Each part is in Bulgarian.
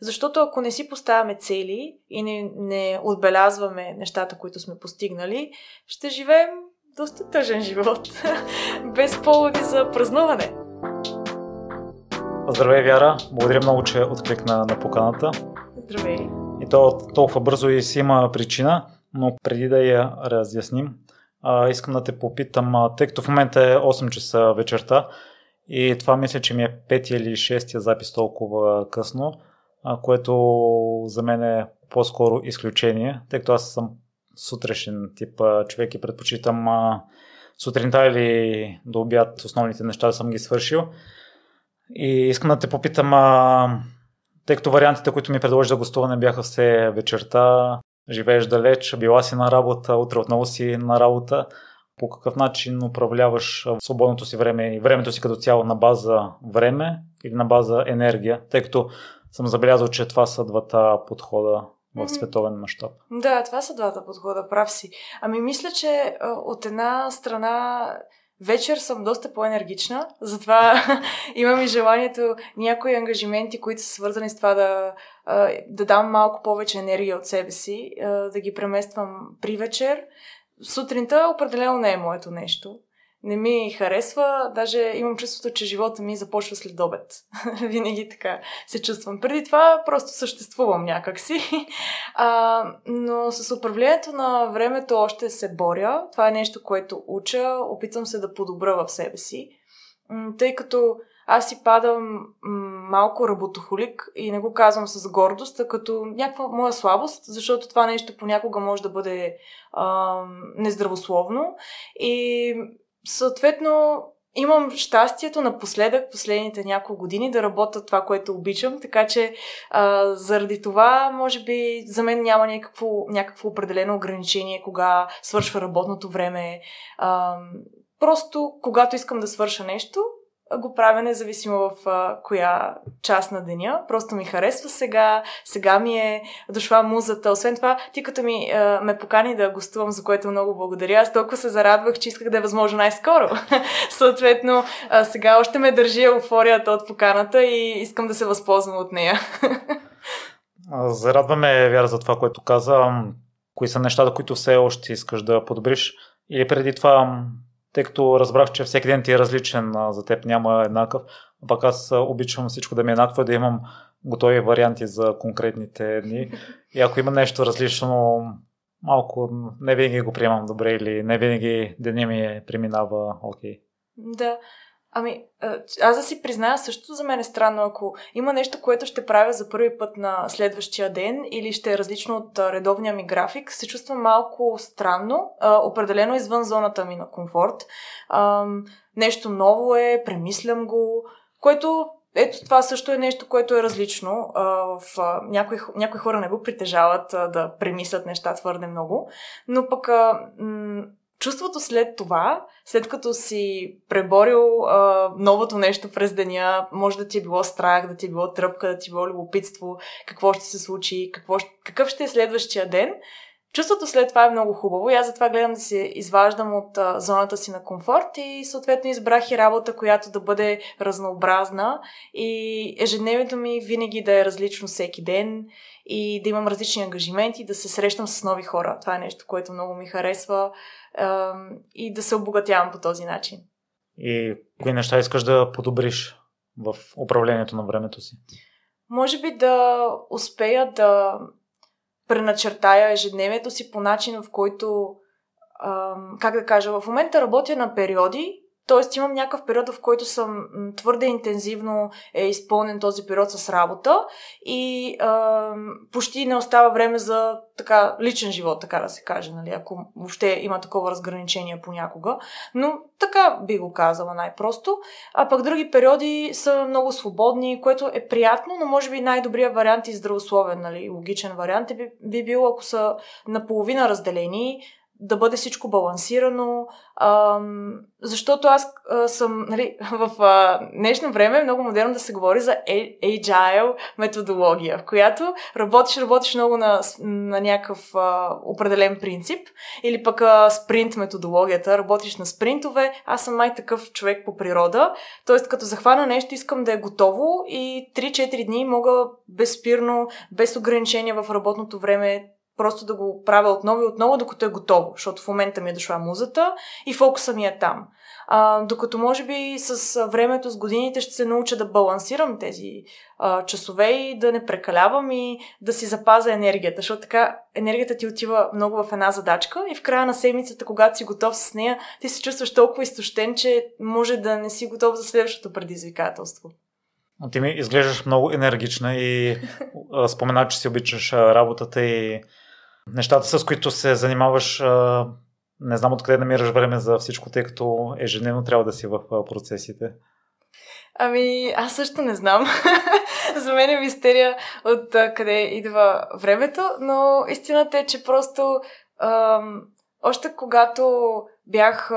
Защото ако не си поставяме цели и не, не отбелязваме нещата, които сме постигнали, ще живеем доста тъжен живот, без поводи за празнуване. Здравей, Вяра! Благодаря много, че откликна на поканата. Здравей! И то толкова бързо и си има причина, но преди да я разясним, а, искам да те попитам, а, тъй като в момента е 8 часа вечерта и това мисля, че ми е 5 или 6 запис толкова късно, което за мен е по-скоро изключение, тъй като аз съм сутрешен тип човек и предпочитам сутринта или до обяд основните неща да съм ги свършил. И искам да те попитам, тъй като вариантите, които ми предложи за гостуване бяха все вечерта, живееш далеч, била си на работа, утре отново си на работа, по какъв начин управляваш свободното си време и времето си като цяло на база време или на база енергия, тъй като съм забелязал, че това са двата подхода в световен мащаб. Да, това са двата подхода, прав си. Ами мисля, че от една страна вечер съм доста по-енергична, затова имам и желанието някои ангажименти, които са свързани с това да, да дам малко повече енергия от себе си, да ги премествам при вечер. Сутринта определено не е моето нещо не ми харесва. Даже имам чувството, че живота ми започва след обед. Винаги така се чувствам. Преди това просто съществувам някакси. А, но с управлението на времето още се боря. Това е нещо, което уча. Опитвам се да подобра в себе си. Тъй като аз си падам малко работохолик и не го казвам с гордост, а като някаква моя слабост, защото това нещо понякога може да бъде а, нездравословно. И съответно, имам щастието напоследък, последните няколко години, да работя това, което обичам, така че а, заради това, може би, за мен няма някакво, някакво определено ограничение, кога свършва работното време. А, просто, когато искам да свърша нещо, го правя независимо в а, коя част на деня. Просто ми харесва сега, сега ми е дошла музата. Освен това, ти като ми а, ме покани да гостувам, за което много благодаря, аз толкова се зарадвах, че исках да е възможно най-скоро. Съответно, а, сега още ме държи еуфорията от поканата и искам да се възползвам от нея. Зарадваме, Вяра, за това, което каза. Кои са нещата, които все още искаш да подобриш? Или преди това тъй като разбрах, че всеки ден ти е различен, за теб няма еднакъв. А пак аз обичам всичко да ми е еднакво, да имам готови варианти за конкретните дни. И ако има нещо различно, малко не винаги го приемам добре или не винаги деня ми е преминава окей. Okay. Да, Ами, аз да си призная, също за мен е странно, ако има нещо, което ще правя за първи път на следващия ден или ще е различно от редовния ми график, се чувствам малко странно, определено извън зоната ми на комфорт. Нещо ново е, премислям го, което ето това също е нещо, което е различно. в, някои, някои хора не го притежават да премислят неща твърде много, но пък чувството след това, след като си преборил а, новото нещо през деня, може да ти е било страх, да ти е било тръпка, да ти е било любопитство, какво ще се случи, какво, какъв ще е следващия ден, Чувството след това е много хубаво и аз затова гледам да се изваждам от а, зоната си на комфорт и съответно избрах и работа, която да бъде разнообразна и ежедневието ми винаги да е различно всеки ден и да имам различни ангажименти, да се срещам с нови хора. Това е нещо, което много ми харесва а, и да се обогатявам по този начин. И кои неща искаш да подобриш в управлението на времето си? Може би да успея да преначертая ежедневието си по начин, в който, ам, как да кажа, в момента работя на периоди, т.е. имам някакъв период, в който съм твърде интензивно е изпълнен този период с работа и а, почти не остава време за така личен живот, така да се каже, нали, ако въобще има такова разграничение понякога. Но така би го казала най-просто. А пък други периоди са много свободни, което е приятно, но може би най-добрият вариант и здравословен, нали, логичен вариант е би, би бил, ако са наполовина разделени, да бъде всичко балансирано, защото аз съм, нали, в днешно време е много модерно да се говори за agile методология, в която работиш, работиш много на, на някакъв определен принцип, или пък спринт методологията, работиш на спринтове, аз съм май такъв човек по природа, т.е. като захвана нещо, искам да е готово и 3-4 дни мога безспирно, без ограничения в работното време просто да го правя отново и отново, докато е готово, защото в момента ми е дошла музата и фокуса ми е там. А, докато може би с времето, с годините ще се науча да балансирам тези а, часове и да не прекалявам и да си запазя енергията, защото така енергията ти отива много в една задачка и в края на седмицата, когато си готов с нея, ти се чувстваш толкова изтощен, че може да не си готов за следващото предизвикателство. Ти ми изглеждаш много енергична и спомена, че си обичаш работата и нещата, с които се занимаваш, не знам откъде намираш време за всичко, тъй като ежедневно трябва да си в процесите. Ами, аз също не знам. за мен е мистерия от къде идва времето, но истината е, че просто ам, още когато бях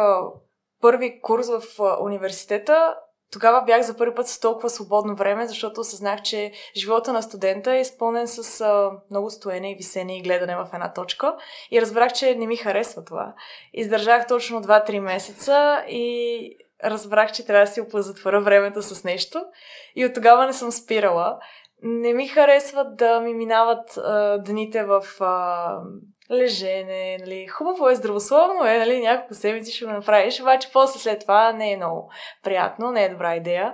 първи курс в университета, тогава бях за първи път с толкова свободно време, защото осъзнах, че живота на студента е изпълнен с а, много стоене и висене и гледане в една точка. И разбрах, че не ми харесва това. Издържах точно 2-3 месеца и разбрах, че трябва да си оплъзотворя времето с нещо. И от тогава не съм спирала. Не ми харесва да ми минават а, дните в а, лежене, нали, хубаво е, здравословно е, нали, няколко седмици ще го направиш, обаче после след това не е много приятно, не е добра идея.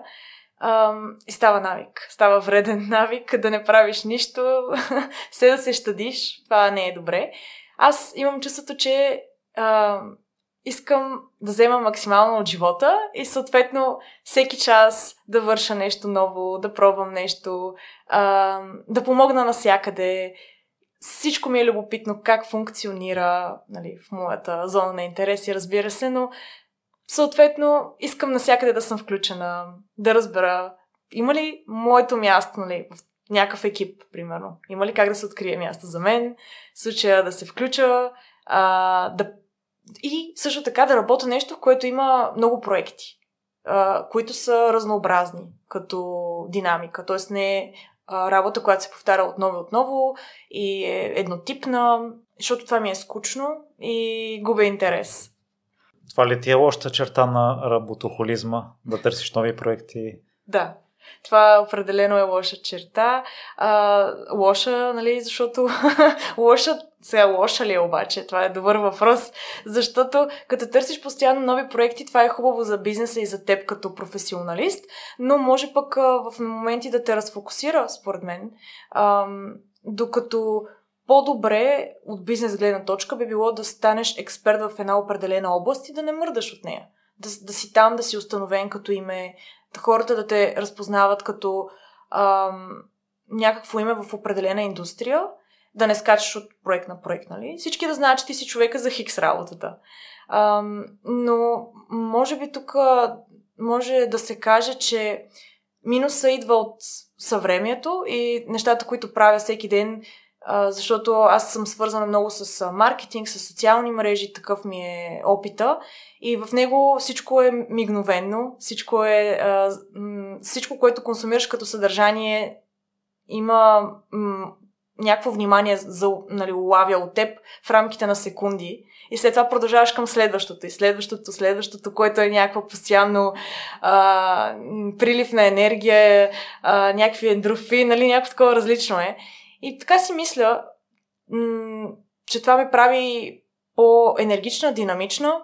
Ам, и става навик. Става вреден навик да не правиш нищо, все да се щадиш. Това не е добре. Аз имам чувството, че ам, искам да взема максимално от живота и съответно всеки час да върша нещо ново, да пробвам нещо, ам, да помогна навсякъде всичко ми е любопитно как функционира нали, в моята зона на интереси, разбира се, но съответно искам навсякъде да съм включена, да разбера има ли моето място нали, в някакъв екип, примерно. Има ли как да се открие място за мен, в случая да се включа, а, да... и също така да работя нещо, в което има много проекти, а, които са разнообразни като динамика. Тоест не работа, която се повтаря отново и отново и е еднотипна, защото това ми е скучно и губя интерес. Това ли ти е лошата черта на работохолизма, да търсиш нови проекти? Да, това определено е лоша черта. А, лоша, нали, защото лоша, сега лоша ли е обаче? Това е добър въпрос, защото като търсиш постоянно нови проекти, това е хубаво за бизнеса и за теб като професионалист, но може пък в моменти да те разфокусира, според мен, докато по-добре от бизнес гледна точка би било да станеш експерт в една определена област и да не мърдаш от нея. Да, да си там, да си установен като име, хората да те разпознават като ам, някакво име в определена индустрия, да не скачаш от проект на проект, нали? Всички да знаят, че ти си човека за хикс работата. Ам, но може би тук може да се каже, че минуса идва от съвремието и нещата, които правя всеки ден, защото аз съм свързана много с маркетинг, с социални мрежи, такъв ми е опита. И в него всичко е мигновенно, всичко е. всичко, което консумираш като съдържание, има някакво внимание за, нали, улавя от теб в рамките на секунди. И след това продължаваш към следващото и следващото, следващото, което е някакво постоянно а, прилив на енергия, а, някакви ендрофи, нали, някакво такова различно е. И така си мисля, м- че това ме прави по-енергична, динамична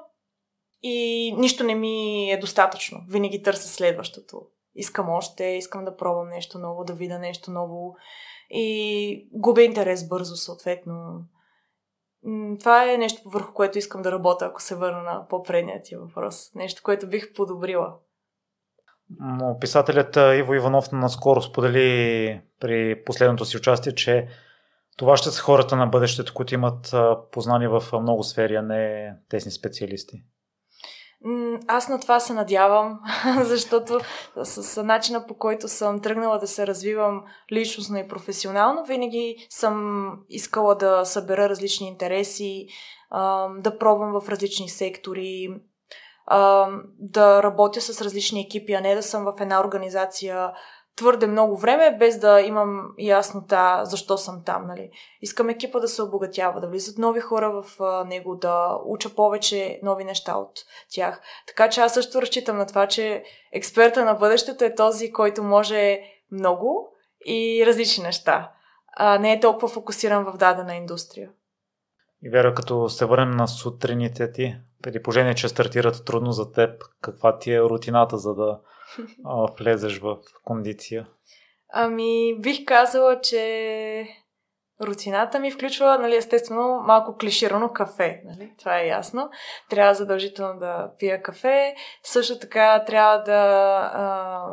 и нищо не ми е достатъчно. Винаги търся следващото. Искам още, искам да пробвам нещо ново, да видя нещо ново и губя интерес бързо, съответно. Това е нещо, върху което искам да работя, ако се върна на по-предния ти въпрос. Нещо, което бих подобрила. Писателят Иво Иванов наскоро сподели при последното си участие, че това ще са хората на бъдещето, които имат познание в много сфери, а не тесни специалисти. Аз на това се надявам, защото с, начина по който съм тръгнала да се развивам личностно и професионално, винаги съм искала да събера различни интереси, да пробвам в различни сектори, да работя с различни екипи, а не да съм в една организация твърде много време, без да имам яснота защо съм там. Нали. Искам екипа да се обогатява, да влизат нови хора в него, да уча повече нови неща от тях. Така че аз също разчитам на това, че експерта на бъдещето е този, който може много и различни неща. А не е толкова фокусиран в дадена индустрия. И Вера, като се върнем на сутрините ти, при положение, че стартират трудно за теб, каква ти е рутината, за да а, влезеш в кондиция? Ами, бих казала, че рутината ми включва, нали, естествено, малко клиширано кафе. Нали? Това е ясно. Трябва задължително да пия кафе. Също така трябва да... А...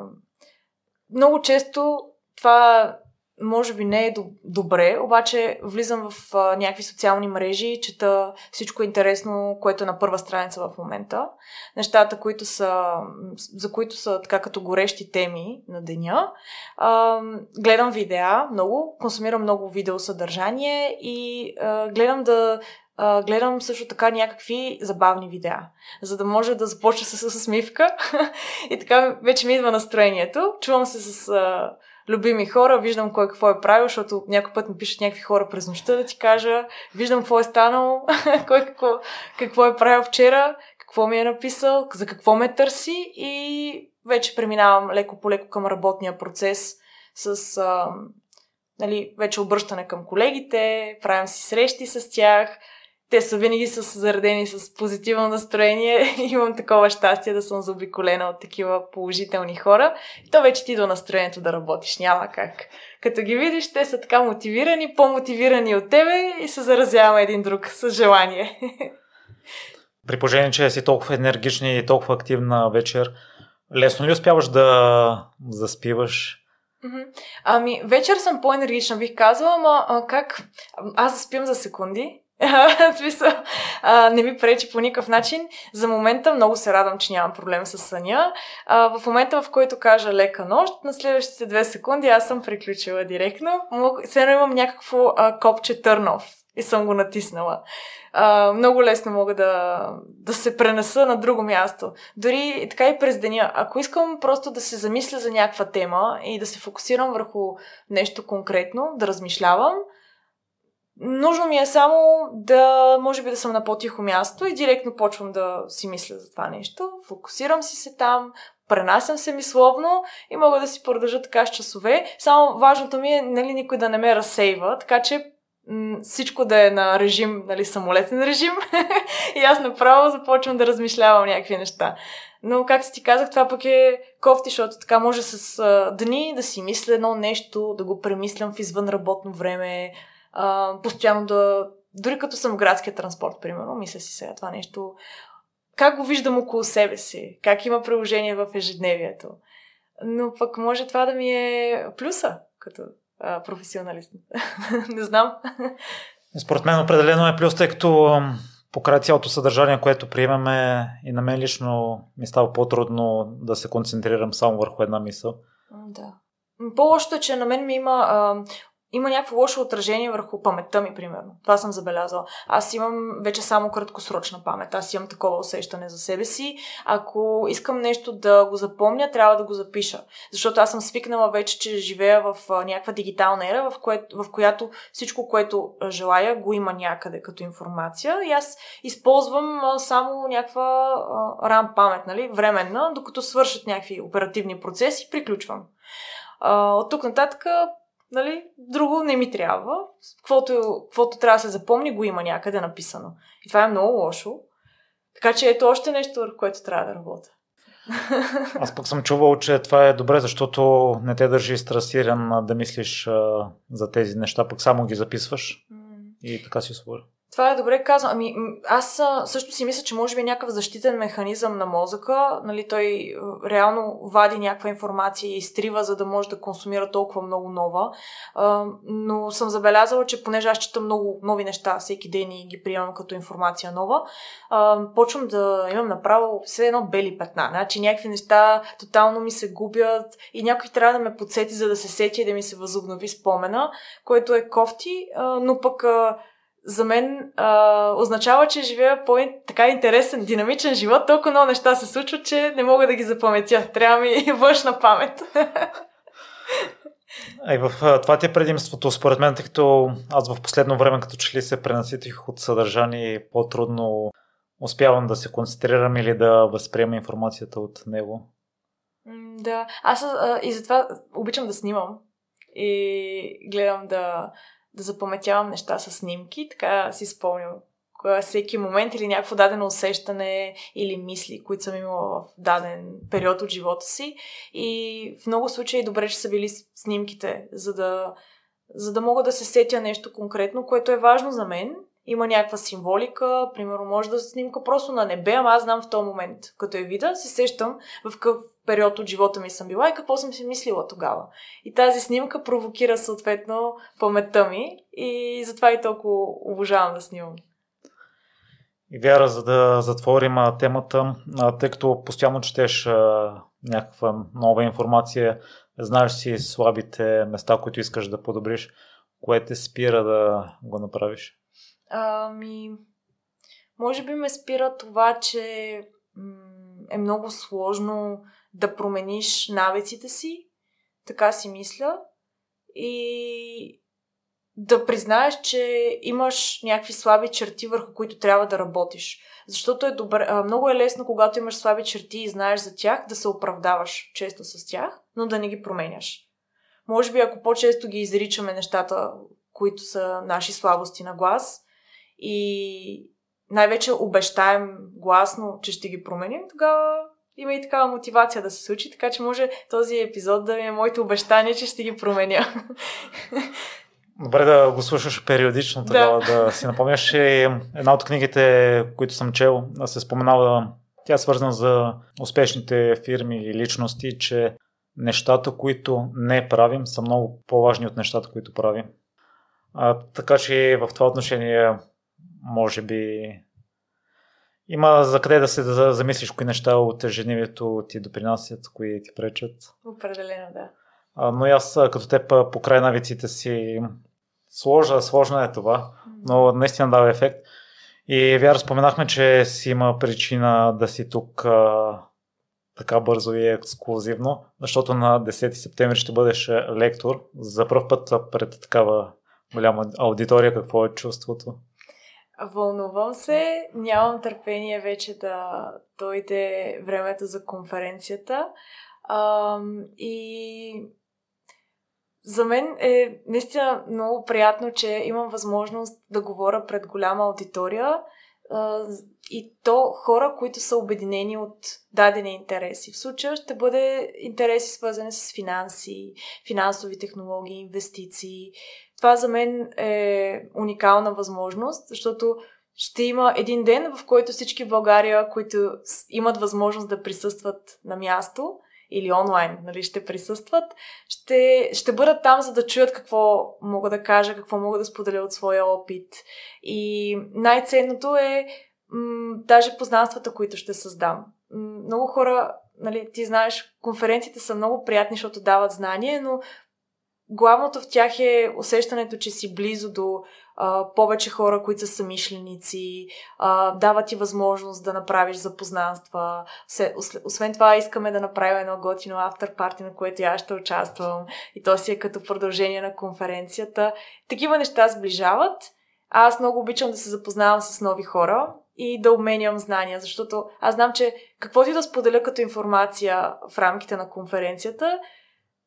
Много често това може би не е добре, обаче влизам в а, някакви социални мрежи, чета всичко интересно, което е на първа страница в момента. Нещата, които са, за които са така като горещи теми на деня. А, гледам видеа много, консумирам много видеосъдържание и а, гледам да Uh, гледам също така някакви забавни видеа, за да може да започна с, усмивка и така вече ми идва настроението. Чувам се с uh, любими хора, виждам кой какво е правил, защото някой път ми пишат някакви хора през нощта да ти кажа, виждам какво е станало, кой какво, какво е правил вчера, какво ми е написал, за какво ме търси и вече преминавам леко по леко към работния процес с а, нали, вече обръщане към колегите, правим си срещи с тях, те са винаги с заредени с позитивно настроение. Имам такова щастие да съм заобиколена от такива положителни хора. И то вече ти до настроението да работиш. Няма как. Като ги видиш, те са така мотивирани, по-мотивирани от тебе и се заразяваме един друг с желание. При положение, че си толкова енергична и толкова активна вечер, лесно ли успяваш да заспиваш? Ами, вечер съм по-енергична, бих казала, ама как? Аз заспим за секунди, смисъл, а, не ми пречи по никакъв начин. За момента много се радвам, че нямам проблем с съня. А, в момента, в който кажа лека нощ, на следващите две секунди аз съм приключила директно. Едно имам някакво а, копче търнов и съм го натиснала. А, много лесно мога да, да се пренеса на друго място. Дори така и през деня. Ако искам просто да се замисля за някаква тема и да се фокусирам върху нещо конкретно, да размишлявам, Нужно ми е само да, може би да съм на по-тихо място и директно почвам да си мисля за това нещо. Фокусирам си се там, пренасям се мисловно и мога да си продължа така с часове. Само важното ми е нали, никой да не ме разсейва, така че всичко да е на режим, нали, самолетен режим и аз направо започвам да размишлявам някакви неща. Но, както ти казах, това пък е кофти, защото така може с а, дни да си мисля едно нещо, да го премислям в извън работно време, а, постоянно да... Дори като съм градския транспорт, примерно, мисля си сега това нещо, как го виждам около себе си, как има приложение в ежедневието. Но пък може това да ми е плюса, като а, професионалист. Не знам. Според мен определено е плюс, тъй като покрай цялото съдържание, което приемаме и на мен лично ми става по-трудно да се концентрирам само върху една мисъл. Да. По-лошото е, че на мен ми има а, има някакво лошо отражение върху паметта ми, примерно. Това съм забелязала. Аз имам вече само краткосрочна памет. Аз имам такова усещане за себе си. Ако искам нещо да го запомня, трябва да го запиша. Защото аз съм свикнала вече, че живея в някаква дигитална ера, в, кое, в която всичко, което желая, го има някъде като информация. И аз използвам само някаква рам памет, нали, временна, докато свършат някакви оперативни процеси, приключвам. от тук нататък нали, друго не ми трябва. Каквото, каквото трябва да се запомни, го има някъде написано. И това е много лошо. Така че ето още нещо, върху което трябва да работя. Аз пък съм чувал, че това е добре, защото не те държи стресиран да мислиш а, за тези неща, пък само ги записваш mm. и така си свободен. Това е добре казано. Ами, аз също си мисля, че може би е някакъв защитен механизъм на мозъка. Нали, той реално вади някаква информация и изтрива, за да може да консумира толкова много нова. А, но съм забелязала, че понеже аз четам много нови неща всеки ден и ги приемам като информация нова, а, почвам да имам направо все едно бели петна. Значи някакви неща тотално ми се губят и някой трябва да ме подсети, за да се сети и да ми се възобнови спомена, което е кофти, а, но пък за мен а, означава, че живея по така интересен, динамичен живот. Толкова много неща се случват, че не мога да ги запаметя. Трябва ми външна памет. И в това ти е предимството, според мен, тъй като аз в последно време, като че ли се пренаситих от съдържание по-трудно успявам да се концентрирам или да възприема информацията от него. Да, аз а, и затова обичам да снимам и гледам да да запаметявам неща с снимки, така си спомням всеки момент или някакво дадено усещане или мисли, които съм имала в даден период от живота си. И в много случаи добре, че са били снимките, за да, за да мога да се сетя нещо конкретно, което е важно за мен има някаква символика, примерно може да снимка просто на небе, ама аз знам в този момент, като я видя, се сещам в какъв период от живота ми съм била и какво съм си мислила тогава. И тази снимка провокира съответно паметта ми и затова и толкова обожавам да снимам. И вяра, за да затворим темата, тъй като постоянно четеш някаква нова информация, знаеш си слабите места, които искаш да подобриш, кое те спира да го направиш? Ами, може би ме спира това, че е много сложно да промениш навиците си, така си мисля, и да признаеш, че имаш някакви слаби черти, върху които трябва да работиш. Защото е добре, много е лесно, когато имаш слаби черти и знаеш за тях, да се оправдаваш често с тях, но да не ги променяш. Може би, ако по-често ги изричаме нещата, които са наши слабости на глас, и най-вече обещаем гласно, че ще ги променим, тогава има и такава мотивация да се случи, така че може този епизод да ми е моето обещание, че ще ги променя. Добре да го слушаш периодично, тогава да, да си напомняш. Една от книгите, които съм чел, се споменава, тя е свързана за успешните фирми и личности, че нещата, които не правим, са много по-важни от нещата, които правим. А, така че в това отношение може би има за къде да се замислиш кои неща от ежедневието ти допринасят, кои ти пречат. Определено, да. А, но аз като теб покрай навиците си сложа, сложно е това, но наистина дава ефект. И вяра споменахме, че си има причина да си тук а, така бързо и ексклюзивно, защото на 10 септември ще бъдеш лектор за първ път пред такава голяма аудитория. Какво е чувството? Вълнувам се, нямам търпение вече да дойде времето за конференцията. А, и за мен е наистина много приятно, че имам възможност да говоря пред голяма аудитория а, и то хора, които са обединени от дадени интереси. В случая ще бъде интереси свързани с финанси, финансови технологии, инвестиции, това за мен е уникална възможност, защото ще има един ден, в който всички в България, които имат възможност да присъстват на място или онлайн, нали, ще присъстват, ще, ще бъдат там, за да чуят какво мога да кажа, какво мога да споделя от своя опит. И най-ценното е м- даже познанствата, които ще създам. М- много хора, нали, ти знаеш, конференциите са много приятни, защото дават знание, но главното в тях е усещането, че си близо до а, повече хора, които са самишленици, а, дава ти възможност да направиш запознанства. Освен това, искаме да направим едно готино автор парти, на което аз ще участвам. И то си е като продължение на конференцията. Такива неща сближават. Аз много обичам да се запознавам с нови хора и да обменям знания, защото аз знам, че каквото и да споделя като информация в рамките на конференцията,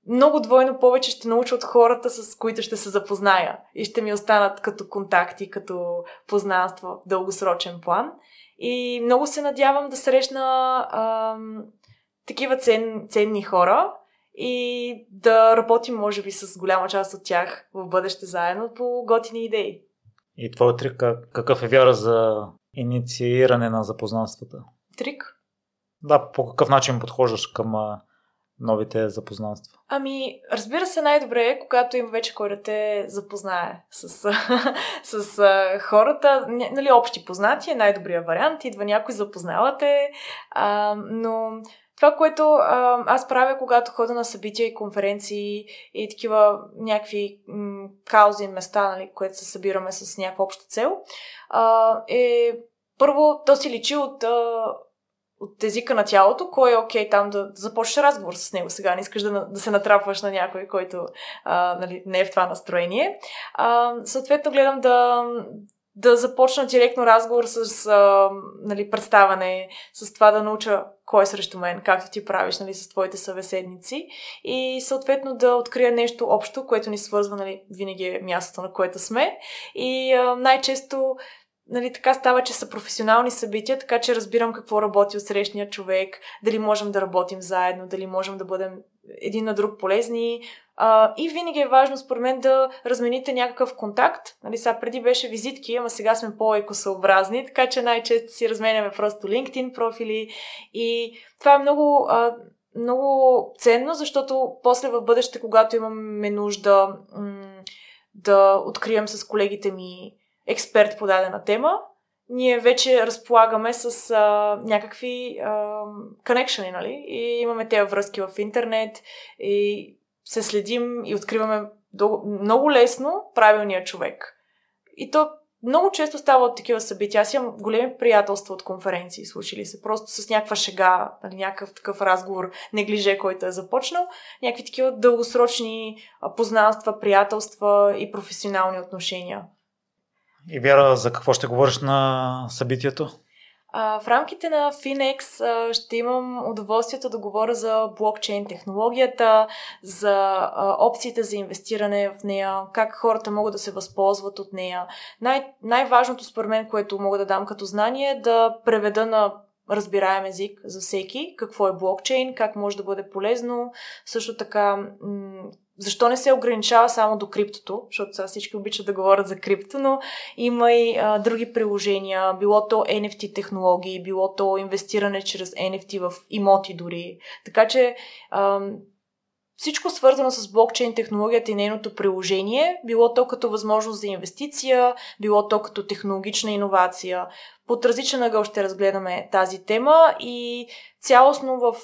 много двойно повече ще науча от хората, с които ще се запозная и ще ми останат като контакти, като познанства в дългосрочен план. И много се надявам да срещна ам, такива цен, ценни хора и да работим, може би, с голяма част от тях в бъдеще заедно по готини идеи. И твой трик какъв е вяра за иницииране на запознанствата? Трик? Да, по какъв начин подхождаш към новите запознанства? Ами, разбира се, най-добре е, когато има вече кой да те запознае с, с, хората. Нали, общи познати е най-добрият вариант. Идва някой, запознавате. А, но това, което а, аз правя, когато хода на събития и конференции и такива някакви м- каузи, места, нали, които се събираме с някаква обща цел, а, е първо, то си личи от а, от езика на тялото, кой е окей okay, там да, да започнеш разговор с него сега. Не искаш да, да се натрапваш на някой, който а, нали, не е в това настроение. А, съответно, гледам да, да започна директно разговор с а, нали, представане, с това да науча кой е срещу мен, както ти правиш нали, с твоите събеседници и съответно да открия нещо общо, което ни свързва, нали, винаги е мястото, на което сме. И а, най-често нали, така става, че са професионални събития, така че разбирам какво работи от срещния човек, дали можем да работим заедно, дали можем да бъдем един на друг полезни. А, и винаги е важно, според мен, да размените някакъв контакт. Нали, сега преди беше визитки, ама сега сме по-екосъобразни, така че най-често си разменяме просто LinkedIn профили. И това е много, а, много ценно, защото после в бъдеще, когато имаме нужда м- да открием с колегите ми експерт по дадена тема, ние вече разполагаме с а, някакви конекшени, нали? И имаме тези връзки в интернет и се следим и откриваме много лесно правилния човек. И то много често става от такива събития. Аз имам големи приятелства от конференции, случили се. Просто с някаква шега, нали, някакъв такъв разговор, неглиже, който е започнал. Някакви такива дългосрочни познанства, приятелства и професионални отношения. И Вяра, за какво ще говориш на събитието? В рамките на Finex ще имам удоволствието да говоря за блокчейн технологията, за опциите за инвестиране в нея, как хората могат да се възползват от нея. Най- най-важното според мен, което мога да дам като знание е да преведа на разбираем език за всеки, какво е блокчейн, как може да бъде полезно. Също така, защо не се ограничава само до криптото, защото сега всички обичат да говорят за крипто, но има и а, други приложения, било то NFT технологии, било то инвестиране чрез NFT в имоти дори. Така че а, всичко свързано с блокчейн технологията и нейното приложение, било то като възможност за инвестиция, било то като технологична иновация. Под различен ъгъл ще разгледаме тази тема и цялостно в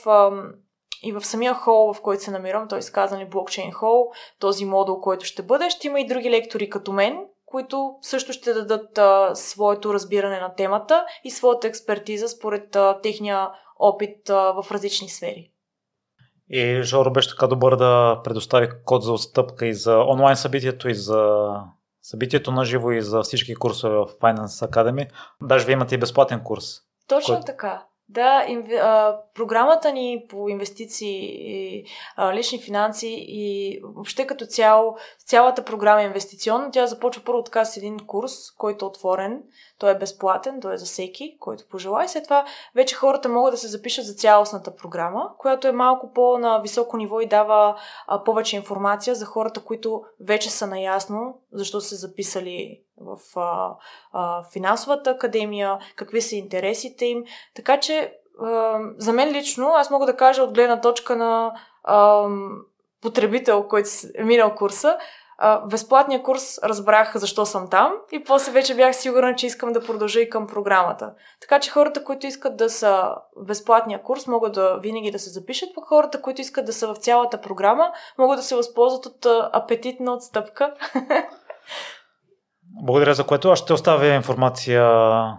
и в самия хол, в който се намирам, т.е. казани блокчейн хол, този модул, който ще бъде, ще има и други лектори като мен, които също ще дадат а, своето разбиране на темата и своята експертиза според а, техния опит а, в различни сфери. И Жоро беше така добър да предостави код за отстъпка и за онлайн събитието, и за събитието на живо, и за всички курсове в Finance Academy. Даже вие имате и безплатен курс. Точно който... така. Да, инв... програмата ни по инвестиции и лични финанси и въобще като цяло, цялата програма е инвестиционна, тя започва първо така с един курс, който е отворен, той е безплатен, той е за всеки, който пожела. И след това вече хората могат да се запишат за цялостната програма, която е малко по-на високо ниво и дава повече информация за хората, които вече са наясно, защо са записали в а, а, финансовата академия, какви са интересите им. Така че а, за мен лично, аз мога да кажа от гледна точка на а, потребител, който е минал курса, а, безплатния курс разбрах защо съм там и после вече бях сигурна, че искам да продължа и към програмата. Така че хората, които искат да са в безплатния курс, могат да винаги да се запишат, пък хората, които искат да са в цялата програма, могат да се възползват от апетитна отстъпка. Благодаря за което. Аз ще оставя информация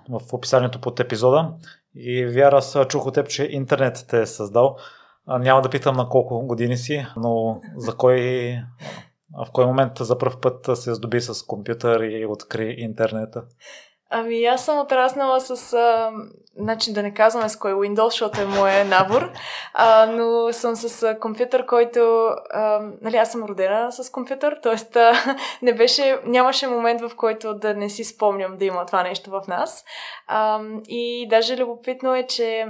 в описанието под епизода. И вяра, аз чух от теб, че интернет те е създал. Няма да питам на колко години си, но за кой, в кой момент за първ път се здоби с компютър и откри интернета? Ами аз съм отраснала с, а, значи да не казваме с кой Windows, защото е моя набор, а, но съм с компютър, който, а, нали аз съм родена с компютър, т.е. не беше, нямаше момент в който да не си спомням да има това нещо в нас. А, и даже любопитно е, че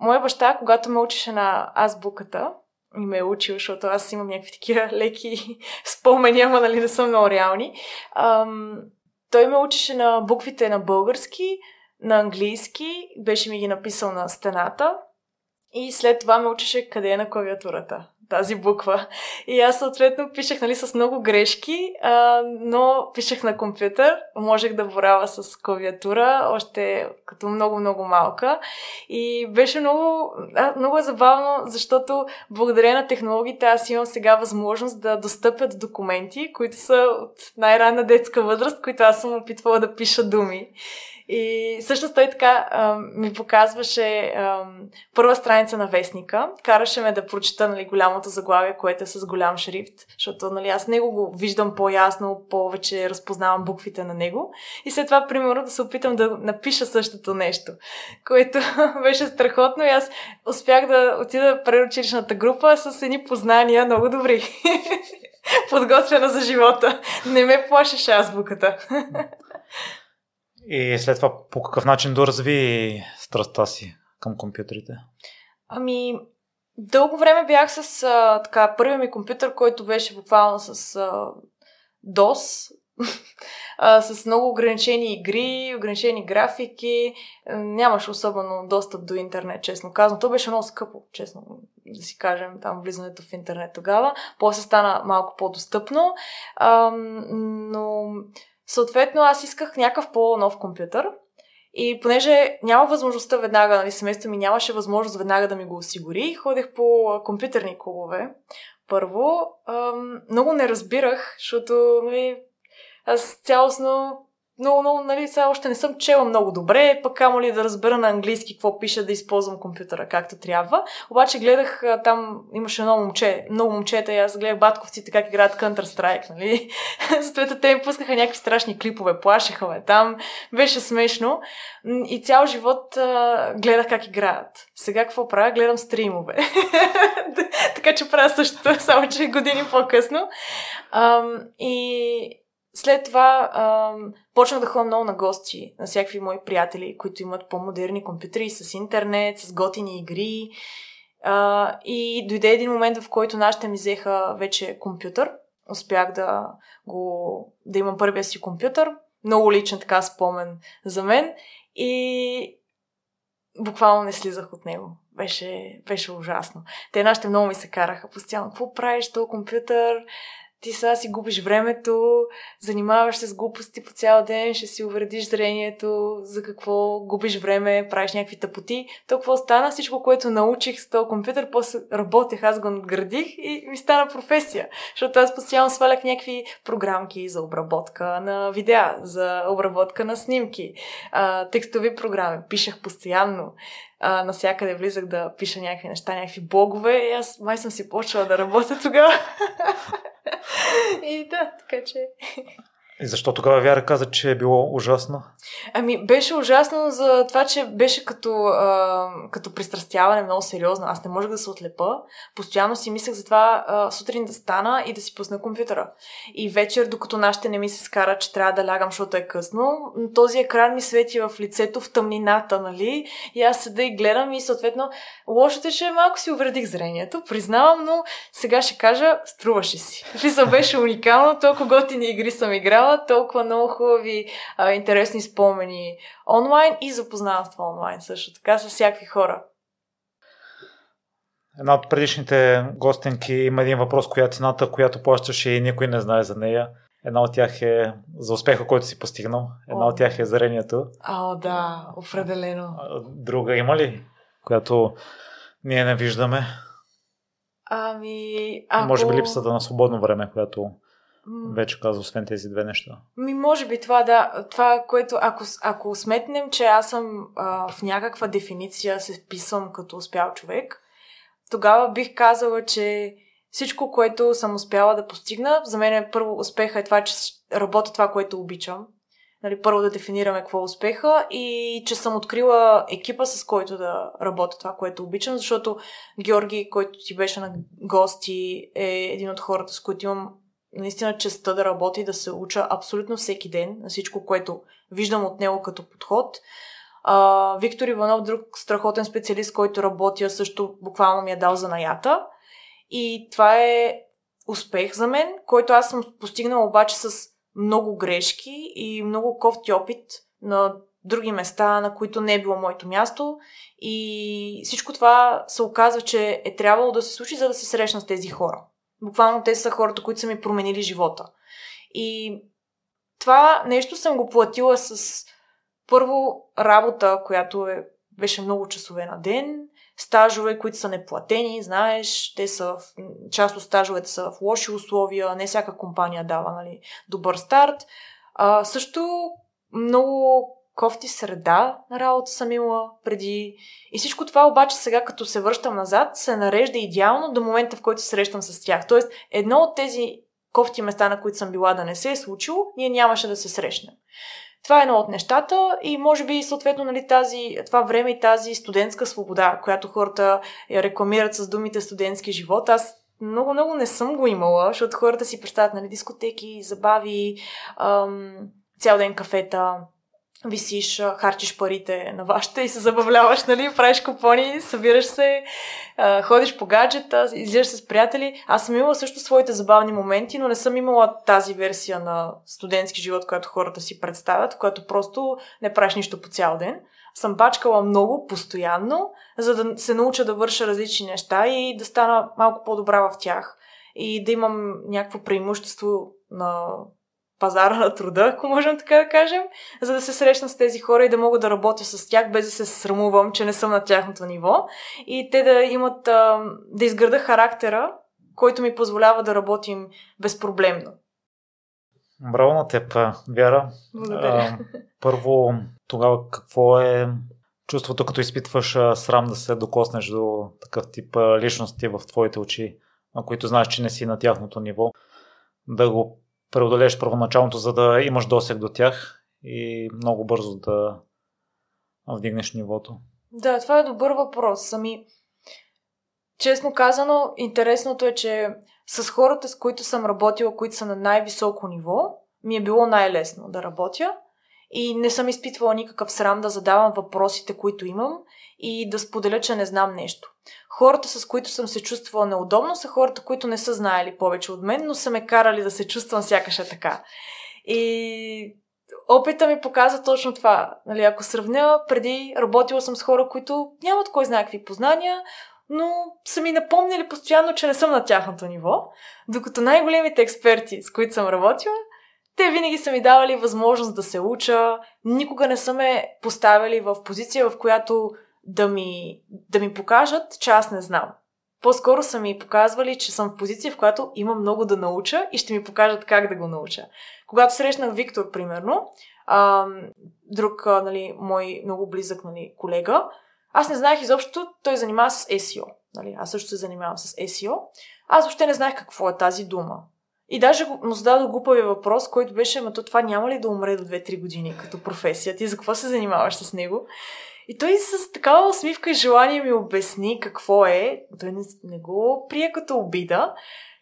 моя баща, когато ме учеше на азбуката, и ме е учил, защото аз имам някакви такива леки спомени, ама нали не са много реални. Ам, той ме учеше на буквите на български, на английски, беше ми ги написал на стената. И след това ме учеше къде е на клавиатурата тази буква. И аз съответно пишех нали, с много грешки, а, но пишех на компютър. Можех да борава с клавиатура, още като много-много малка. И беше много, а, много е забавно, защото благодарение на технологиите аз имам сега възможност да достъпя до документи, които са от най-ранна детска възраст, които аз съм опитвала да пиша думи. И също той така а, ми показваше а, първа страница на вестника. Караше ме да прочета нали, голямото заглавие, което е с голям шрифт, защото нали, аз него го виждам по-ясно, повече разпознавам буквите на него. И след това, примерно, да се опитам да напиша същото нещо, което беше страхотно и аз успях да отида в предучилищната група с едни познания много добри. Подготвена за живота. Не ме плашеше азбуката. И след това по какъв начин доразви страстта си към компютрите? Ами, дълго време бях с а, така, първият ми компютър, който беше буквално с а, DOS, а, с много ограничени игри, ограничени графики. Нямаше особено достъп до интернет, честно казвам. То беше много скъпо, честно да си кажем, там влизането в интернет тогава. После стана малко по-достъпно. А, но Съответно, аз исках някакъв по-нов компютър. И понеже няма възможността веднага, нали, семейството ми нямаше възможност веднага да ми го осигури, ходех по компютърни клубове. Първо, много не разбирах, защото нали, аз цялостно много, много, нали, сега още не съм чела много добре, пък камо ли да разбера на английски какво пише да използвам компютъра както трябва. Обаче гледах, там имаше много момче, много момчета и аз гледах батковците как играят Counter-Strike, нали. Затова те ми пускаха някакви страшни клипове, плашеха ме там, беше смешно. И цял живот а, гледах как играят. Сега какво правя? Гледам стримове. така че правя същото, само че години по-късно. Ам, и след това ам, почнах да ходя много на гости на всякакви мои приятели, които имат по-модерни компютри с интернет, с готини игри. А, и дойде един момент, в който нашите ми взеха вече компютър. Успях да, го, да имам първия си компютър. Много личен така спомен за мен. И буквално не слизах от него. Беше, беше ужасно. Те нашите много ми се караха постоянно. Какво правиш, то компютър? Ти сега си губиш времето, занимаваш се с глупости по цял ден, ще си увредиш зрението, за какво губиш време, правиш някакви тъпоти. То какво стана? Всичко, което научих с този компютър, после работех, аз го надградих и ми стана професия. Защото аз постоянно свалях някакви програмки за обработка на видеа, за обработка на снимки, текстови програми. Пишех постоянно а, насякъде влизах да пиша някакви неща, някакви блогове и аз май съм си почвала да работя тогава. и да, така че... И защо тогава Вяра каза, че е било ужасно? Ами, беше ужасно за това, че беше като, а, като пристрастяване много сериозно. Аз не можех да се отлепа. Постоянно си мислех за това а, сутрин да стана и да си пусна компютъра. И вечер, докато нашите не ми се скара, че трябва да лягам, защото е късно, този екран ми свети в лицето, в тъмнината, нали? И аз седа и гледам и съответно лошото е, че малко си увредих зрението, признавам, но сега ще кажа, струваше си. Смисъл беше уникално, толкова готини игри съм играла толкова много хубави, а, интересни спомени онлайн и запознанства онлайн също така с всякакви хора. Една от предишните гостенки има един въпрос, коя е цената, която плащаше и никой не знае за нея. Една от тях е за успеха, който си постигнал. Една О. от тях е зрението. О, да, определено. Друга има ли, която ние не виждаме? Ами, ако... Може би липсата на свободно време, която вече казва, освен тези две неща. Ми, може би това, да. Това, което, ако, ако сметнем, че аз съм а, в някаква дефиниция се вписвам като успял човек, тогава бих казала, че всичко, което съм успяла да постигна, за мен е първо успеха е това, че работя това, което обичам. Нали, първо да дефинираме какво е успеха и че съм открила екипа, с който да работя това, което обичам, защото Георги, който ти беше на гости, е един от хората, с които имам наистина честа да работи, да се уча абсолютно всеки ден на всичко, което виждам от него като подход. А, Виктор Иванов, друг страхотен специалист, който работя, също буквално ми е дал за наята. И това е успех за мен, който аз съм постигнала обаче с много грешки и много кофти опит на други места, на които не е било моето място. И всичко това се оказва, че е трябвало да се случи, за да се срещна с тези хора. Буквално те са хората, които са ми променили живота. И това нещо съм го платила с първо работа, която е, беше много часове на ден, стажове, които са неплатени, знаеш, те са част от стажовете са в лоши условия, не всяка компания дава нали, добър старт. А, също много кофти среда на работа съм имала преди. И всичко това обаче сега, като се връщам назад, се нарежда идеално до момента, в който се срещам с тях. Тоест, едно от тези кофти места, на които съм била да не се е случило, ние нямаше да се срещнем. Това е едно от нещата и може би съответно нали, тази, това време и тази студентска свобода, която хората я рекламират с думите студентски живот. Аз много-много не съм го имала, защото хората си представят нали, дискотеки, забави, ам, цял ден кафета, висиш, харчиш парите на вашата и се забавляваш, нали, правиш купони, събираш се, ходиш по гаджета, излизаш с приятели. Аз съм имала също своите забавни моменти, но не съм имала тази версия на студентски живот, която хората си представят, която просто не правиш нищо по цял ден. Съм бачкала много, постоянно, за да се науча да върша различни неща и да стана малко по-добра в тях. И да имам някакво преимущество на пазара на труда, ако можем така да кажем, за да се срещна с тези хора и да мога да работя с тях, без да се срамувам, че не съм на тяхното ниво. И те да имат, да изграда характера, който ми позволява да работим безпроблемно. Браво на теб, Вяра. Благодаря. първо, тогава какво е чувството, като изпитваш срам да се докоснеш до такъв тип личности в твоите очи, на които знаеш, че не си на тяхното ниво, да го преодолееш първоначалното, за да имаш досег до тях и много бързо да вдигнеш нивото? Да, това е добър въпрос. Сами, честно казано, интересното е, че с хората, с които съм работила, които са на най-високо ниво, ми е било най-лесно да работя и не съм изпитвала никакъв срам да задавам въпросите, които имам и да споделя, че не знам нещо. Хората, с които съм се чувствала неудобно, са хората, които не са знаели повече от мен, но са ме карали да се чувствам сякаш е така. И опита ми показва точно това. Нали, ако сравня, преди работила съм с хора, които нямат кой знае какви познания, но са ми напомнили постоянно, че не съм на тяхното ниво, докато най-големите експерти, с които съм работила, те винаги са ми давали възможност да се уча, никога не са ме поставили в позиция, в която да ми, да ми покажат, че аз не знам. По-скоро са ми показвали, че съм в позиция, в която имам много да науча и ще ми покажат как да го науча. Когато срещнах Виктор, примерно, а, друг а, нали, мой много близък нали, колега, аз не знаех изобщо, той занимава с SEO. Нали? Аз също се занимавам с SEO. Аз въобще не знаех какво е тази дума. И даже му зададох глупавия въпрос, който беше, ама то това няма ли да умре до 2-3 години като професия? Ти за какво се занимаваш с него? И той с такава усмивка и желание ми обясни какво е. Той не, не го прие като обида,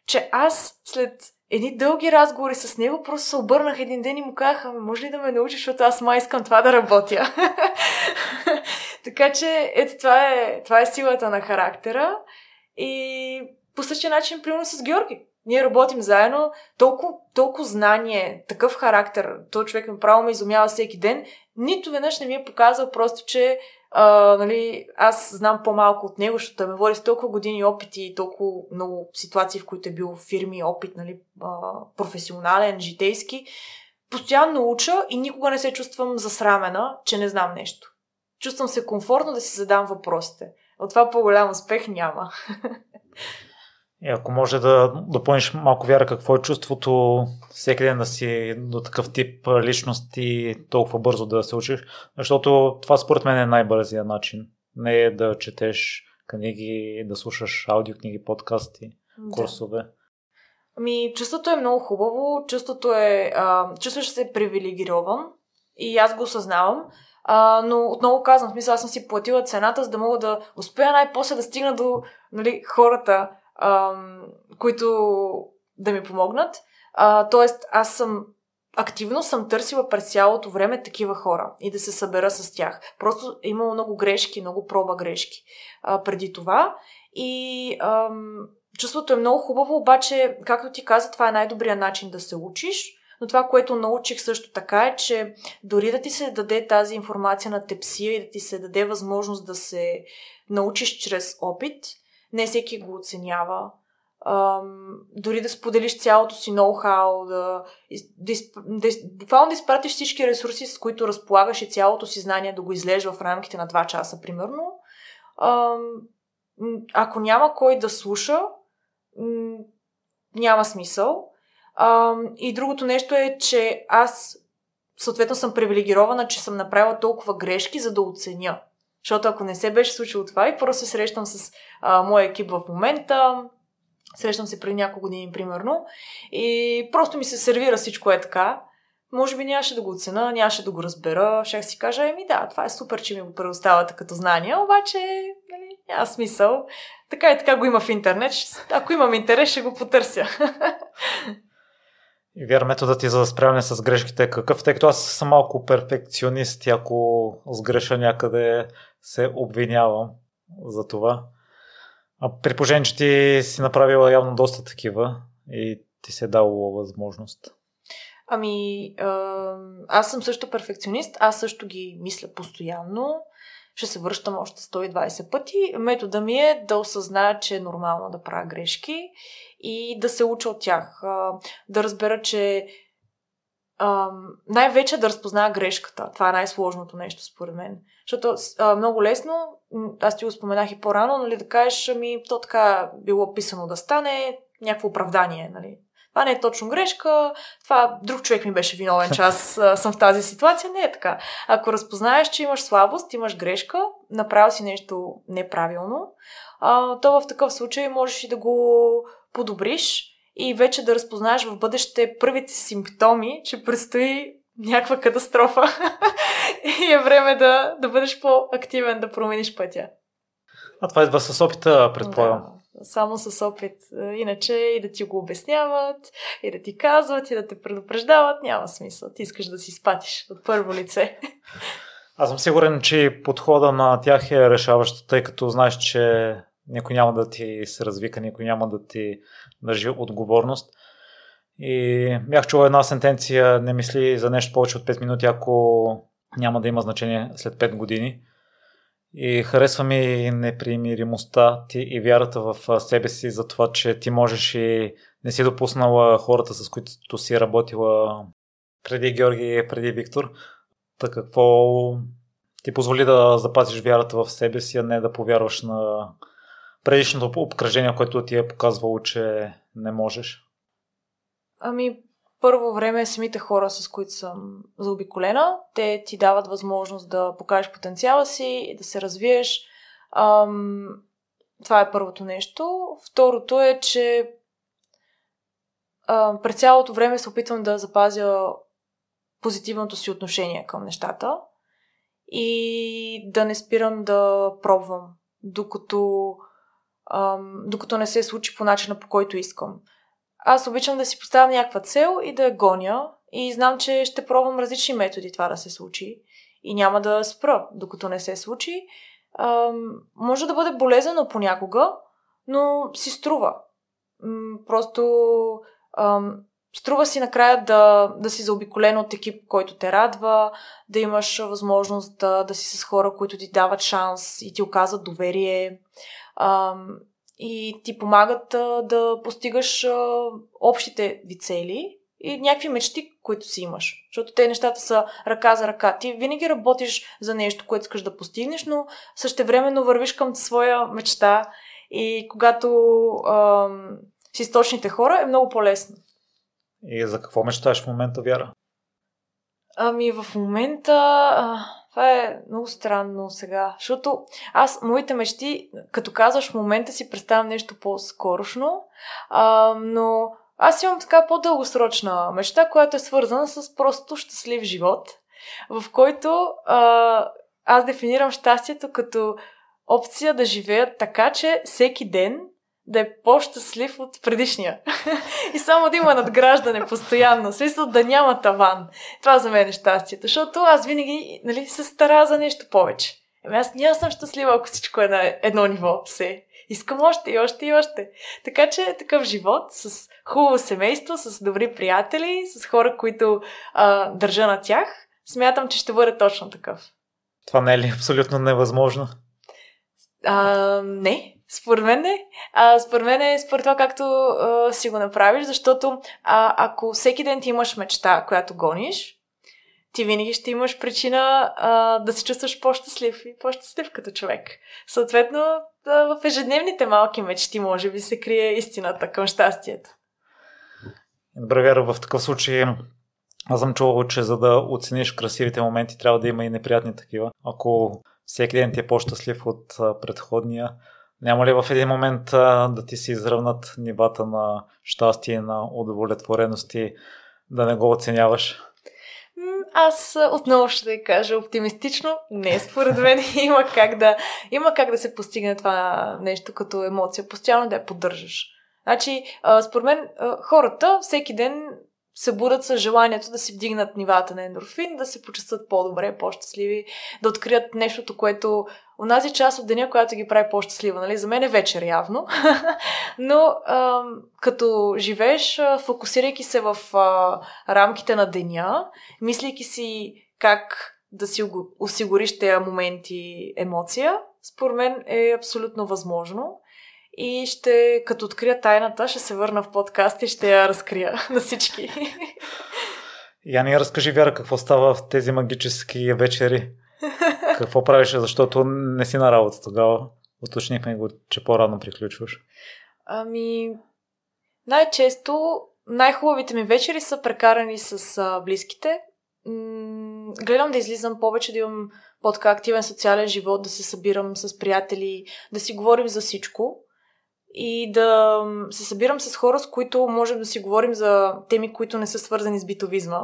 че аз след едни дълги разговори с него просто се обърнах един ден и му казах, ами може ли да ме научиш, защото аз май искам това да работя. така че ето това е, това е силата на характера. И по същия начин, примерно с Георги. Ние работим заедно, толкова, толкова знание, такъв характер, то човек направо ме изумява всеки ден. Нито веднъж не ми е показал просто, че а, нали, аз знам по-малко от него, защото ме води с толкова години опити и толкова много ситуации, в които е бил фирми, опит, нали, а, професионален, житейски. Постоянно уча и никога не се чувствам засрамена, че не знам нещо. Чувствам се комфортно да си задам въпросите. От това по-голям успех няма. И ако може да допълниш малко вяра, какво е чувството всеки ден да си до такъв тип личност и толкова бързо да се учиш, защото това според мен е най-бързия начин. Не е да четеш книги, да слушаш аудиокниги, подкасти, да. курсове. Ами, чувството е много хубаво, чувството е, а, чувстваш се привилегирован и аз го осъзнавам. А, но отново казвам, в смисъл, аз съм си платила цената, за да мога да успея най-после да стигна до нали, хората, които да ми помогнат. А, тоест, аз съм активно съм търсила през цялото време такива хора и да се събера с тях. Просто е имало много грешки, много проба грешки а, преди това. И ам, чувството е много хубаво, обаче, както ти каза, това е най-добрият начин да се учиш. Но това, което научих също така е, че дори да ти се даде тази информация на тепсия и да ти се даде възможност да се научиш чрез опит, не всеки го оценява. Um, дори да споделиш цялото си ноу-хау, да, да, да, буквално да изпратиш всички ресурси, с които разполагаш и цялото си знание да го излежа в рамките на 2 часа, примерно. Um, ако няма кой да слуша, няма смисъл. Um, и другото нещо е, че аз съответно съм привилегирована, че съм направила толкова грешки, за да оценя. Защото ако не се беше случило това и просто се срещам с а, моя екип в момента, срещам се преди няколко години, примерно, и просто ми се сервира всичко е така, може би нямаше да го оцена, нямаше да го разбера, ще си кажа, еми да, това е супер, че ми го предоставяте като знания, обаче нали, няма смисъл. Така и така го има в интернет. Ако имам интерес, ще го потърся. И вяра методът ти за справяне с грешките е какъв, тъй като аз съм малко перфекционист и ако сгреша някъде се обвинявам за това. А при положение, че ти си направила явно доста такива и ти се е дало възможност. Ами, аз съм също перфекционист, аз също ги мисля постоянно. Ще се връщам още 120 пъти. Метода ми е да осъзная, че е нормално да правя грешки и да се уча от тях. Да разбера, че най-вече да разпозная грешката. Това е най-сложното нещо, според мен. Защото много лесно, аз ти го споменах и по-рано, нали, да кажеш, ами, то така било писано да стане, някакво оправдание, нали. Това не е точно грешка, това друг човек ми беше виновен, че аз съм в тази ситуация. Не е така. Ако разпознаеш, че имаш слабост, имаш грешка, направил си нещо неправилно, то в такъв случай можеш и да го подобриш и вече да разпознаеш в бъдеще първите симптоми, че предстои някаква катастрофа и е време да, да бъдеш по-активен, да промениш пътя. А това идва с опита, предполагам. Да, само с опит. Иначе и да ти го обясняват, и да ти казват, и да те предупреждават, няма смисъл. Ти искаш да си спатиш от първо лице. Аз съм сигурен, че подхода на тях е решаващ, тъй като знаеш, че никой няма да ти се развика, никой няма да ти държи отговорност. И бях чул една сентенция, не мисли за нещо повече от 5 минути, ако няма да има значение след 5 години. И харесва ми непримиримостта ти и вярата в себе си за това, че ти можеш и не си допуснала хората, с които си работила преди Георги, преди Виктор. Така какво ти позволи да запазиш вярата в себе си, а не да повярваш на предишното обкръжение, което ти е показвало, че не можеш? Ами, първо време самите хора, с които съм заобиколена, те ти дават възможност да покажеш потенциала си, да се развиеш. Ам, това е първото нещо. Второто е, че ам, през цялото време се опитвам да запазя позитивното си отношение към нещата и да не спирам да пробвам, докато, ам, докато не се случи по начина по който искам аз обичам да си поставям някаква цел и да я гоня и знам, че ще пробвам различни методи това да се случи и няма да спра, докато не се случи. Ам, може да бъде болезнено понякога, но си струва. М, просто ам, струва си накрая да, да си заобиколен от екип, който те радва, да имаш възможност да, да си с хора, които ти дават шанс и ти оказват доверие. Ам, и ти помагат а, да постигаш а, общите ви цели и някакви мечти, които си имаш. Защото те нещата са ръка за ръка. Ти винаги работиш за нещо, което искаш да постигнеш, но същевременно вървиш към своя мечта и когато а, си с точните хора е много по-лесно. И за какво мечтаеш в момента, Вяра? Ами в момента... А това е много странно сега, защото аз, моите мечти, като казваш в момента си представям нещо по-скорошно, а, но аз имам така по-дългосрочна мечта, която е свързана с просто щастлив живот, в който а, аз дефинирам щастието като опция да живея така, че всеки ден да е по-щастлив от предишния. и само да има надграждане постоянно. В смисъл да няма таван. Това за мен е щастието. Защото аз винаги нали, се стара за нещо повече. Ами аз няма съм щастлива, ако всичко е на едно ниво все. Искам още и още и още. Така че такъв живот с хубаво семейство, с добри приятели, с хора, които а, държа на тях, смятам, че ще бъде точно такъв. Това не е ли абсолютно невъзможно? А, не, според мен не. А, според мен е според това както а, си го направиш, защото а, ако всеки ден ти имаш мечта, която гониш, ти винаги ще имаш причина а, да се чувстваш по-щастлив и по-щастлив като човек. Съответно, да, в ежедневните малки мечти може би се крие истината към щастието. Добре, Вера, в такъв случай аз съм чувал, че за да оцениш красивите моменти, трябва да има и неприятни такива. Ако всеки ден ти е по-щастлив от предходния, няма ли в един момент а, да ти се изравнат нивата на щастие, на удовлетвореност и да не го оценяваш? Аз отново ще кажа оптимистично. Не, според мен има как да, има как да се постигне това нещо като емоция. Постоянно да я поддържаш. Значи, според мен, хората всеки ден се будат с желанието да си вдигнат нивата на ендорфин, да се почувстват по-добре, по-щастливи, да открият нещото, което онази част от деня, която ги прави по-щастлива. Нали? За мен е вечер явно, но а, като живееш, фокусирайки се в а, рамките на деня, мислейки си как да си осигуриш тези моменти емоция, според мен е абсолютно възможно. И ще, като открия тайната, ще се върна в подкаст и ще я разкрия на всички. Яни, разкажи, Вяра, какво става в тези магически вечери? Какво правиш, защото не си на работа тогава? Уточнихме го, че по-рано приключваш. Ами, най-често най-хубавите ми вечери са прекарани с а, близките. М- гледам да излизам повече, да имам по-така активен социален живот, да се събирам с приятели, да си говорим за всичко и да се събирам с хора, с които можем да си говорим за теми, които не са свързани с битовизма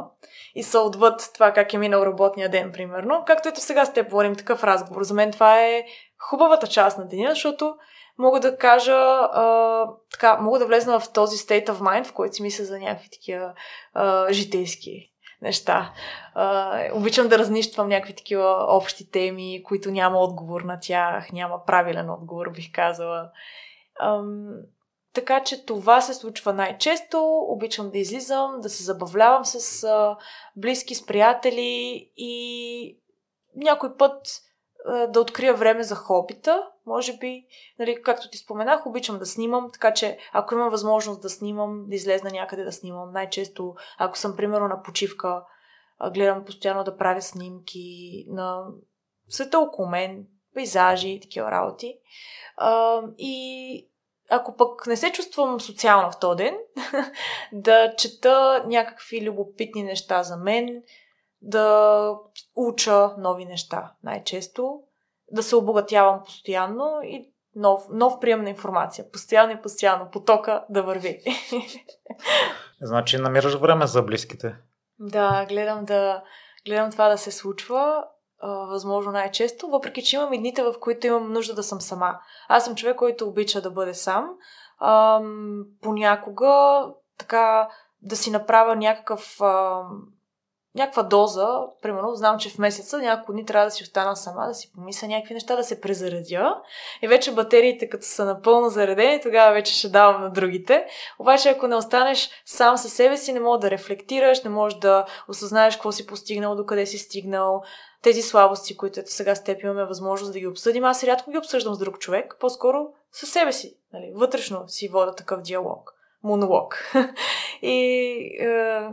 и са отвъд това как е минал работния ден, примерно. Както ето сега с теб говорим такъв разговор. За мен това е хубавата част на деня, защото мога да кажа, а, така, мога да влезна в този state of mind, в който си мисля за някакви такива а, житейски неща. А, обичам да разнищвам някакви такива общи теми, които няма отговор на тях, няма правилен отговор, бих казала. Ам, така че това се случва най-често. Обичам да излизам, да се забавлявам с а, близки, с приятели и някой път а, да открия време за хобита. Може би, нали, както ти споменах, обичам да снимам, така че ако имам възможност да снимам, да излезна някъде да снимам, най-често, ако съм примерно на почивка, гледам постоянно да правя снимки на света около мен, пейзажи и такива работи. А, и ако пък не се чувствам социална в този ден, да чета някакви любопитни неща за мен, да уча нови неща най-често, да се обогатявам постоянно и нов, нов прием на информация. Постоянно и постоянно потока да върви. Значи намираш време за близките. Да, гледам да гледам това да се случва възможно най-често, въпреки че имам и дните, в които имам нужда да съм сама. Аз съм човек, който обича да бъде сам. А, понякога така да си направя някакъв а, някаква доза, примерно, знам, че в месеца няколко дни трябва да си остана сама, да си помисля някакви неща, да се презаредя. И вече батериите, като са напълно заредени, тогава вече ще давам на другите. Обаче, ако не останеш сам със себе си, не можеш да рефлектираш, не можеш да осъзнаеш какво си постигнал, докъде си стигнал, тези слабости, които ето сега с теб имаме възможност да ги обсъдим. Аз рядко ги обсъждам с друг човек, по-скоро със себе си. Нали? Вътрешно си вода такъв диалог, монолог. и е,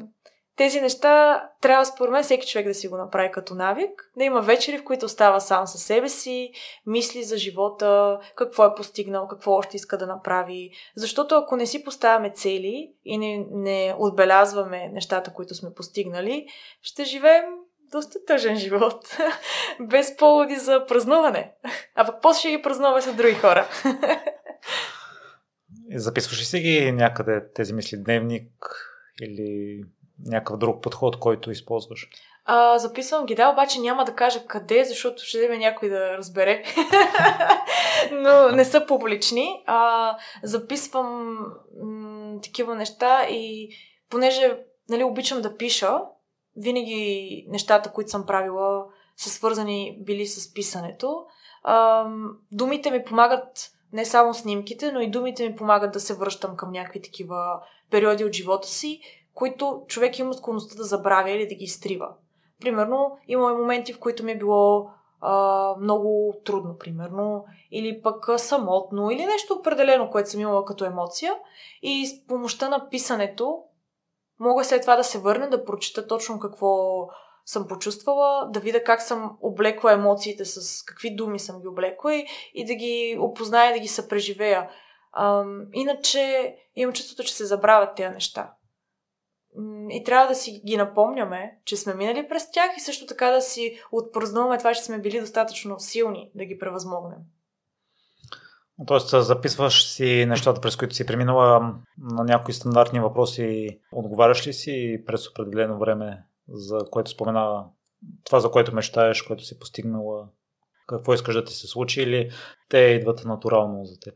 тези неща трябва според мен всеки човек да си го направи като навик, да има вечери, в които остава сам със себе си, мисли за живота, какво е постигнал, какво още иска да направи. Защото ако не си поставяме цели и не, не отбелязваме нещата, които сме постигнали, ще живеем доста тъжен живот, без поводи за празнуване. А пък после ще ги празнуваме с други хора. Записваш ли си ги някъде тези мисли дневник или някакъв друг подход, който използваш? А, записвам ги, да, обаче няма да кажа къде, защото ще вземе някой да разбере. Но не са публични. А, записвам м- такива неща и понеже нали, обичам да пиша, винаги нещата, които съм правила, са свързани били с писането. Думите ми помагат не само снимките, но и думите ми помагат да се връщам към някакви такива периоди от живота си, които човек има склонността да забравя или да ги изтрива. Примерно, има моменти, в които ми е било а, много трудно, примерно, или пък самотно, или нещо определено, което съм имала като емоция. И с помощта на писането мога след това да се върна, да прочита точно какво съм почувствала, да видя как съм облекла емоциите, с какви думи съм ги облекла и, и да ги опозная, да ги съпреживея. Ам, иначе имам чувството, че се забравят тези неща. И трябва да си ги напомняме, че сме минали през тях и също така да си отпразнуваме това, че сме били достатъчно силни да ги превъзмогнем. Тоест, записваш си нещата, през които си преминала на някои стандартни въпроси, отговаряш ли си през определено време, за което спомена това, за което мечтаеш, което си постигнала, какво искаш да ти се случи или те идват натурално за теб?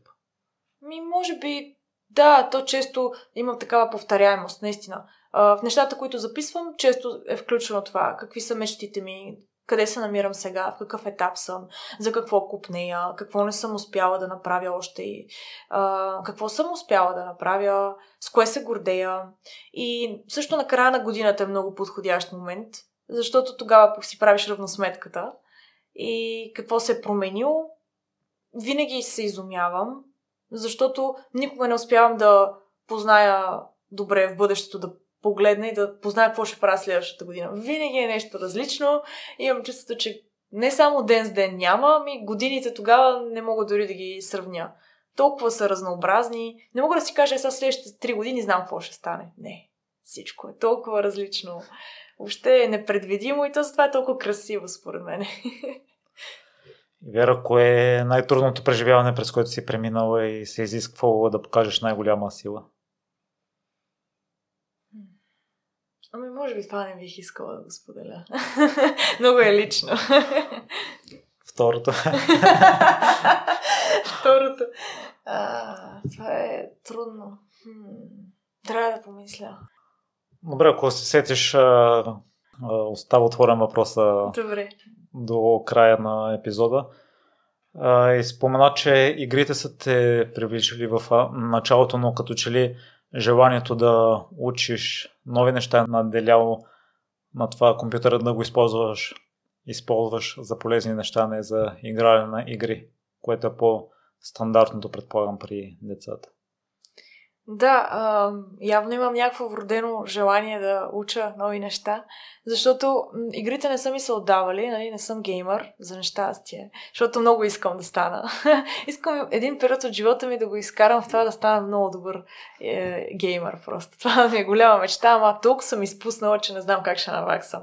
Ми, може би, да, то често има такава повторяемост, наистина. В нещата, които записвам, често е включено това. Какви са мечтите ми, къде се намирам сега, в какъв етап съм, за какво купнея, какво не съм успяла да направя още и а, какво съм успяла да направя, с кое се гордея. И също на края на годината е много подходящ момент, защото тогава си правиш равносметката и какво се е променило. Винаги се изумявам, защото никога не успявам да позная добре в бъдещето, да погледна и да позная какво ще правя следващата година. Винаги е нещо различно. Имам чувството, че не само ден с ден няма, ами годините тогава не мога дори да ги сравня. Толкова са разнообразни. Не мога да си кажа, сега следващите три години знам какво ще стане. Не. Всичко е толкова различно. Въобще е непредвидимо и то затова е толкова красиво, според мен. Вера, кое е най-трудното преживяване, през което си преминала и се изисквало да покажеш най-голяма сила? Ами, може би това не бих искала да го споделя. Много е лично. Второто. Второто. А, това е трудно. Трябва да помисля. Добре, ако се сетиш, остава отворен въпроса Добре. до края на епизода. И спомена, че игрите са те привличали в началото, но като че ли желанието да учиш нови неща е наделяло на това компютъра да го използваш, използваш за полезни неща, не за игране на игри, което е по-стандартното, предполагам, при децата. Да, явно имам някакво вродено желание да уча нови неща, защото игрите не са ми се отдавали, нали, не съм геймър, за нещастие, защото много искам да стана. искам един период от живота ми да го изкарам в това да стана много добър е, геймър просто. Това ми е голяма мечта, ама толкова съм изпуснала, че не знам как ще наваксам.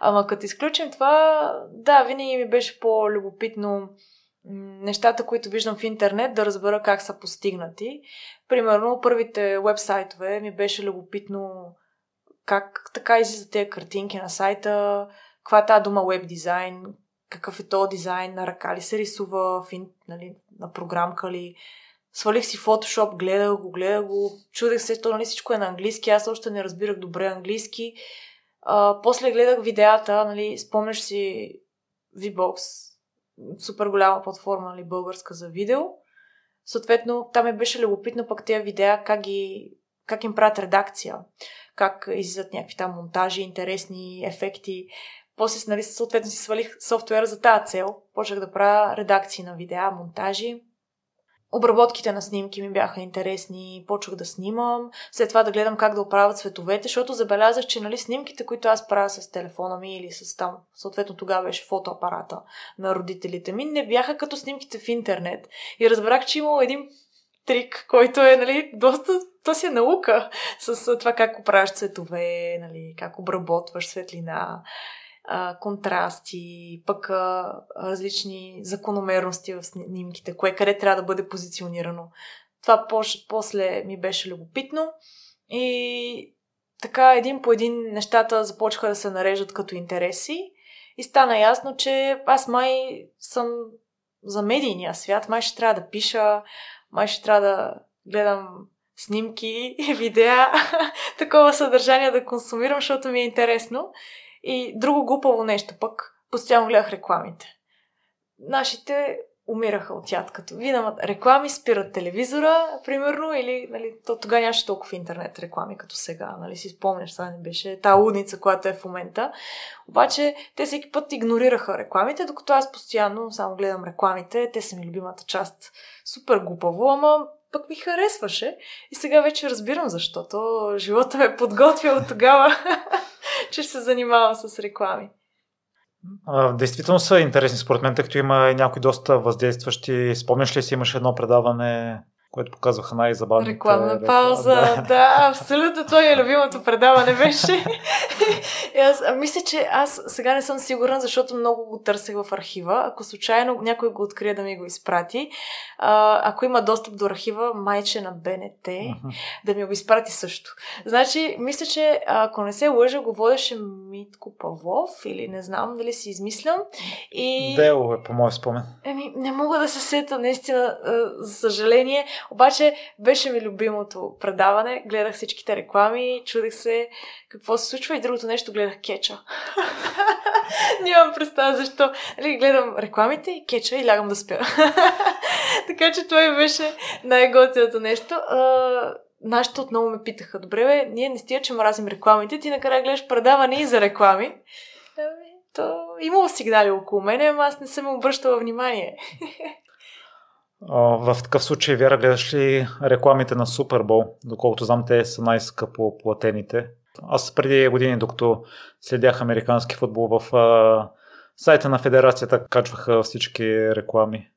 Ама като изключим това, да, винаги ми беше по-любопитно нещата, които виждам в интернет, да разбера как са постигнати. Примерно, първите вебсайтове ми беше любопитно как така излизат тези картинки на сайта, каква е тази дума веб дизайн, какъв е то дизайн, на ръка ли се рисува, в, нали, на програмка ли. Свалих си Photoshop, гледах го, гледах го, чудех се, то нали всичко е на английски, аз още не разбирах добре английски. А, после гледах видеята, нали, спомняш си VBOX, супер голяма платформа, нали, българска за видео. Съответно, там ми беше любопитно пък тези видеа, как, ги, как им правят редакция, как излизат някакви там монтажи, интересни ефекти. После, нали, съответно си свалих софтуера за тази цел. Почнах да правя редакции на видеа, монтажи. Обработките на снимки ми бяха интересни, почвах да снимам, след това да гледам как да оправят цветовете, защото забелязах, че нали, снимките, които аз правя с телефона ми или с там, съответно тогава беше фотоапарата на родителите ми, не бяха като снимките в интернет. И разбрах, че имал един трик, който е, нали, доста, то си е наука с това как оправяш цветове, нали, как обработваш светлина а, контрасти, пък а, различни закономерности в снимките, кое къде трябва да бъде позиционирано. Това после ми беше любопитно и така един по един нещата започнаха да се нареждат като интереси и стана ясно, че аз май съм за медийния свят, май ще трябва да пиша, май ще трябва да гледам снимки, видеа, такова съдържание да консумирам, защото ми е интересно. И друго глупаво нещо пък, постоянно гледах рекламите. Нашите умираха от яд, като видят реклами, спират телевизора, примерно, или нали, то, тогава нямаше толкова интернет реклами, като сега, нали, си спомняш, сега не беше та лудница, която е в момента. Обаче, те всеки път игнорираха рекламите, докато аз постоянно само гледам рекламите, те са ми любимата част. Супер глупаво, ама пък ми харесваше. И сега вече разбирам защото живота ме подготвя от тогава, че ще се занимавам с реклами. Действително са интересни според мен, тъй като има някои доста въздействащи. Спомняш ли си, имаше едно предаване което показваха най-забавните. Рекламна пауза, да. да, абсолютно. Това е любимото предаване беше. и аз а, мисля, че аз сега не съм сигурна, защото много го търсех в архива. Ако случайно някой го открие да ми го изпрати, а, ако има достъп до архива, майче на БНТ, uh-huh. да ми го изпрати също. Значи, мисля, че ако не се лъжа, го водеше Митко Павлов или не знам дали си измислям. И... Дело е, по мой спомен. Еми, не мога да се сета, наистина, за съжаление. Обаче беше ми любимото предаване. Гледах всичките реклами, чудех се какво се случва и другото нещо гледах кеча. Нямам представа защо. Нали, гледам рекламите и кеча и лягам да спя. така че това ми беше най-готиното нещо. А, нашите отново ме питаха, добре бе, ние не стига, че мразим рекламите, ти накрая гледаш предаване и за реклами. Ами, то имало сигнали около мене, ама аз не съм обръщала внимание. В такъв случай, Вяра, гледаш ли рекламите на Супербол? Доколкото знам, те са най-скъпо платените. Аз преди години, докато следях американски футбол в а, сайта на федерацията, качваха всички реклами.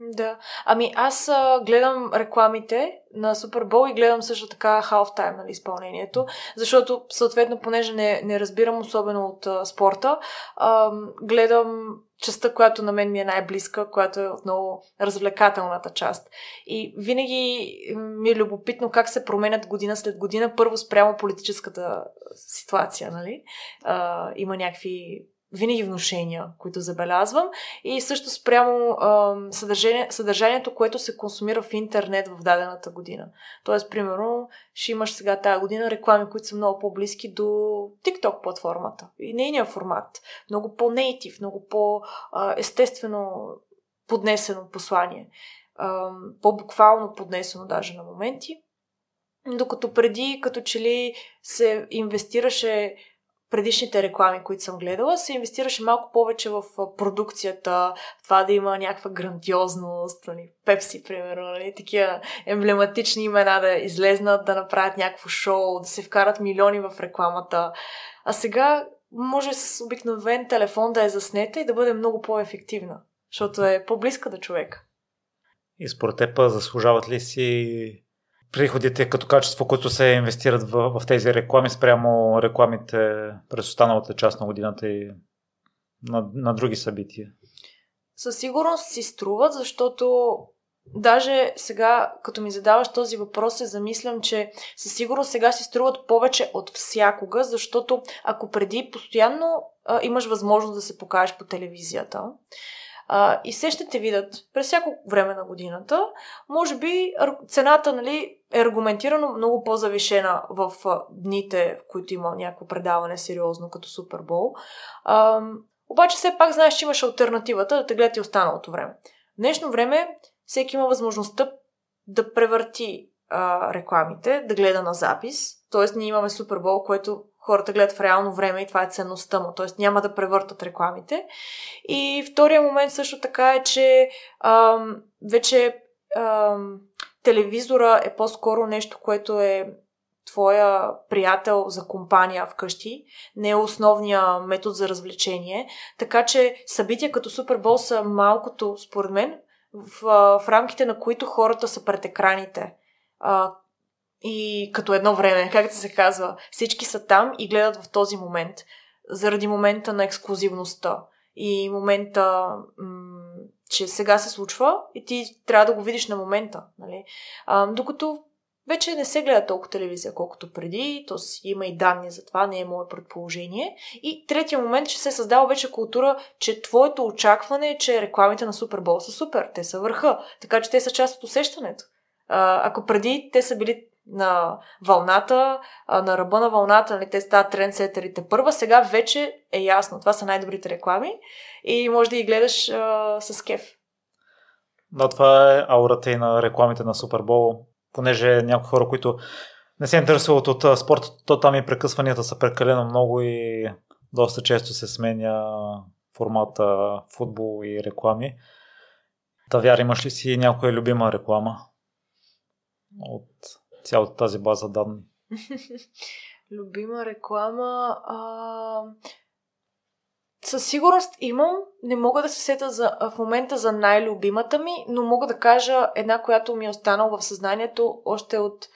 Да. Ами аз а, гледам рекламите на Супербол и гледам също така halftime нали, изпълнението, защото съответно, понеже не, не разбирам особено от а, спорта, а, гледам частта, която на мен ми е най-близка, която е отново развлекателната част. И винаги ми е любопитно как се променят година след година, първо спрямо политическата ситуация, нали? А, има някакви винаги внушения, които забелязвам и също спрямо а, съдържание, съдържанието, което се консумира в интернет в дадената година. Тоест, примерно, ще имаш сега тази година реклами, които са много по-близки до TikTok платформата и нейния формат. Много по-нейтив, много по-естествено поднесено послание. А, по-буквално поднесено даже на моменти. Докато преди, като че ли се инвестираше предишните реклами, които съм гледала, се инвестираше малко повече в продукцията, това да има някаква грандиозност, нали, Пепси, примерно, нали, такива емблематични имена да излезнат, да направят някакво шоу, да се вкарат милиони в рекламата. А сега може с обикновен телефон да е заснета и да бъде много по-ефективна, защото е по-близка до човека. И според теб заслужават ли си приходите като качество, които се инвестират в, в тези реклами спрямо рекламите през останалата част на годината и на, на други събития? Със сигурност си струват, защото даже сега, като ми задаваш този въпрос, се замислям, че със сигурност сега си струват повече от всякога, защото ако преди постоянно а, имаш възможност да се покажеш по телевизията, а, и се ще те видят през всяко време на годината. Може би цената нали, е аргументирано много по-завишена в дните, в които има някакво предаване сериозно, като Супербол. Обаче все пак знаеш, че имаш альтернативата да те гледат и останалото време. В днешно време всеки има възможността да превърти а, рекламите, да гледа на запис. Тоест, ние имаме Супербол, което хората гледат в реално време и това е ценността му, т.е. няма да превъртат рекламите. И втория момент също така е, че ам, вече ам, телевизора е по-скоро нещо, което е твоя приятел за компания вкъщи, не е основния метод за развлечение. Така че събития като Супербол са малкото, според мен, в, в рамките на които хората са пред екраните. А, и като едно време, както се казва, всички са там и гледат в този момент, заради момента на ексклюзивността и момента, м- че сега се случва и ти трябва да го видиш на момента. Нали? А, докато вече не се гледа толкова телевизия, колкото преди, то има и данни за това, не е мое предположение. И третия момент, че се е създава вече култура, че твоето очакване е, че рекламите на Супербол са супер, те са върха, така че те са част от усещането. А, ако преди те са били на вълната, на ръба на вълната, нали, те стават трендсетерите първа, сега вече е ясно. Това са най-добрите реклами и може да ги гледаш а, с кеф. Да, това е аурата и на рекламите на Супербол, понеже някои хора, които не се интересуват от спорта, то там и прекъсванията са прекалено много и доста често се сменя формата футбол и реклами. Та вяра, имаш ли си някоя любима реклама от цялата тази база данни? любима реклама. А... Със сигурност имам. Не мога да се сета за, в момента за най-любимата ми, но мога да кажа една, която ми е останала в съзнанието още от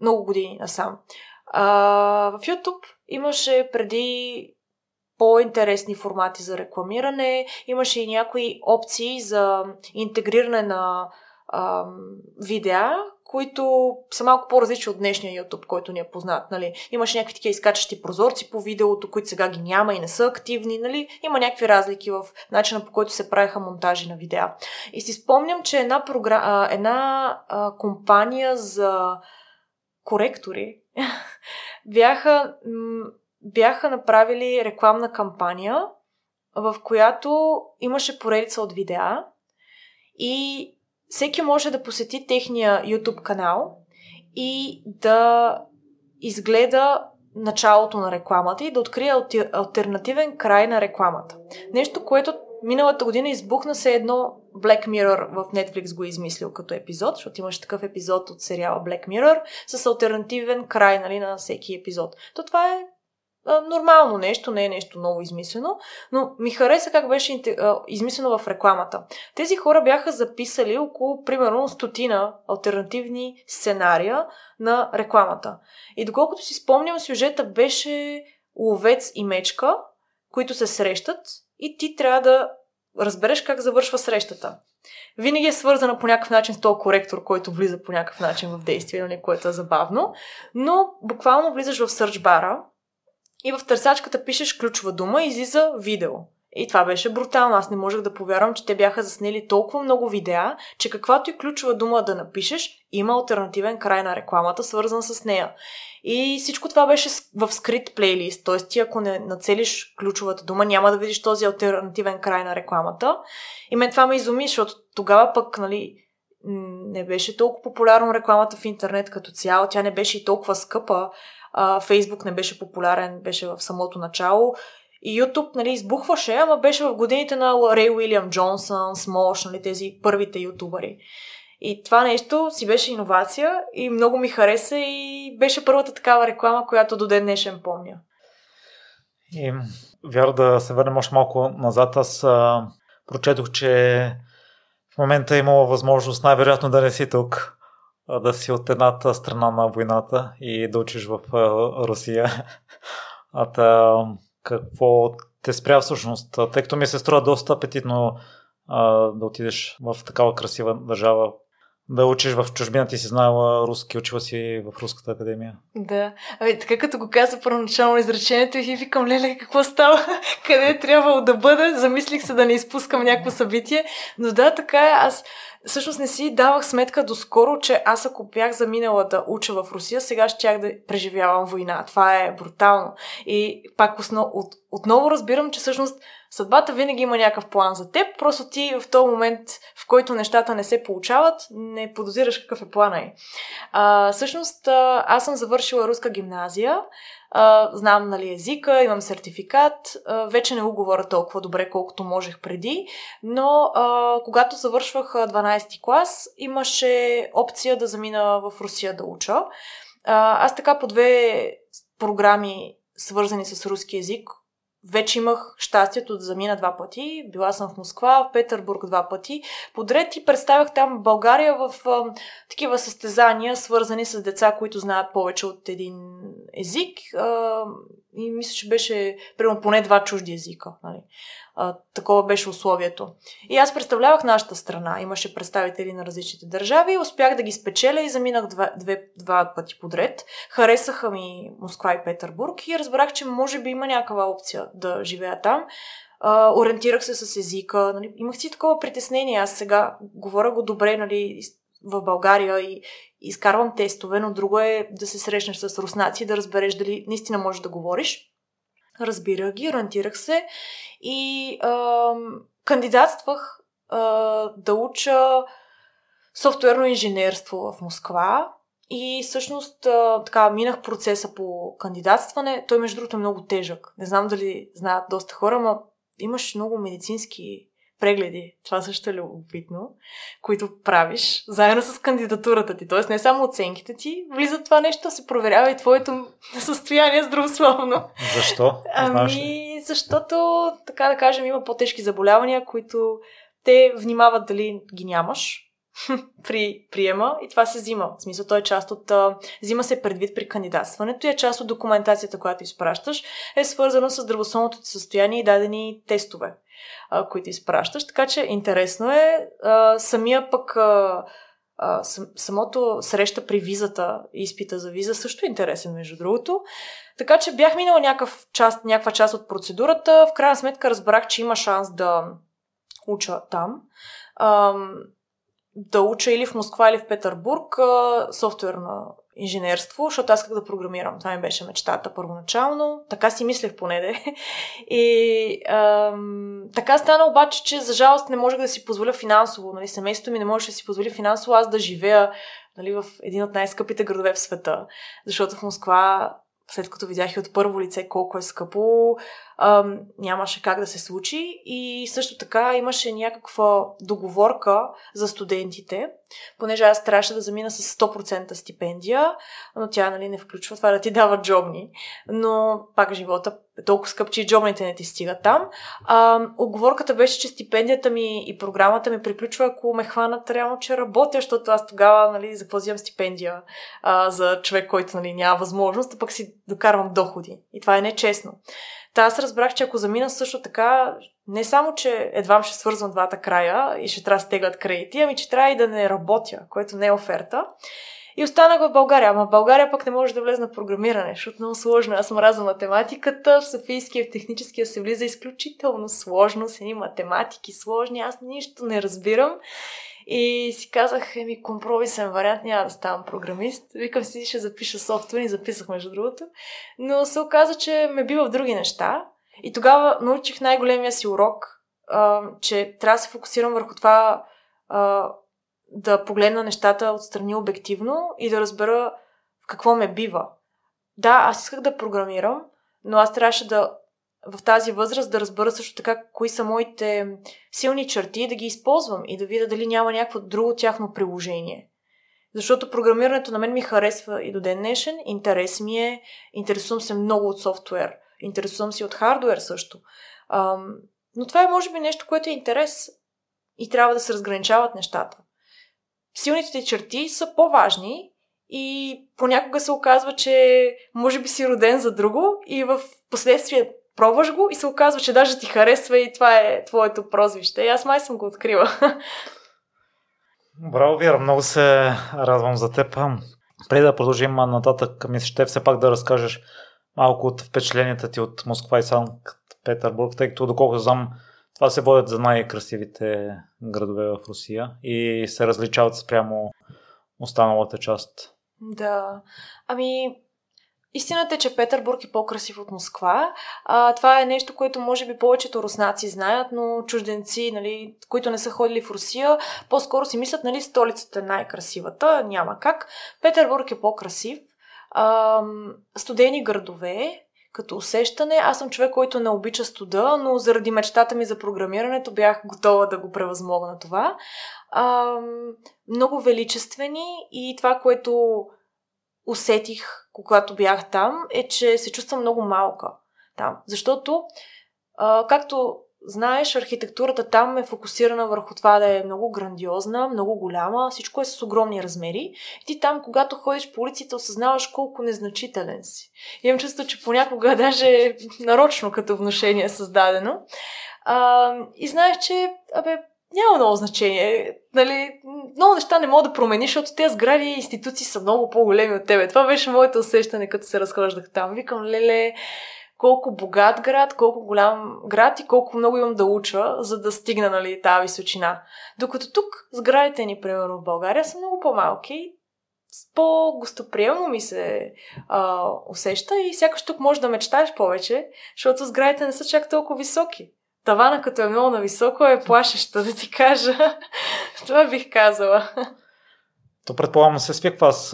много години насам. А, в YouTube имаше преди по-интересни формати за рекламиране, имаше и някои опции за интегриране на а, видеа, които са малко по-различни от днешния YouTube, който ни е познат. Нали. Имаше някакви такива изкачащи прозорци по видеото, които сега ги няма и не са активни. Нали. Има някакви разлики в начина по който се правиха монтажи на видеа. И си спомням, че една, програ... една а, компания за коректори бяха, бяха направили рекламна кампания, в която имаше поредица от видеа и всеки може да посети техния YouTube канал и да изгледа началото на рекламата и да открие альтернативен край на рекламата. Нещо, което миналата година избухна се едно Black Mirror в Netflix го е измислил като епизод, защото имаше такъв епизод от сериала Black Mirror с альтернативен край нали, на всеки епизод. То това е нормално нещо, не е нещо много измислено, но ми хареса как беше измислено в рекламата. Тези хора бяха записали около, примерно, стотина альтернативни сценария на рекламата. И доколкото си спомням, сюжета беше ловец и мечка, които се срещат и ти трябва да разбереш как завършва срещата. Винаги е свързана по някакъв начин с този коректор, който влиза по някакъв начин в действие, нали, което е забавно, но буквално влизаш в сърч бара и в търсачката пишеш ключова дума и излиза видео. И това беше брутално. Аз не можех да повярвам, че те бяха заснели толкова много видеа, че каквато и ключова дума да напишеш, има альтернативен край на рекламата, свързан с нея. И всичко това беше в скрит плейлист, т.е. ти ако не нацелиш ключовата дума, няма да видиш този альтернативен край на рекламата. И мен това ме изуми, защото тогава пък, нали, не беше толкова популярно рекламата в интернет като цяло, тя не беше и толкова скъпа. Фейсбук не беше популярен, беше в самото начало. И YouTube, нали, избухваше, ама беше в годините на Рей Уилям Джонсън, Смош, нали, тези първите ютубъри. И това нещо си беше иновация и много ми хареса и беше първата такава реклама, която до ден днешен помня. И вяра да се върнем още малко назад. Аз а, прочетох, че в момента е имала възможност най-вероятно да не си тук, да си от едната страна на войната и да учиш в Русия. А та, какво те спря всъщност? Тъй като ми се струва доста апетитно да отидеш в такава красива държава, да учиш в чужбина, ти си знаела руски, учила си в Руската академия. Да. Ами, така като го каза първоначално изречението и викам, леле, какво става? Къде е трябвало да бъда? Замислих се да не изпускам някакво събитие. Но да, така е. Аз всъщност не си давах сметка доскоро, че аз ако бях заминала да уча в Русия, сега щях да преживявам война. Това е брутално. И пак основ, от, отново разбирам, че всъщност съдбата винаги има някакъв план за теб, просто ти в този момент, в който нещата не се получават, не подозираш какъв е плана и. А, всъщност, аз съм завършила руска гимназия, а, знам нали, езика, имам сертификат, а, вече не го говоря толкова добре, колкото можех преди, но а, когато завършвах 12 клас, имаше опция да замина в Русия да уча. А, аз така по две програми, свързани с руски язик, вече имах щастието да замина два пъти. Била съм в Москва, в Петербург два пъти. Подред и представях там България в а, такива състезания, свързани с деца, които знаят повече от един език. А, и мисля, че беше примерно поне два чужди езика. Нали. А, такова беше условието. И аз представлявах нашата страна. Имаше представители на различните държави. Успях да ги спечеля и заминах два, две, два пъти подред. Харесаха ми Москва и Петербург и разбрах, че може би има някаква опция да живея там. А, ориентирах се с езика. Нали. Имах си такова притеснение. Аз сега говоря го добре, нали, в България и изкарвам тестове, но друго е да се срещнеш с руснаци и да разбереш дали наистина можеш да говориш. Разбирах ги, ориентирах се и а, кандидатствах а, да уча софтуерно инженерство в Москва. И всъщност а, така минах процеса по кандидатстване. Той, между другото, е много тежък. Не знам дали знаят доста хора, но имаш много медицински прегледи, това също е любопитно, които правиш заедно с кандидатурата ти. Тоест не само оценките ти, влиза това нещо, се проверява и твоето състояние здравословно. Защо? Ами, защото, така да кажем, има по-тежки заболявания, които те внимават дали ги нямаш при приема и това се взима. В смисъл, той е част от... А, взима се предвид при кандидатстването и е част от документацията, която изпращаш, е свързано с здравословното ти състояние и дадени тестове а, които изпращаш. Така че интересно е. А, самия пък а, а, сам, самото среща при визата, изпита за виза също е интересен, между другото. Така че бях минала някакъв част, някаква част от процедурата. В крайна сметка разбрах, че има шанс да уча там. Да уча или в Москва, или в Петербург софтуерна инженерство, защото аз исках да програмирам. Това ми беше мечтата първоначално. Така си мислех поне де. И ам, така стана обаче, че за жалост не можех да си позволя финансово. Нали, семейството ми не можеше да си позволи финансово аз да живея нали, в един от най-скъпите градове в света. Защото в Москва след като видях и от първо лице колко е скъпо, ам, нямаше как да се случи. И също така имаше някаква договорка за студентите, понеже аз трябваше да замина с 100% стипендия, но тя нали, не включва това да ти дава джобни. Но пак живота толкова скъп, че и джобните не ти стигат там. А, оговорката беше, че стипендията ми и програмата ми приключва, ако ме хванат реално, че работя, защото аз тогава нали, запазям стипендия а, за човек, който нали, няма възможност, а пък си докарвам доходи. И това е нечестно. Та аз разбрах, че ако замина също така, не само, че едва ще свързвам двата края и ще трябва да стеглят кредити, ами че трябва и да не работя, което не е оферта. И останах в България. Ама в България пък не може да влезе на програмиране, защото много сложно. Аз съм раза математиката, в Софийския, в техническия се влиза изключително сложно, с едни математики сложни, аз нищо не разбирам. И си казах, еми, компромисен вариант, няма да ставам програмист. Викам си, ще запиша софтуер и записах между другото. Но се оказа, че ме бива в други неща. И тогава научих най-големия си урок, а, че трябва да се фокусирам върху това а, да погледна нещата отстрани обективно и да разбера в какво ме бива. Да, аз исках да програмирам, но аз трябваше да в тази възраст да разбера също така кои са моите силни черти и да ги използвам и да видя дали няма някакво друго тяхно приложение. Защото програмирането на мен ми харесва и до ден днешен, интерес ми е, интересувам се много от софтуер, интересувам се от хардуер също. Ам, но това е може би нещо, което е интерес и трябва да се разграничават нещата. Силните ти черти са по-важни и понякога се оказва, че може би си роден за друго и в последствие пробваш го и се оказва, че даже ти харесва и това е твоето прозвище. И аз май съм го открила. Браво, Вера, много се радвам за теб. Преди да продължим нататък, ми ще все пак да разкажеш малко от впечатленията ти от Москва и Санкт Петербург, тъй като доколкото знам, това се водят за най-красивите градове в Русия и се различават спрямо останалата част. Да. Ами, Истината е, че Петербург е по-красив от Москва. А, това е нещо, което може би повечето руснаци знаят, но чужденци, нали, които не са ходили в Русия, по-скоро си мислят, нали, столицата е най-красивата. Няма как. Петербург е по-красив. А, студени градове, като усещане. Аз съм човек, който не обича студа, но заради мечтата ми за програмирането бях готова да го превъзмогна това. А, много величествени и това, което усетих, когато бях там, е, че се чувствам много малка там. Защото, а, както знаеш, архитектурата там е фокусирана върху това да е много грандиозна, много голяма, всичко е с огромни размери. И ти там, когато ходиш по улиците, осъзнаваш колко незначителен си. Имам чувство, че понякога даже нарочно като вношение е създадено. А, и знаеш, че, абе, няма много значение. Нали, много неща не мога да промениш, защото тези сгради и институции са много по-големи от тебе. Това беше моето усещане, като се разхождах там. Викам, леле, колко богат град, колко голям град и колко много имам да уча, за да стигна нали, тази височина. Докато тук сградите ни, примерно в България, са много по-малки, по-гостоприемно ми се а, усеща и сякаш тук можеш да мечтаеш повече, защото сградите не са чак толкова високи. тавана като е много нависоко е плашещо, да ти кажа. Това бих казала. То предполагам се свиква. Аз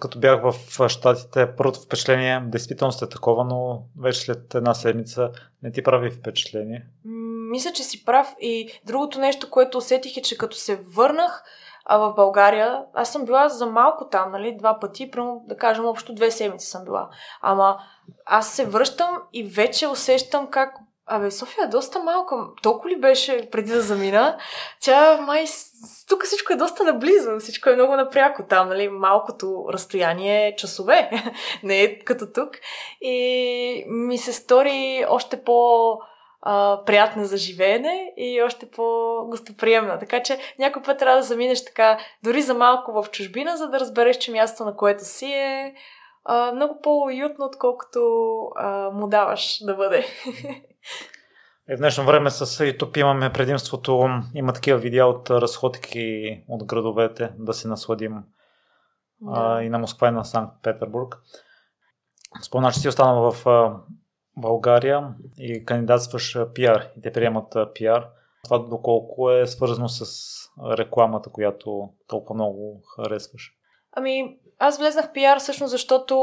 като бях в Штатите, първото впечатление действително сте такова, но вече след една седмица не ти прави впечатление. Мисля, че си прав. И другото нещо, което усетих е, че като се върнах а в България, аз съм била за малко там, нали, два пъти, прямо да кажем, общо две седмици съм била. Ама аз се връщам и вече усещам как Абе, София е доста малка. Толкова ли беше преди да замина? Тя май... Тук всичко е доста наблизо. Всичко е много напряко там, нали? Малкото разстояние е часове. Не е като тук. И ми се стори още по приятна за живеене и още по-гостоприемна. Така че някой път трябва да заминеш така, дори за малко в чужбина, за да разбереш, че място на което си е много по-уютно, отколкото му даваш да бъде. Е, в днешно време с YouTube имаме предимството, има такива видеа от разходки от градовете, да се насладим да. а, и на Москва и на Санкт Петербург. Спомня, че си останала в а, България и кандидатстваш пиар и те приемат пиар. Това доколко е свързано с рекламата, която толкова много харесваш? Ами, аз влезнах пиар всъщност, защото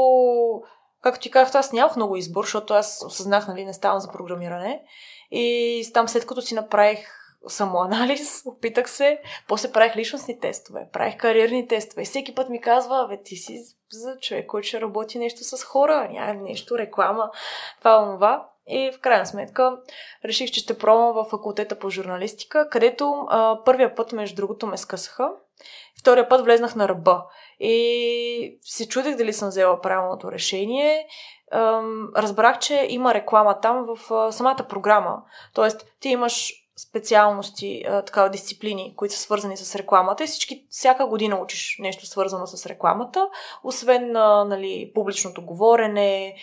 Както ти казах, аз нямах много избор, защото аз осъзнах, нали, не ставам за програмиране. И там след като си направих самоанализ, опитах се, после правих личностни тестове, правих кариерни тестове и всеки път ми казва, бе, ти си за човек, който ще работи нещо с хора, няма нещо, реклама, това, онова. И в крайна сметка реших, че ще пробвам в факултета по журналистика, където а, първия път, между другото, ме скъсаха. Втория път влезнах на ръба. И се чудех дали съм взела правилното решение. Разбрах, че има реклама там в самата програма. Тоест, ти имаш специалности, такава дисциплини, които са свързани с рекламата и всички, всяка година учиш нещо свързано с рекламата, освен нали, публичното говорене,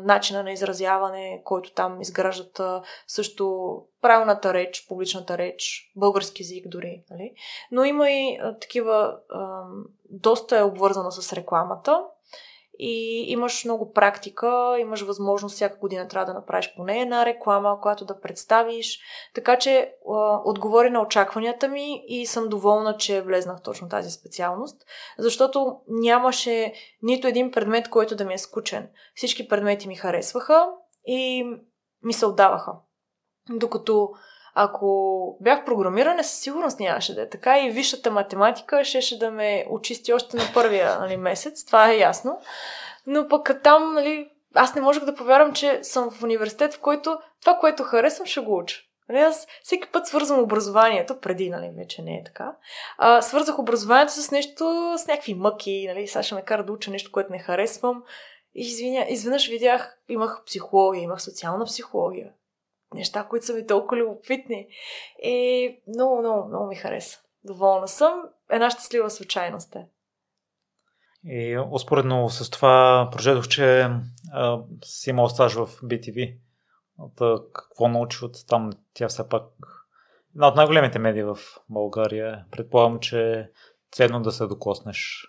начина на изразяване, който там изграждат също правилната реч, публичната реч, български язик дори. Нали? Но има и такива, доста е обвързано с рекламата и имаш много практика, имаш възможност всяка година трябва да направиш поне една реклама, която да представиш. Така че а, отговори на очакванията ми и съм доволна, че влезнах точно тази специалност, защото нямаше нито един предмет, който да ми е скучен. Всички предмети ми харесваха и ми се отдаваха. Докато ако бях програмиране, със сигурност нямаше да е така и висшата математика щеше да ме очисти още на първия нали, месец, това е ясно. Но пък там, нали, аз не можех да повярвам, че съм в университет, в който това, което харесвам, ще го уча. Нали, аз всеки път свързвам образованието, преди, нали, вече не е така, а, свързах образованието с нещо, с някакви мъки, нали, сега ще ме кара да уча нещо, което не харесвам. И извиня, изведнъж видях, имах психология, имах социална психология неща, които са ми толкова любопитни. И много, много, много ми хареса. Доволна съм. Една щастлива случайност е. И успоредно с това прочетох, че а, си имал стаж в BTV. От, какво научи от там? Тя все пак една от най-големите медии в България. Предполагам, че е ценно да се докоснеш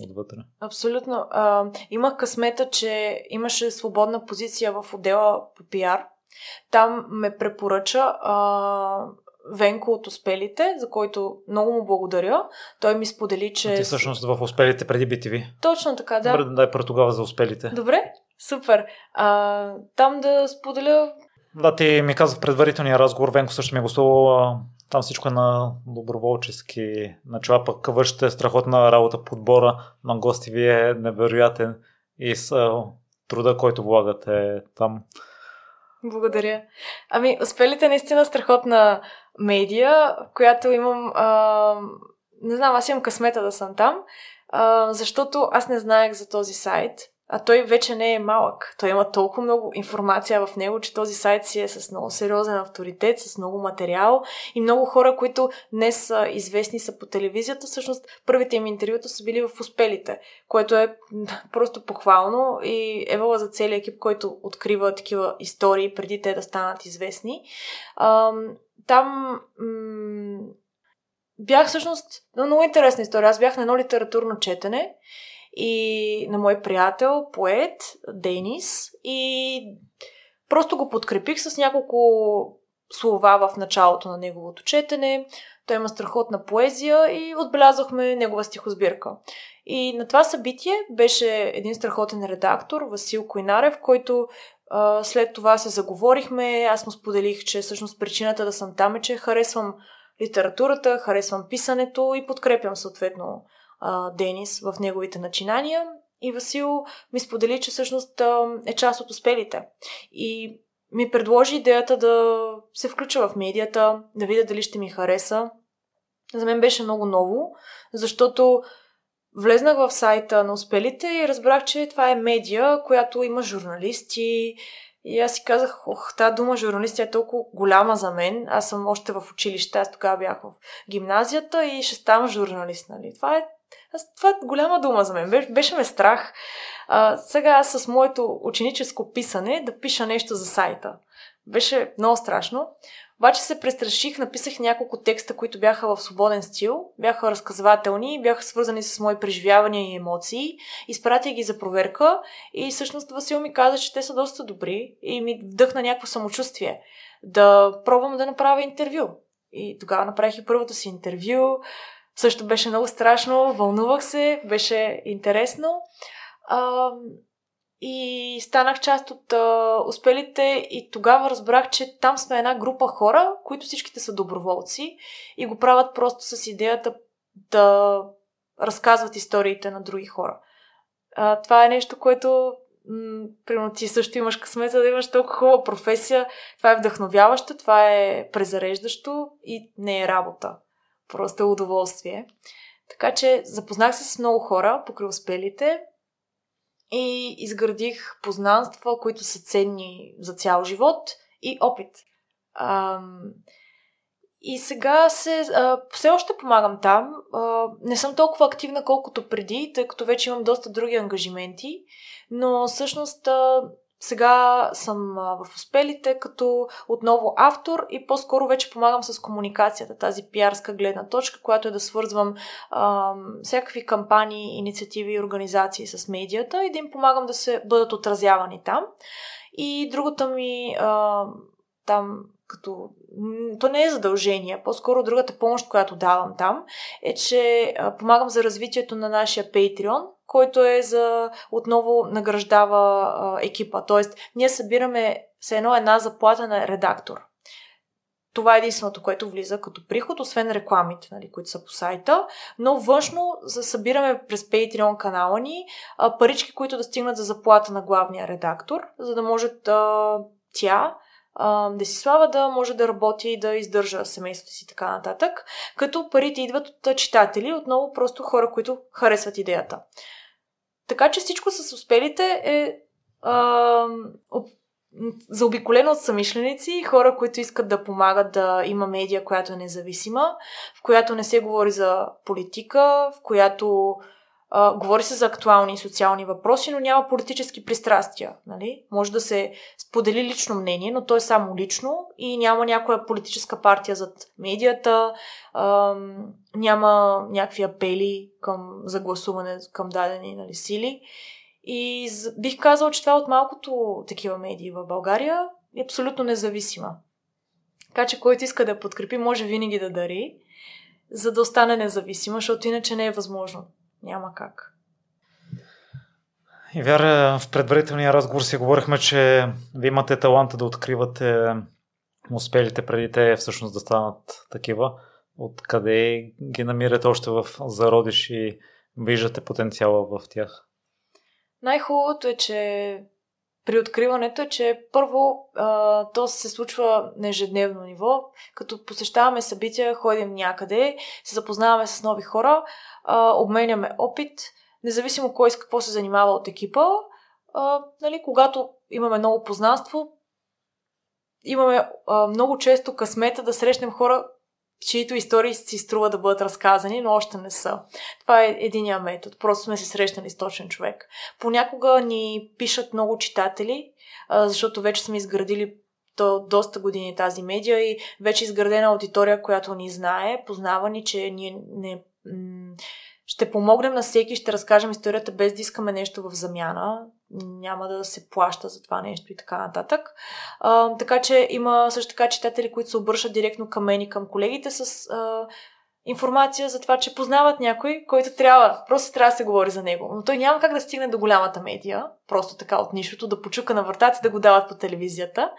отвътре. Абсолютно. А, имах късмета, че имаше свободна позиция в отдела по пиар там ме препоръча а, Венко от Успелите, за който много му благодаря. Той ми сподели, че... А ти всъщност в Успелите преди BTV. Точно така, да. Добре, дай про тогава за Успелите. Добре, супер. А, там да споделя... Да, ти ми каза в предварителния разговор, Венко също ми е гостувал, там всичко е на доброволчески начала, пък вършите страхотна работа подбора на гости ви е невероятен и с труда, който влагате там. Благодаря. Ами, успелите наистина страхотна медия, която имам... А, не знам, аз имам късмета да съм там, а, защото аз не знаех за този сайт. А той вече не е малък. Той има толкова много информация в него, че този сайт си е с много сериозен авторитет, с много материал и много хора, които днес са известни са по телевизията. Всъщност, първите им интервюта са били в успелите, което е просто похвално и евала за целият екип, който открива такива истории преди те да станат известни. там бях всъщност много интересна история. Аз бях на едно литературно четене и на мой приятел, поет, Денис и просто го подкрепих с няколко слова в началото на неговото четене. Той има страхотна поезия и отбелязахме негова стихосбирка. И на това събитие беше един страхотен редактор, Васил Койнарев, който а, след това се заговорихме. Аз му споделих, че всъщност причината да съм там е, че харесвам литературата, харесвам писането и подкрепям съответно а, Денис в неговите начинания. И Васил ми сподели, че всъщност е част от успелите. И ми предложи идеята да се включа в медията, да видя дали ще ми хареса. За мен беше много ново, защото влезнах в сайта на успелите и разбрах, че това е медия, която има журналисти. И аз си казах, ох, тази дума журналисти е толкова голяма за мен. Аз съм още в училище, аз тогава бях в гимназията и ще ставам журналист, нали? Това е аз, това е голяма дума за мен. Беше, ме страх. А, сега аз с моето ученическо писане да пиша нещо за сайта. Беше много страшно. Обаче се престраших, написах няколко текста, които бяха в свободен стил, бяха разказвателни, бяха свързани с мои преживявания и емоции. Изпратих ги за проверка и всъщност Васил ми каза, че те са доста добри и ми вдъхна някакво самочувствие да пробвам да направя интервю. И тогава направих и първото си интервю. Също беше много страшно, вълнувах се, беше интересно. А, и станах част от а, успелите и тогава разбрах, че там сме една група хора, които всичките са доброволци и го правят просто с идеята да разказват историите на други хора. А, това е нещо, което м- примерно ти също имаш късмета да имаш толкова хубава професия. Това е вдъхновяващо, това е презареждащо и не е работа. Просто е удоволствие. Така че запознах се с много хора покрай успелите и изградих познанства, които са ценни за цял живот и опит. Ам... И сега се, а, все още помагам там. А, не съм толкова активна, колкото преди, тъй като вече имам доста други ангажименти, но всъщност а, сега съм в успелите като отново автор и по-скоро вече помагам с комуникацията, тази пиарска гледна точка, която е да свързвам а, всякакви кампании, инициативи и организации с медията и да им помагам да се бъдат отразявани там. И другата ми а, там като... То не е задължение, по-скоро другата помощ, която давам там, е, че помагам за развитието на нашия Patreon, който е за отново награждава а, екипа. Тоест, ние събираме все едно една заплата на редактор. Това е единственото, което влиза като приход, освен рекламите, нали, които са по сайта. Но външно събираме през Patreon канала ни а, парички, които да стигнат за заплата на главния редактор, за да може тя Десислава да може да работи и да издържа семейството си и така нататък, като парите идват от читатели, отново просто хора, които харесват идеята. Така че всичко с успелите е а, заобиколено от самишленици, хора, които искат да помагат да има медия, която е независима, в която не се говори за политика, в която говори се за актуални и социални въпроси, но няма политически пристрастия. Нали? Може да се сподели лично мнение, но то е само лично и няма някоя политическа партия зад медията, а, няма някакви апели към, за гласуване към дадени нали, сили. И бих казал, че това е от малкото такива медии в България е абсолютно независима. Така че който иска да подкрепи, може винаги да дари, за да остане независима, защото иначе не е възможно. Няма как. И вяра, в предварителния разговор си говорихме, че ви имате таланта да откривате успелите преди те всъщност да станат такива. Откъде ги намирате още в зародиш и виждате потенциала в тях? Най-хубавото е, че при откриването е, че първо а, то се случва на ежедневно ниво, като посещаваме събития, ходим някъде, се запознаваме с нови хора, а, обменяме опит, независимо кой с какво се занимава от екипа, а, нали, когато имаме ново познанство, имаме а, много често късмета да срещнем хора, чието истории си струва да бъдат разказани, но още не са. Това е единия метод. Просто сме се срещнали с точен човек. Понякога ни пишат много читатели, защото вече сме изградили то доста години тази медия и вече изградена аудитория, която ни знае, познава ни, че ние не, ще помогнем на всеки, ще разкажем историята без да искаме нещо в замяна. Няма да се плаща за това нещо и така нататък. А, така че има също така читатели, които се обръщат директно към мен и към колегите с а, информация за това, че познават някой, който трябва, просто трябва да се говори за него. Но той няма как да стигне до голямата медия, просто така от нищото, да почука на вратата и да го дават по телевизията.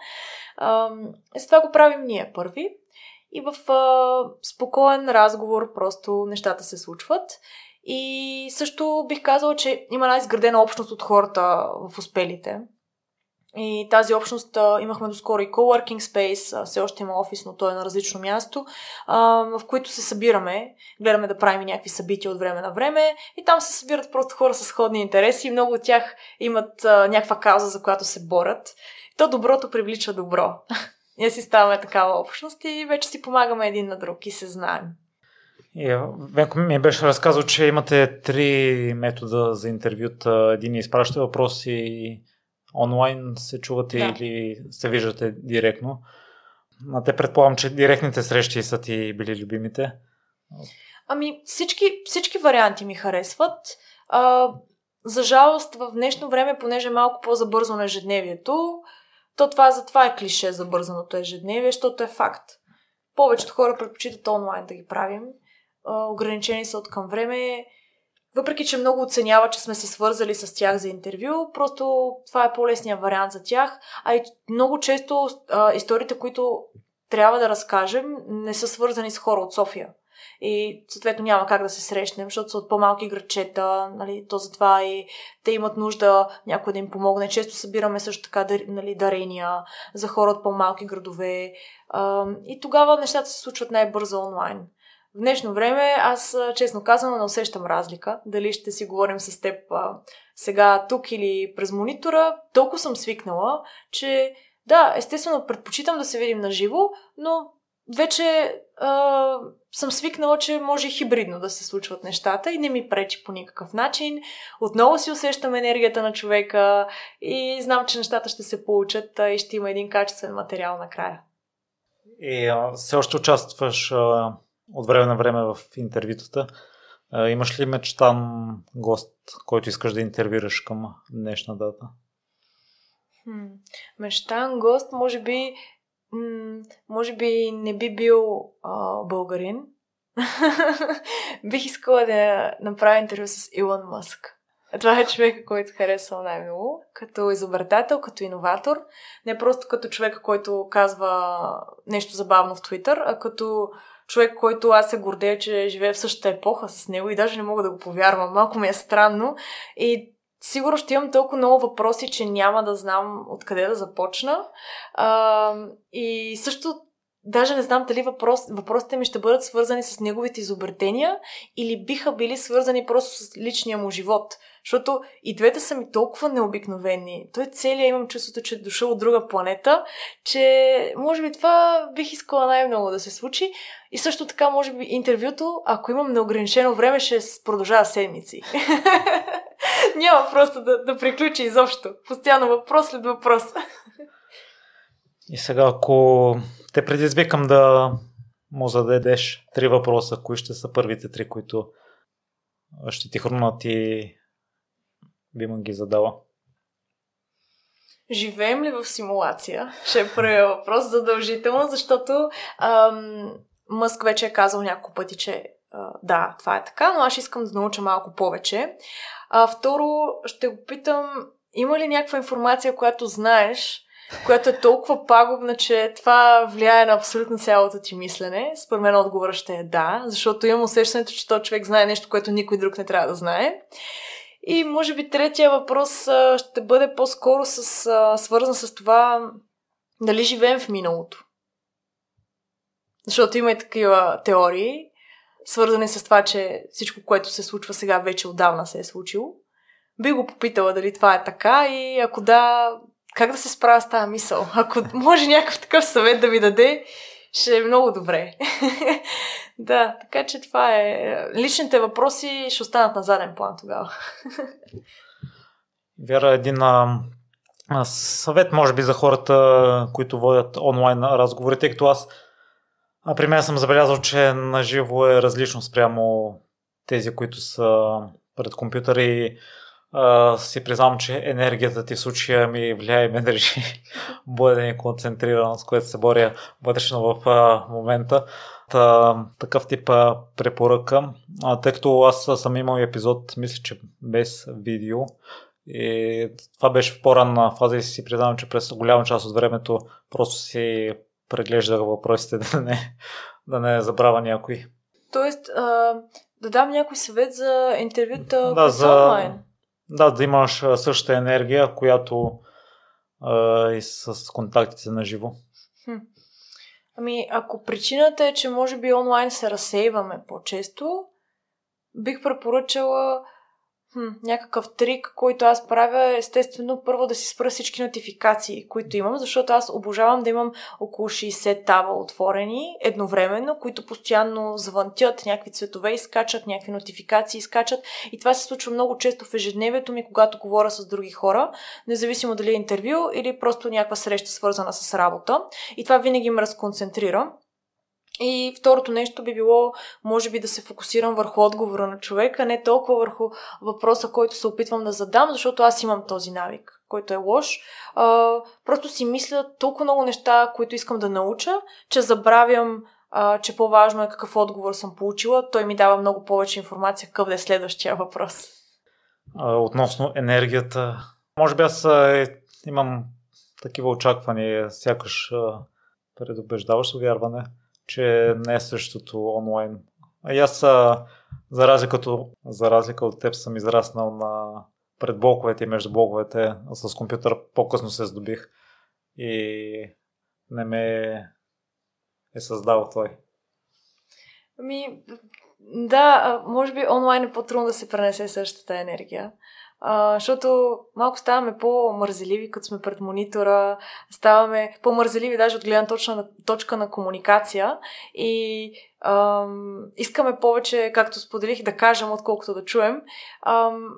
А, с това го правим ние първи. И в а, спокоен разговор просто нещата се случват. И също бих казала, че има една изградена общност от хората в успелите. И тази общност а, имахме доскоро и coworking space, а, все още има офис, но той е на различно място, а, в които се събираме, гледаме да правим някакви събития от време на време и там се събират просто хора с сходни интереси и много от тях имат а, някаква кауза, за която се борят. То доброто привлича добро. Ние си ставаме такава общност и вече си помагаме един на друг и се знаем. Венко ми беше разказал, че имате три метода за интервюта. Един изпраща въпроси онлайн се чувате да. или се виждате директно. А те предполагам, че директните срещи са ти били любимите. Ами всички, всички варианти ми харесват. А, за жалост в днешно време, понеже е малко по-забързано ежедневието, то това затова е клише за бързаното ежедневие, защото е факт. Повечето хора предпочитат онлайн да ги правим. Ограничени са от към време въпреки, че много оценява, че сме се свързали с тях за интервю, просто това е по-лесният вариант за тях. А и много често а, историите, които трябва да разкажем, не са свързани с хора от София. И съответно няма как да се срещнем, защото са от по-малки градчета, нали, то затова и те имат нужда някой да им помогне. Често събираме също така нали, дарения за хора от по-малки градове. И тогава нещата се случват най-бързо онлайн. В днешно време аз честно казвам не усещам разлика. Дали ще си говорим с теб а, сега тук или през монитора. Толкова съм свикнала, че да, естествено предпочитам да се видим на живо, но вече а, съм свикнала, че може хибридно да се случват нещата и не ми пречи по никакъв начин. Отново си усещам енергията на човека и знам, че нещата ще се получат и ще има един качествен материал накрая. И а, все още участваш а, от време на време в интервютата. Имаш ли мечтан гост, който искаш да интервюраш към днешна дата? Хм, мечтан гост, може би, може би не би бил а, българин. Бих искала да направя интервю с Илон Мъск. Това е човека, който харесвам най-много, като изобретател, като иноватор. Не просто като човека, който казва нещо забавно в Твитър, а като човек, който аз се гордея, че живее в същата епоха с него и даже не мога да го повярвам. Малко ми е странно. И сигурно ще имам толкова много въпроси, че няма да знам откъде да започна. А, и също даже не знам дали въпрос, въпросите ми ще бъдат свързани с неговите изобретения или биха били свързани просто с личния му живот. Защото и двете са ми толкова необикновени. Той целият имам чувството, че е дошъл от друга планета, че може би това бих искала най-много да се случи. И също така, може би, интервюто, ако имам неограничено време, ще продължава седмици. Няма просто да, да приключи изобщо. Постоянно въпрос след въпрос. И сега, ако те предизвикам да му зададеш три въпроса, кои ще са първите три, които ще ти хрумнат и би му ги задала? Живеем ли в симулация? Ще е първият въпрос задължително, защото ам, Мъск вече е казал няколко пъти, че а, да, това е така, но аз искам да науча малко повече. А, второ, ще го питам, има ли някаква информация, която знаеш, която е толкова пагубна, че това влияе на абсолютно цялото ти мислене. Според мен отговора ще е да, защото имам усещането, че този човек знае нещо, което никой друг не трябва да знае. И може би третия въпрос ще бъде по-скоро с, свързан с това дали живеем в миналото. Защото има и такива теории, свързани с това, че всичко, което се случва сега, вече отдавна се е случило. Би го попитала дали това е така и ако да, как да се справя с тази мисъл? Ако може някакъв такъв съвет да ми даде, ще е много добре. да, така че това е. Личните въпроси ще останат на заден план тогава. Вяра, един а, съвет, може би, за хората, които водят онлайн разговори, тъй като аз а при мен съм забелязал, че на живо е различно спрямо тези, които са пред компютъра и а, си признавам, че енергията ти в случая ми влияе и ме държи бъден концентриран, с което се боря вътрешно в а, момента. Та, такъв тип а, препоръка, а, тъй като аз съм имал епизод, мисля, че без видео, и това беше в по-ранна фаза и си признавам, че през голяма част от времето просто си преглеждах въпросите да не, да не забравя някой. Тоест, а, да дам някой съвет за интервюта да, за, онлайн. Да, да имаш същата енергия, която а, и с контактите на живо. Хм. Ами, ако причината е, че може би онлайн се разсейваме по-често, бих препоръчала Хм, някакъв трик, който аз правя е естествено първо да си спра всички нотификации, които имам, защото аз обожавам да имам около 60 таба отворени едновременно, които постоянно звънтят, някакви цветове изкачат, някакви нотификации изкачат и това се случва много често в ежедневието ми, когато говоря с други хора, независимо дали е интервю или просто някаква среща свързана с работа. И това винаги ме разконцентрира. И второто нещо би било, може би, да се фокусирам върху отговора на човека, не толкова върху въпроса, който се опитвам да задам, защото аз имам този навик, който е лош. А, просто си мисля толкова много неща, които искам да науча, че забравям, а, че по-важно е какъв отговор съм получила. Той ми дава много повече информация какъв да е следващия въпрос. А, относно енергията, може би аз а, имам такива очаквания, сякаш предубеждаващо вярване че не е същото онлайн. И аз, за разлика, за разлика от теб, съм израснал на пред блоковете и между блоковете. С компютър по-късно се здобих и не ме е създал той. Ами, да, може би онлайн е по-трудно да се пренесе същата енергия. Защото малко ставаме по-мързеливи, като сме пред монитора, ставаме по-мързеливи даже от гледна точка на, точка на комуникация и ам, искаме повече, както споделих, да кажем, отколкото да чуем. Ам,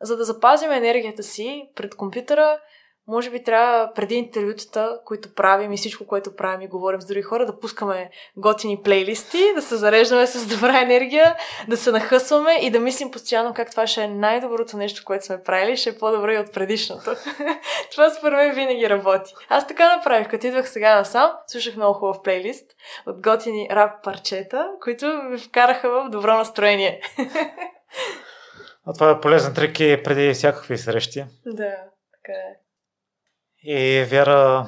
за да запазим енергията си пред компютъра, може би трябва преди интервютата, които правим и всичко, което правим и говорим с други хора, да пускаме готини плейлисти, да се зареждаме с добра енергия, да се нахъсваме и да мислим постоянно как това ще е най-доброто нещо, което сме правили, ще е по-добро и от предишното. това според мен винаги работи. Аз така направих, като идвах сега насам, слушах много хубав плейлист от готини рап парчета, които ме вкараха в добро настроение. а това е полезен трик и преди всякакви срещи. Да, така е. И Вяра,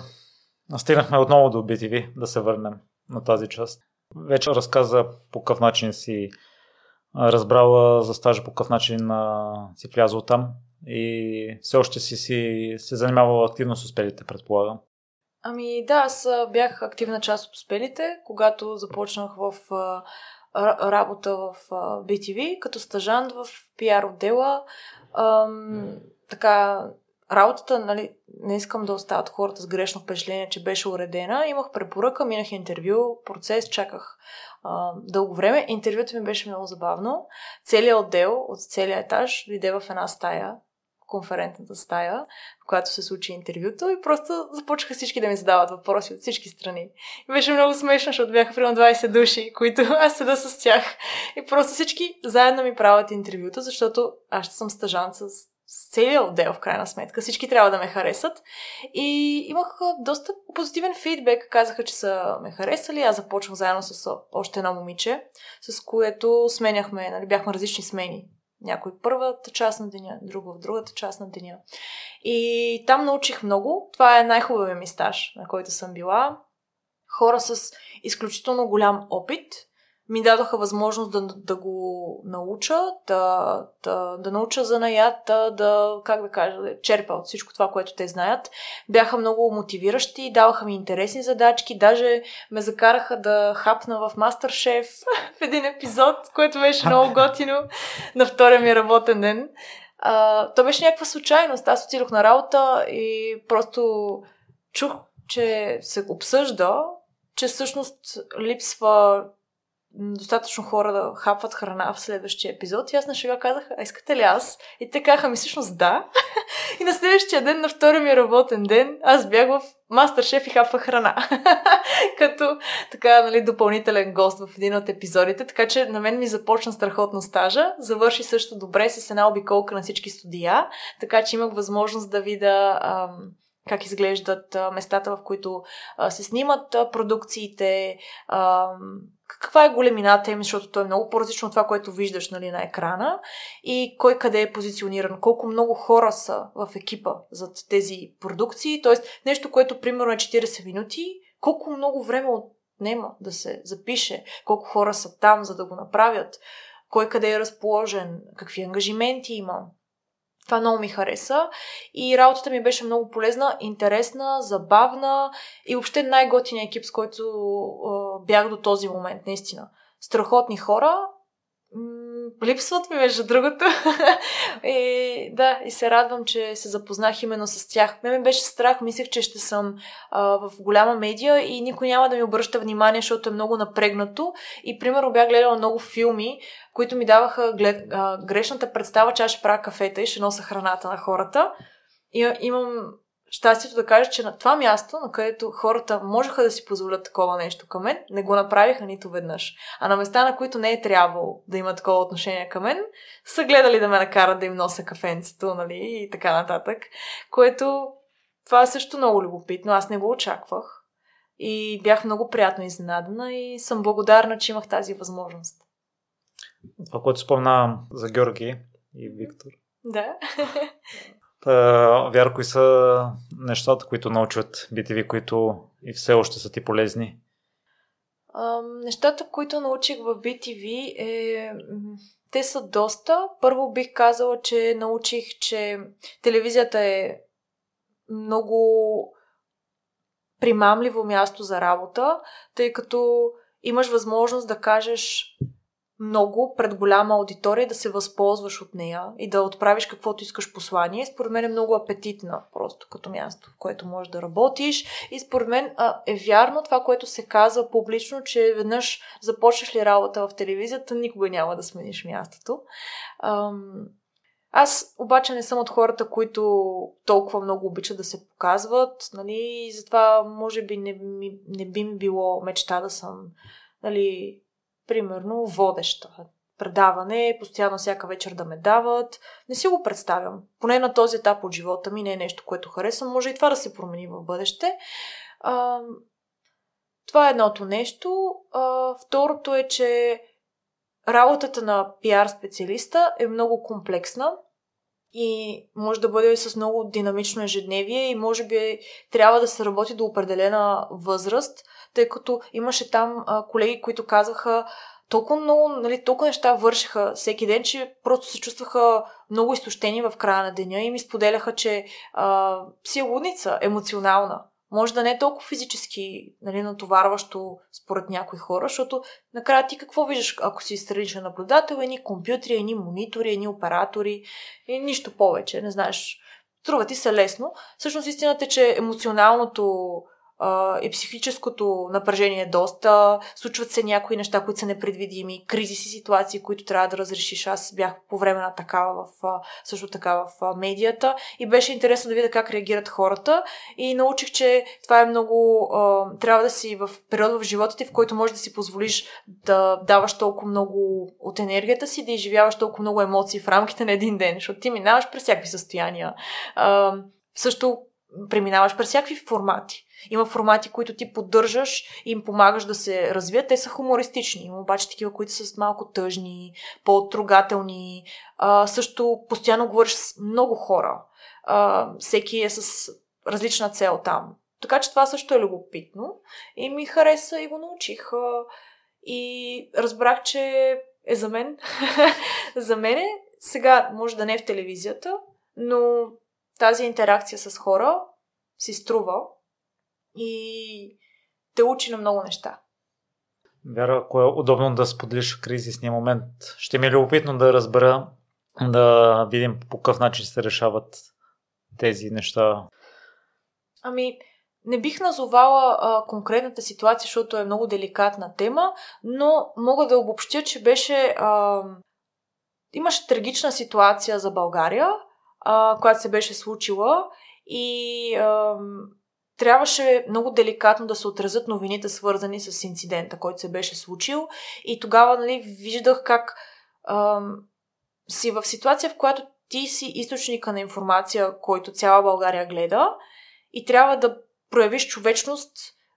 стигнахме отново до BTV, да се върнем на тази част. Вече разказа по какъв начин си разбрала за стажа, по какъв начин си влязъл там и все още си, си се занимавала активно с успелите, предполагам. Ами да, аз бях активна част от успелите, когато започнах в работа в BTV, като стажант в пиар отдела. Ам, така, работата, нали, не искам да остават хората с грешно впечатление, че беше уредена. Имах препоръка, минах интервю, процес, чаках а, дълго време. Интервюто ми беше много забавно. Целият отдел от целият етаж дойде в една стая, конферентната стая, в която се случи интервюто и просто започнаха всички да ми задават въпроси от всички страни. И беше много смешно, защото бяха примерно 20 души, които аз седа с тях. И просто всички заедно ми правят интервюто, защото аз ще съм стъжан с с целият отдел, в крайна сметка. Всички трябва да ме харесат. И имах доста позитивен фидбек. Казаха, че са ме харесали. Аз започнах заедно с още едно момиче, с което сменяхме, нали, бяхме различни смени. Някой първата част на деня, друго в другата част на деня. И там научих много. Това е най-хубавият ми стаж, на който съм била. Хора с изключително голям опит – дадоха възможност да, да го науча, да, да, да науча за наята, да, как да кажа, да черпа от всичко това, което те знаят. Бяха много мотивиращи, даваха ми интересни задачки, даже ме закараха да хапна в Мастер-шеф в един епизод, което беше много готино на втория ми работен ден. А, то беше някаква случайност. Аз отидох на работа и просто чух, че се обсъжда, че всъщност липсва достатъчно хора да хапват храна в следващия епизод. И аз на шега казах, а искате ли аз? И те казаха ми всъщност да. и на следващия ден, на втория ми работен ден, аз бях в мастер шеф и хапвах храна. Като така, нали, допълнителен гост в един от епизодите. Така че на мен ми започна страхотно стажа. Завърши също добре с една обиколка на всички студия. Така че имах възможност да видя как изглеждат местата, в които се снимат продукциите, каква е големината им, защото то е много по-различно от това, което виждаш нали, на екрана и кой къде е позициониран, колко много хора са в екипа зад тези продукции, т.е. нещо, което примерно е 40 минути, колко много време отнема да се запише, колко хора са там, за да го направят, кой къде е разположен, какви ангажименти има. Това много ми хареса и работата ми беше много полезна, интересна, забавна и въобще най-готиния екип, с който а, бях до този момент, наистина. Страхотни хора, липсват ми, между другото. и, да, и се радвам, че се запознах именно с тях. Ме ми беше страх, мислех, че ще съм а, в голяма медия и никой няма да ми обръща внимание, защото е много напрегнато. И, примерно, бях гледала много филми, които ми даваха глед, а, грешната представа, че аз ще правя кафета и ще нося храната на хората. И имам щастието да кажа, че на това място, на където хората можеха да си позволят такова нещо към мен, не го направиха нито веднъж. А на места, на които не е трябвало да има такова отношение към мен, са гледали да ме накарат да им нося кафенцето, нали, и така нататък. Което това е също много любопитно. Аз не го очаквах. И бях много приятно изненадана и съм благодарна, че имах тази възможност. Това, което спомна за Георги и Виктор. Да. Та, вяра, кои са нещата, които научват BTV, които и все още са ти полезни? А, нещата, които научих в BTV е... Те са доста. Първо бих казала, че научих, че телевизията е много примамливо място за работа, тъй като имаш възможност да кажеш много пред голяма аудитория да се възползваш от нея и да отправиш каквото искаш послание. Според мен е много апетитна просто като място, в което можеш да работиш. И според мен а, е вярно това, което се казва публично, че веднъж започнеш ли работа в телевизията, никога няма да смениш мястото. Ам... Аз обаче не съм от хората, които толкова много обичат да се показват, нали, и затова може би не, не би ми било мечта да съм нали, примерно, водеща предаване, постоянно всяка вечер да ме дават. Не си го представям. Поне на този етап от живота ми не е нещо, което харесвам. Може и това да се промени в бъдеще. А, това е едното нещо. А, второто е, че работата на пиар специалиста е много комплексна и може да бъде с много динамично ежедневие и може би трябва да се работи до определена възраст, тъй като имаше там а, колеги, които казаха толкова много, нали, толкова неща вършиха всеки ден, че просто се чувстваха много изтощени в края на деня и ми споделяха, че а, си е лудница, емоционална. Може да не е толкова физически нали, натоварващо според някои хора, защото накрая ти какво виждаш, ако си страничен наблюдател, едни компютри, едни монитори, едни оператори и нищо повече, не знаеш. Струва ти се лесно. Всъщност истината е, че емоционалното и психическото напрежение е доста. Случват се някои неща, които са непредвидими, кризиси ситуации, които трябва да разрешиш. Аз бях по време на такава в, също така в медията и беше интересно да видя как реагират хората и научих, че това е много... трябва да си в период в живота ти, в който можеш да си позволиш да даваш толкова много от енергията си, да изживяваш толкова много емоции в рамките на един ден, защото ти минаваш през всякакви състояния. също преминаваш през всякакви формати. Има формати, които ти поддържаш и им помагаш да се развият. Те са хумористични. Има обаче такива, които са малко тъжни, по-трогателни. А, също постоянно говориш с много хора. А, всеки е с различна цел там. Така че това също е любопитно. И ми хареса и го научих. А, и разбрах, че е за мен. за мен е. Сега може да не е в телевизията, но тази интеракция с хора си струва и те учи на много неща. Вяра, ако е удобно да споделиш кризисния момент, ще ми е любопитно да разбера, да видим по какъв начин се решават тези неща. Ами, не бих назовала а, конкретната ситуация, защото е много деликатна тема, но мога да обобщя, че беше. А, имаше трагична ситуация за България, а, която се беше случила и а, трябваше много деликатно да се отразят новините, свързани с инцидента, който се беше случил. И тогава нали, виждах как а, си в ситуация, в която ти си източника на информация, който цяла България гледа и трябва да проявиш човечност,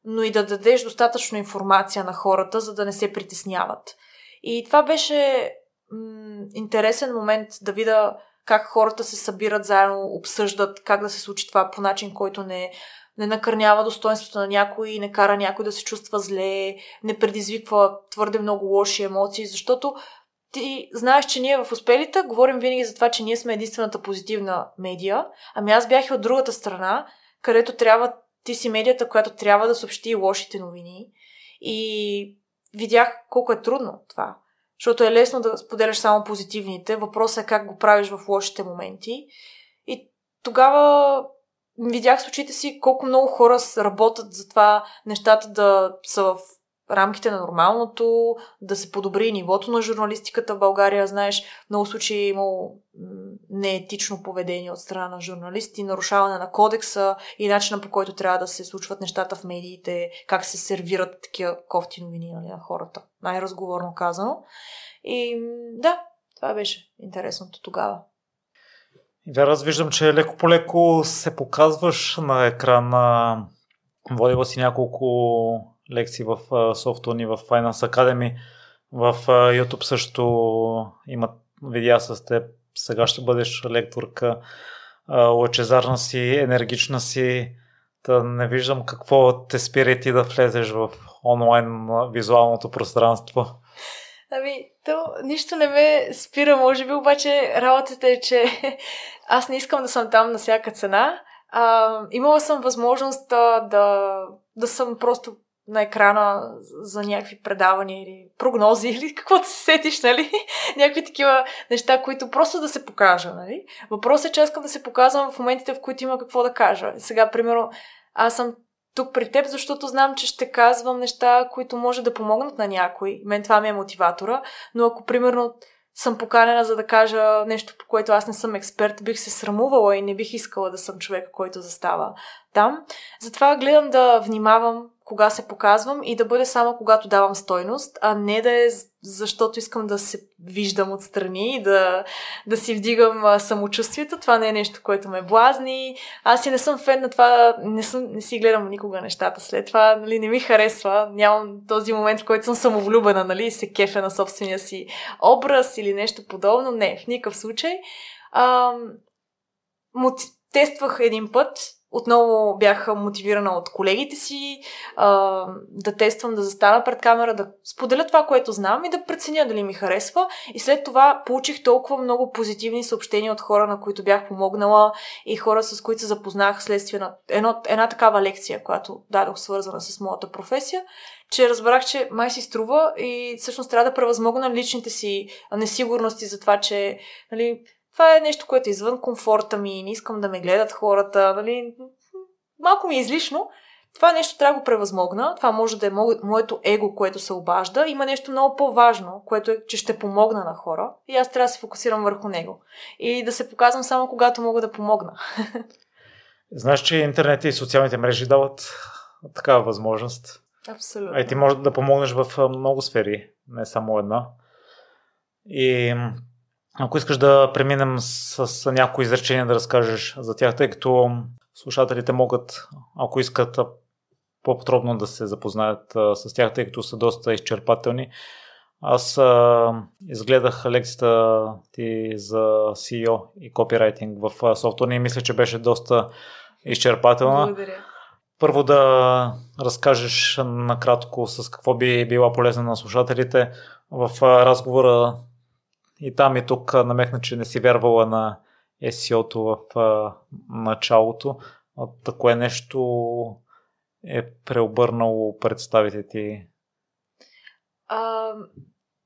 но и да дадеш достатъчно информация на хората, за да не се притесняват. И това беше м- интересен момент да видя как хората се събират заедно, обсъждат как да се случи това по начин, който не, не накърнява достоинството на някой не кара някой да се чувства зле, не предизвиква твърде много лоши емоции, защото ти знаеш, че ние в успелите говорим винаги за това, че ние сме единствената позитивна медия, ами аз бях и от другата страна, където трябва, ти си медията, която трябва да съобщи лошите новини. И видях колко е трудно това. Защото е лесно да споделяш само позитивните. Въпросът е как го правиш в лошите моменти. И тогава видях с очите си колко много хора работят за това нещата да са в рамките на нормалното, да се подобри нивото на журналистиката в България. Знаеш, много случаи е имало неетично поведение от страна на журналисти, нарушаване на кодекса и начина по който трябва да се случват нещата в медиите, как се сервират такива кофти новини нали, на хората. Най-разговорно казано. И да, това беше интересното тогава. Вера, аз виждам, че леко по леко се показваш на екрана. Водила си няколко лекции в Softone и в Finance Academy. В YouTube също имат видеа с теб. Сега ще бъдеш лекторка. Лъчезарна си, енергична си. Та не виждам какво те спира ти да влезеш в онлайн визуалното пространство. Ами, то нищо не ме спира, може би, обаче работата е, че аз не искам да съм там на всяка цена. А, имала съм възможност да, да, съм просто на екрана за някакви предавания или прогнози или каквото се сетиш, нали? някакви такива неща, които просто да се покажа, нали? Въпросът е, че искам да се показвам в моментите, в които има какво да кажа. Сега, примерно, аз съм тук при теб, защото знам, че ще казвам неща, които може да помогнат на някой. Мен това ми е мотиватора, но ако, примерно, съм поканена за да кажа нещо, по което аз не съм експерт, бих се срамувала и не бих искала да съм човека, който застава там. Затова гледам да внимавам кога се показвам и да бъде само когато давам стойност, а не да е защото искам да се виждам отстрани и да, да си вдигам самочувствието. Това не е нещо, което ме блазни. Аз и не съм фен на това, не, съм, не си гледам никога нещата след това, нали, не ми харесва. Нямам този момент, в който съм самовлюбена, нали, и се кефя на собствения си образ или нещо подобно. Не, в никакъв случай. Ам, мути... Тествах един път отново бях мотивирана от колегите си а, да тествам, да застана пред камера, да споделя това, което знам и да преценя дали ми харесва. И след това получих толкова много позитивни съобщения от хора, на които бях помогнала и хора, с които се запознах следствие на едно, една такава лекция, която дадох свързана с моята професия, че разбрах, че май си струва и всъщност трябва да превъзмогна личните си несигурности за това, че нали, това е нещо, което е извън комфорта ми, не искам да ме гледат хората, нали? Малко ми е излишно. Това нещо трябва да го превъзмогна. Това може да е моето его, което се обажда. Има нещо много по-важно, което е, че ще помогна на хора. И аз трябва да се фокусирам върху него. И да се показвам само когато мога да помогна. Знаеш, че интернет и социалните мрежи дават такава възможност. Абсолютно. А и ти можеш да помогнеш в много сфери, не само една. И ако искаш да преминем с, с някои изречения да разкажеш за тях, тъй като слушателите могат, ако искат по-подробно да се запознаят а, с тях, тъй като са доста изчерпателни. Аз а, изгледах лекцията ти за CEO и копирайтинг в софтуер и мисля, че беше доста изчерпателна. Благодаря. Първо да разкажеш накратко с какво би била полезна на слушателите в разговора и там и тук намекна, че не си вярвала на SEO-то в а, началото. Тако е нещо е преобърнало представите ти? А,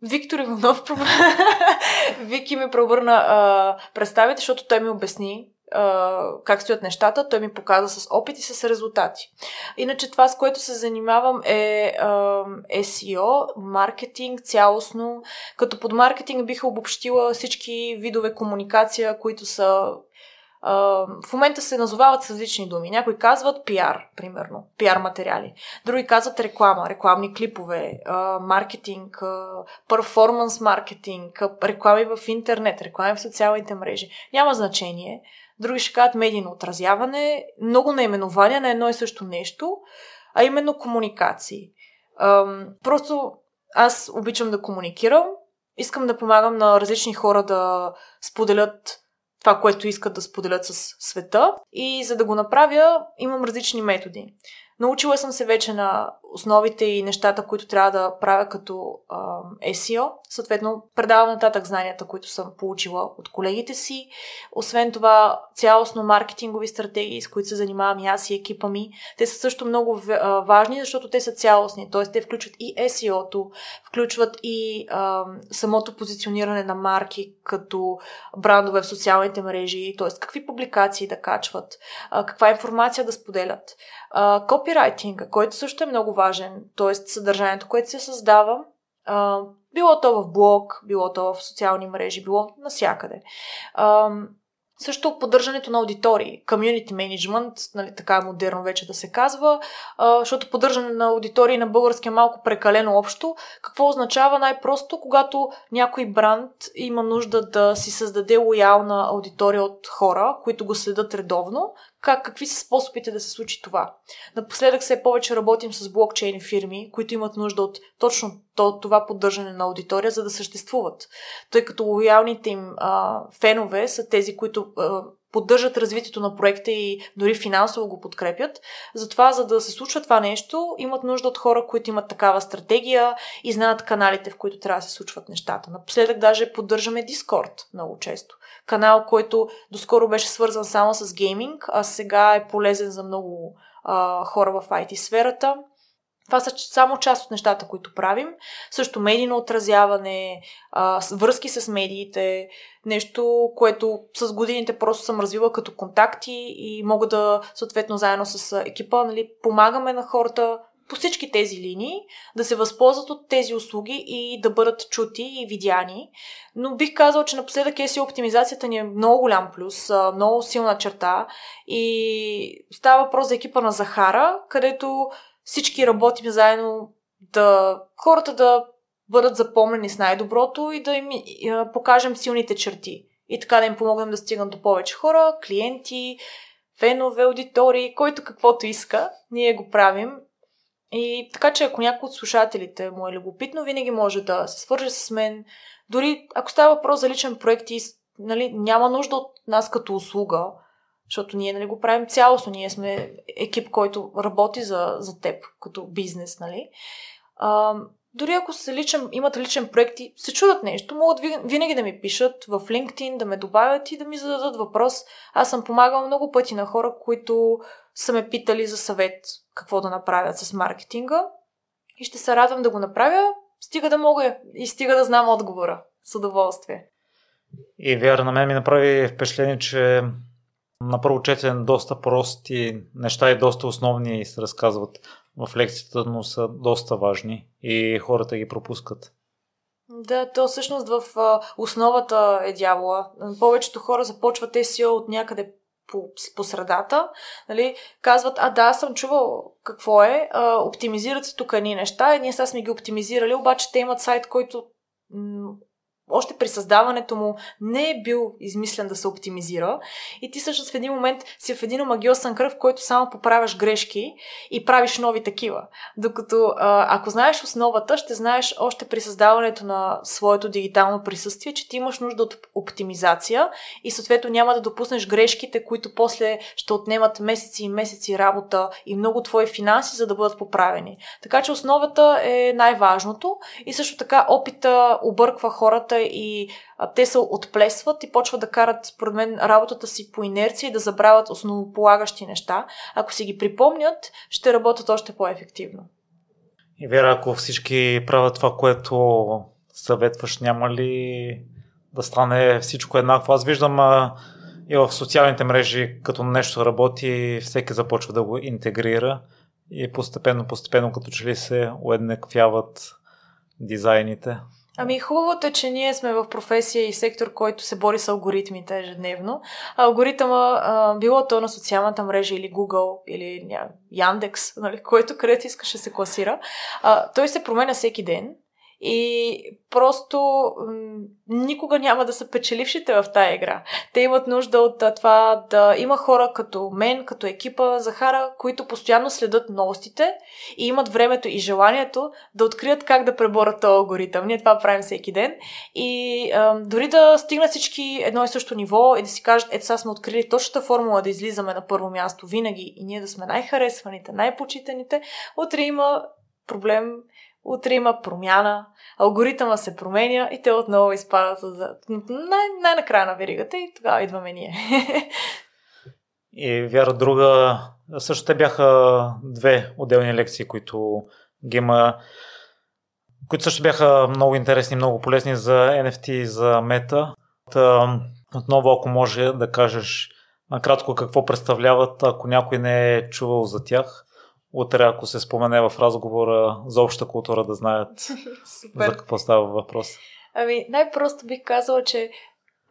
Виктор Иванов Вики ми преобърна а, представите, защото той ми обясни как стоят нещата, той ми показа с опит и с резултати. Иначе това, с което се занимавам е SEO, маркетинг цялостно. Като под маркетинг бих обобщила всички видове комуникация, които са в момента се назовават с различни думи. Някои казват пиар, примерно, пиар материали. Други казват реклама, рекламни клипове, маркетинг, перформанс маркетинг, реклами в интернет, реклами в социалните мрежи. Няма значение. Други ще кажат медийно отразяване, много наименования на едно и също нещо, а именно комуникации. Просто аз обичам да комуникирам, искам да помагам на различни хора да споделят това, което искат да споделят с света. И за да го направя, имам различни методи. Научила съм се вече на основите и нещата, които трябва да правя като а, SEO. Съответно, предавам нататък знанията, които съм получила от колегите си. Освен това, цялостно маркетингови стратегии, с които се занимавам и аз и екипа ми, те са също много важни, защото те са цялостни. Т.е. те включват и SEO-то, включват и а, самото позициониране на марки като брандове в социалните мрежи, т.е. какви публикации да качват, а, каква информация да споделят. Копирайтинга, който също е много важен, т.е. съдържанието, което се създава, а, било то в блог, било то в социални мрежи, било навсякъде. А, също поддържането на аудитории, community management, нали, така е модерно вече да се казва, а, защото поддържане на аудитории на български е малко прекалено общо. Какво означава най-просто, когато някой бранд има нужда да си създаде лоялна аудитория от хора, които го следят редовно, как, какви са способите да се случи това. Напоследък все повече работим с блокчейн фирми, които имат нужда от точно това поддържане на аудитория, за да съществуват. Тъй като лоялните им а, фенове са тези, които а, поддържат развитието на проекта и дори финансово го подкрепят. Затова, за да се случва това нещо, имат нужда от хора, които имат такава стратегия и знаят каналите, в които трябва да се случват нещата. Напоследък даже поддържаме Discord много често. Канал, който доскоро беше свързан само с гейминг, а сега е полезен за много а, хора в IT сферата. Това са само част от нещата, които правим. Също медийно отразяване, а, връзки с медиите, нещо, което с годините просто съм развила като контакти и мога да, съответно, заедно с екипа, нали, помагаме на хората по всички тези линии, да се възползват от тези услуги и да бъдат чути и видяни. Но бих казал, че напоследък SEO оптимизацията ни е много голям плюс, много силна черта и става въпрос за екипа на Захара, където всички работим заедно да хората да бъдат запомнени с най-доброто и да им покажем силните черти. И така да им помогнем да стигнат до повече хора, клиенти, фенове, аудитории, който каквото иска, ние го правим. И така че ако някой от слушателите му е любопитно, винаги може да се свърже с мен. Дори ако става въпрос за личен проект и нали, няма нужда от нас като услуга, защото ние нали, го правим цялостно. Ние сме екип, който работи за, за теб като бизнес. Нали? А, дори ако се личен, имат личен проект и се чудат нещо, могат винаги да ми пишат в LinkedIn, да ме добавят и да ми зададат въпрос. Аз съм помагала много пъти на хора, които са ме питали за съвет какво да направят с маркетинга. И ще се радвам да го направя, стига да мога и стига да знам отговора. С удоволствие. И вяра на мен ми направи впечатление, че на първо четене доста прости неща и доста основни се разказват в лекцията, но са доста важни и хората ги пропускат. Да, то всъщност в основата е дявола. Повечето хора започват SEO от някъде по, по средата, нали, казват, а да, съм чувал какво е, а, оптимизират се тук едни неща, и ние сега сме ги оптимизирали, обаче те имат сайт, който още при създаването му не е бил измислен да се оптимизира и ти всъщност в един момент си в един омагиосен кръв, в който само поправяш грешки и правиш нови такива. Докато ако знаеш основата, ще знаеш още при създаването на своето дигитално присъствие, че ти имаш нужда от оптимизация и съответно няма да допуснеш грешките, които после ще отнемат месеци и месеци работа и много твои финанси, за да бъдат поправени. Така че основата е най-важното и също така опита обърква хората хората и а, те се отплесват и почват да карат, според мен, работата си по инерция и да забравят основополагащи неща. Ако си ги припомнят, ще работят още по-ефективно. И Вера, ако всички правят това, което съветваш, няма ли да стане всичко еднакво? Аз виждам а, и в социалните мрежи, като нещо работи, всеки започва да го интегрира и постепенно, постепенно, като че ли се уеднаквяват дизайните. Ами хубавото е, че ние сме в професия и сектор, който се бори с алгоритмите ежедневно. Алгоритъма, било то на социалната мрежа или Google или ня, Яндекс, нали, който където искаш да се класира, а, той се променя всеки ден и просто м- никога няма да са печелившите в тая игра. Те имат нужда от това да има хора като мен, като екипа Захара, които постоянно следят новостите и имат времето и желанието да открият как да преборят този алгоритъм. Ние това правим всеки ден. И а, дори да стигнат всички едно и също ниво и да си кажат, ето сега сме открили точната формула да излизаме на първо място винаги и ние да сме най-харесваните, най-почитаните, утре има проблем утре има промяна, алгоритъма се променя и те отново изпадат за най- най-накрая на веригата и тогава идваме ние. И вяра друга, също те бяха две отделни лекции, които ги има, които също бяха много интересни, много полезни за NFT и за мета. Та, отново, ако може да кажеш накратко какво представляват, ако някой не е чувал за тях, утре, ако се спомене в разговора за обща култура, да знаят Супер. за какво става въпрос. Ами, най-просто бих казала, че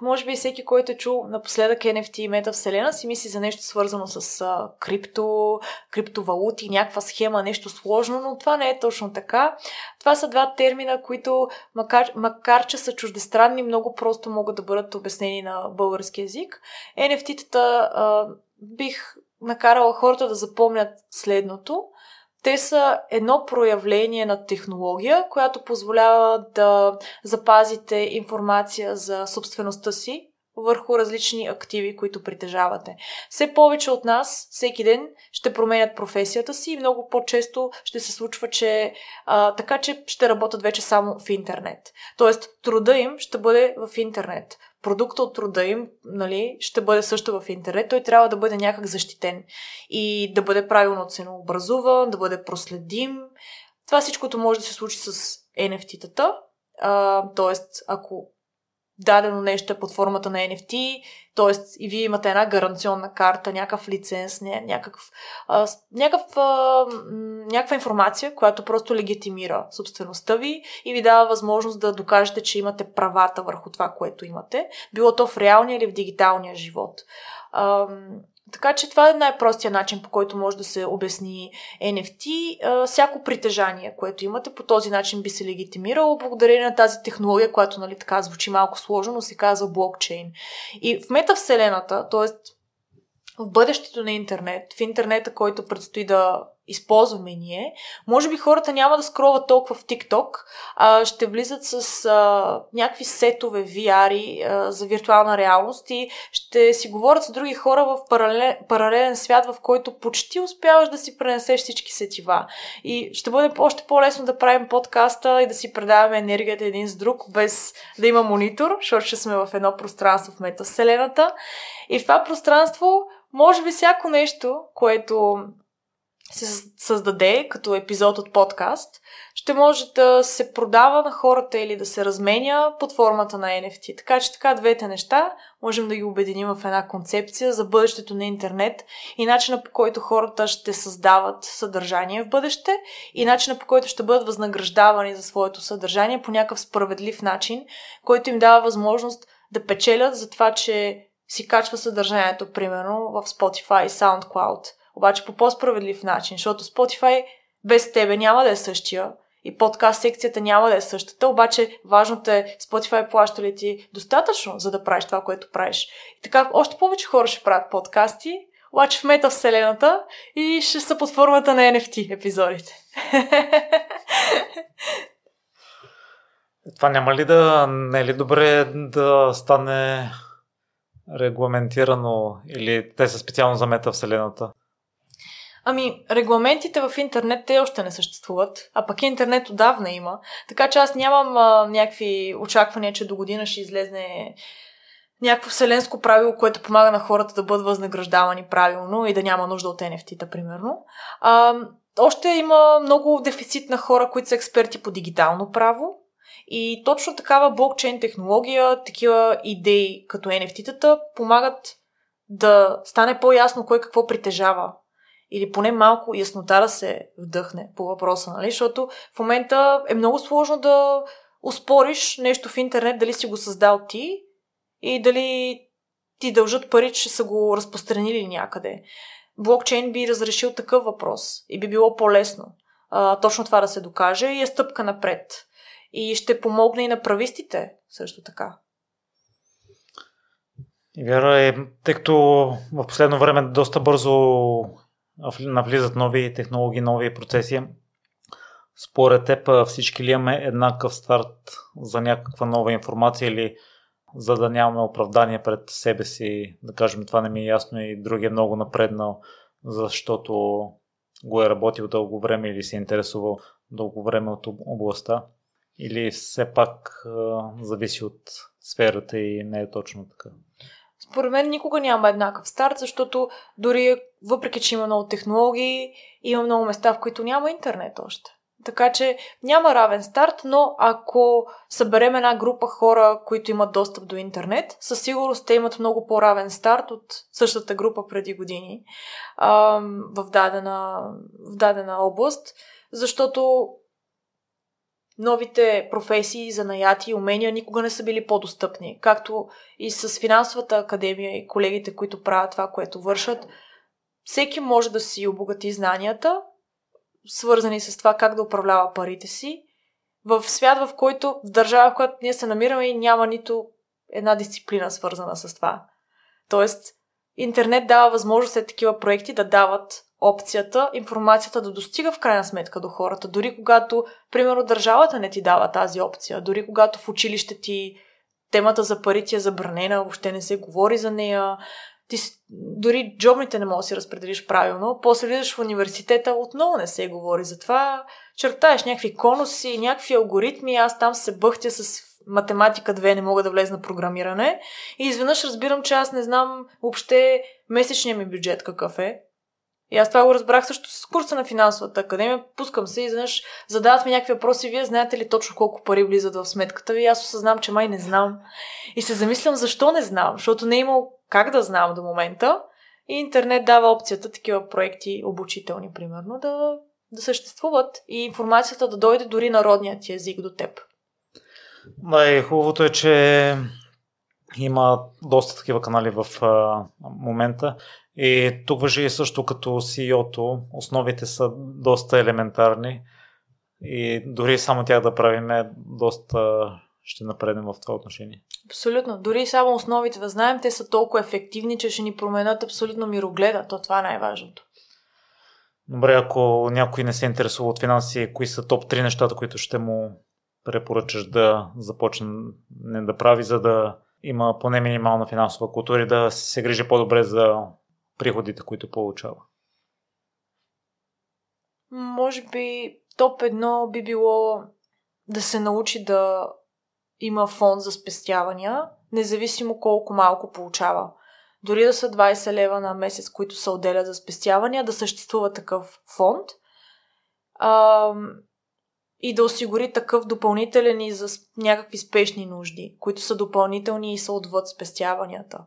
може би всеки, който е чул напоследък NFT и метавселена, си мисли за нещо свързано с а, крипто, криптовалути, някаква схема, нещо сложно, но това не е точно така. Това са два термина, които, макар, макар че са чуждестранни, много просто могат да бъдат обяснени на български язик. NFT-тата а, бих накарала хората да запомнят следното. Те са едно проявление на технология, която позволява да запазите информация за собствеността си върху различни активи, които притежавате. Все повече от нас всеки ден ще променят професията си и много по-често ще се случва, че а, така, че ще работят вече само в интернет. Тоест, труда им ще бъде в интернет продукта от труда им нали, ще бъде също в интернет, той трябва да бъде някак защитен и да бъде правилно ценообразуван, да бъде проследим. Това всичкото може да се случи с NFT-тата. тоест, ако дадено нещо е под формата на NFT, т.е. и вие имате една гаранционна карта, някакъв лиценз, някакъв, а, някакъв, а, някаква информация, която просто легитимира собствеността ви и ви дава възможност да докажете, че имате правата върху това, което имате, било то в реалния или в дигиталния живот. А, така че това е най-простия начин, по който може да се обясни NFT. Всяко притежание, което имате, по този начин би се легитимирало благодарение на тази технология, която нали, така звучи малко сложно, но се казва блокчейн. И в метавселената, т.е. в бъдещето на интернет, в интернета, който предстои да използваме ние, може би хората няма да скроват толкова в TikTok, а ще влизат с а, някакви сетове VR а, за виртуална реалност и ще си говорят с други хора в паралел, паралелен свят, в който почти успяваш да си пренесеш всички сетива. И ще бъде още по-лесно да правим подкаста и да си предаваме енергията един с друг, без да има монитор, защото ще сме в едно пространство в метавселената. И в това пространство може би всяко нещо, което се създаде като епизод от подкаст, ще може да се продава на хората или да се разменя под формата на NFT. Така че така двете неща можем да ги обединим в една концепция за бъдещето на интернет и начина по който хората ще създават съдържание в бъдеще и начина по който ще бъдат възнаграждавани за своето съдържание по някакъв справедлив начин, който им дава възможност да печелят за това, че си качва съдържанието, примерно в Spotify и SoundCloud – обаче по по-справедлив начин, защото Spotify без тебе няма да е същия и подкаст секцията няма да е същата, обаче важното е Spotify плаща ли ти достатъчно, за да правиш това, което правиш. И така още повече хора ще правят подкасти, обаче в мета вселената и ще са под формата на NFT епизодите. Това няма ли да не е ли добре да стане регламентирано или те са специално за мета вселената? Ами, регламентите в интернет те още не съществуват, а пък интернет отдавна има. Така че аз нямам а, някакви очаквания, че до година ще излезне някакво вселенско правило, което помага на хората да бъдат възнаграждавани правилно и да няма нужда от NFT-та, примерно. А, още има много дефицит на хора, които са експерти по дигитално право. И точно такава блокчейн технология, такива идеи като NFT-тата помагат да стане по-ясно кой какво притежава. Или поне малко яснота да се вдъхне по въпроса, нали? Защото в момента е много сложно да успориш нещо в интернет, дали си го създал ти и дали ти дължат пари, че са го разпространили някъде. Блокчейн би разрешил такъв въпрос и би било по-лесно а, точно това да се докаже и е стъпка напред. И ще помогне и на правистите също така. И вяра е, тъй като в последно време доста бързо навлизат нови технологии, нови процеси, според теб всички ли имаме еднакъв старт за някаква нова информация или за да нямаме оправдание пред себе си, да кажем това не ми е ясно и другия е много напреднал, защото го е работил дълго време или се е интересувал дълго време от областта? Или все пак зависи от сферата и не е точно така? Според мен никога няма еднакъв старт, защото дори въпреки, че има много технологии, има много места, в които няма интернет още. Така че няма равен старт, но ако съберем една група хора, които имат достъп до интернет, със сигурност те имат много по-равен старт от същата група преди години а, в, дадена, в дадена област, защото новите професии, занаяти и умения никога не са били по-достъпни. Както и с финансовата академия и колегите, които правят това, което вършат, всеки може да си обогати знанията, свързани с това как да управлява парите си, в свят, в който, в държава, в която ние се намираме няма нито една дисциплина свързана с това. Тоест, интернет дава възможност след такива проекти да дават опцията, информацията да достига в крайна сметка до хората. Дори когато, примерно, държавата не ти дава тази опция, дори когато в училище ти темата за парите е забранена, въобще не се говори за нея, ти дори джобните не можеш да си разпределиш правилно. После влизаш в университета, отново не се говори за това. Чертаеш някакви конуси, някакви алгоритми, аз там се бъхтя с математика 2, не мога да влезна на програмиране. И изведнъж разбирам, че аз не знам въобще месечния ми бюджет какъв е. И аз това го разбрах също с курса на финансовата академия. Пускам се и изведнъж задават ми някакви въпроси. Вие знаете ли точно колко пари влизат в сметката ви? Аз осъзнам, че май не знам. И се замислям защо не знам. Защото не е имал как да знам до момента. И интернет дава опцията такива проекти, обучителни, примерно, да, да съществуват и информацията да дойде дори народният ти език до теб. Най-хубавото е, че има доста такива канали в а, момента. И тук въжи също като CEO-то. Основите са доста елементарни. И дори само тях да правим е доста ще напреднем в това отношение. Абсолютно. Дори само основите да знаем, те са толкова ефективни, че ще ни променят абсолютно мирогледа. То това е най-важното. Добре, ако някой не се интересува от финанси, кои са топ 3 нещата, които ще му препоръчаш да започне не да прави, за да има поне минимална финансова култура и да се грижи по-добре за приходите, които получава? Може би топ едно би било да се научи да има фонд за спестявания, независимо колко малко получава. Дори да са 20 лева на месец, които се отделят за спестявания, да съществува такъв фонд а, и да осигури такъв допълнителен и за някакви спешни нужди, които са допълнителни и са отвъд спестяванията,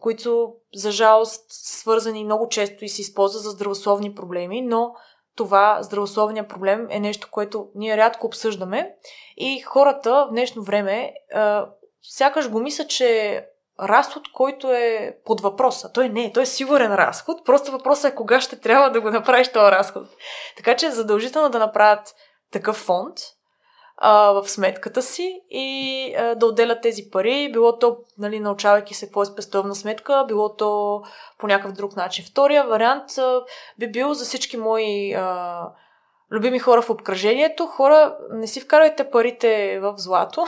които за жалост свързани много често и се използват за здравословни проблеми, но това здравословния проблем е нещо, което ние рядко обсъждаме и хората в днешно време а, сякаш го мислят, че разход, който е под въпроса. Той не е, той е сигурен разход, просто въпросът е кога ще трябва да го направиш този разход. Така че е задължително да направят такъв фонд, в сметката си и а, да отделят тези пари, било то, нали, научавайки се какво е спестовна сметка, било то по някакъв друг начин. Втория вариант а, би бил за всички мои а, любими хора в обкръжението, хора, не си вкарвайте парите в злато,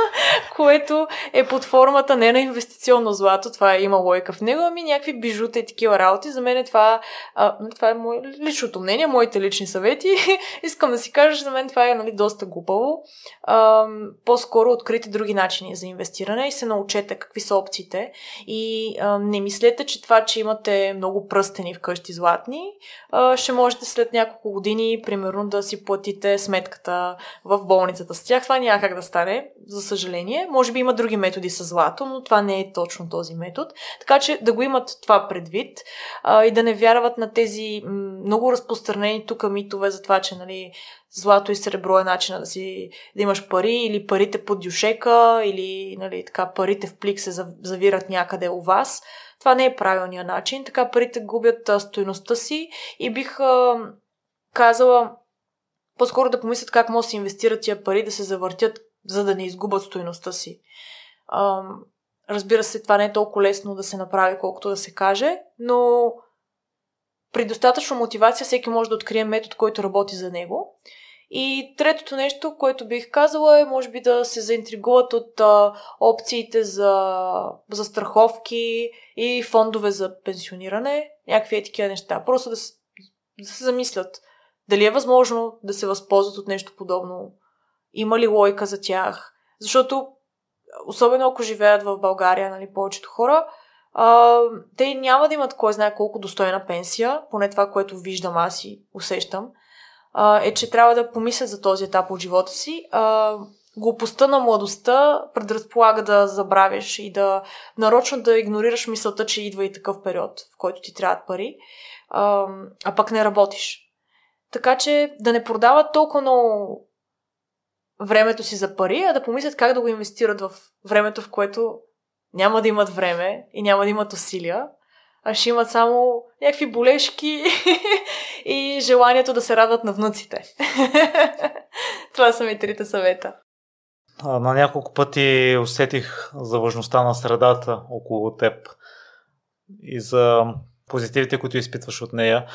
което е под формата не на инвестиционно злато, това е има лойка в него, ами някакви бижута и такива работи. За мен е това, а, това е мое личното мнение, моите лични съвети. Искам да си кажа, че за мен това е нали, доста глупаво. А, по-скоро открите други начини за инвестиране и се научете какви са опциите. И а, не мислете, че това, че имате много пръстени вкъщи златни, а, ще можете след няколко години, примерно, примерно да си платите сметката в болницата с тях. Това няма как да стане, за съжаление. Може би има други методи с злато, но това не е точно този метод. Така че да го имат това предвид а, и да не вярват на тези много разпространени тук митове за това, че нали, злато и сребро е начина да си да имаш пари или парите под дюшека или нали, така, парите в плик се завират някъде у вас. Това не е правилният начин. Така парите губят стоеността си и бих а, казала по-скоро да помислят как могат да се инвестират тия пари, да се завъртят, за да не изгубят стоеността си. А, разбира се, това не е толкова лесно да се направи, колкото да се каже, но при достатъчно мотивация всеки може да открие метод, който работи за него. И третото нещо, което бих казала е, може би да се заинтригуват от а, опциите за, за страховки и фондове за пенсиониране, някакви такива неща. Просто да, да се замислят дали е възможно да се възползват от нещо подобно, има ли лойка за тях. Защото, особено ако живеят в България, нали, повечето хора, а, те няма да имат кой знае колко достойна пенсия, поне това, което виждам аз и усещам а, е, че трябва да помислят за този етап от живота си. А, глупостта на младостта предразполага да забравяш и да нарочно да игнорираш мисълта, че идва и такъв период, в който ти трябват пари, а, а пък не работиш. Така че да не продават толкова много времето си за пари, а да помислят как да го инвестират в времето, в което няма да имат време и няма да имат усилия, а ще имат само някакви болешки и желанието да се радват на внуците. Това са ми трите съвета. На няколко пъти усетих за важността на средата около теб и за позитивите, които изпитваш от нея.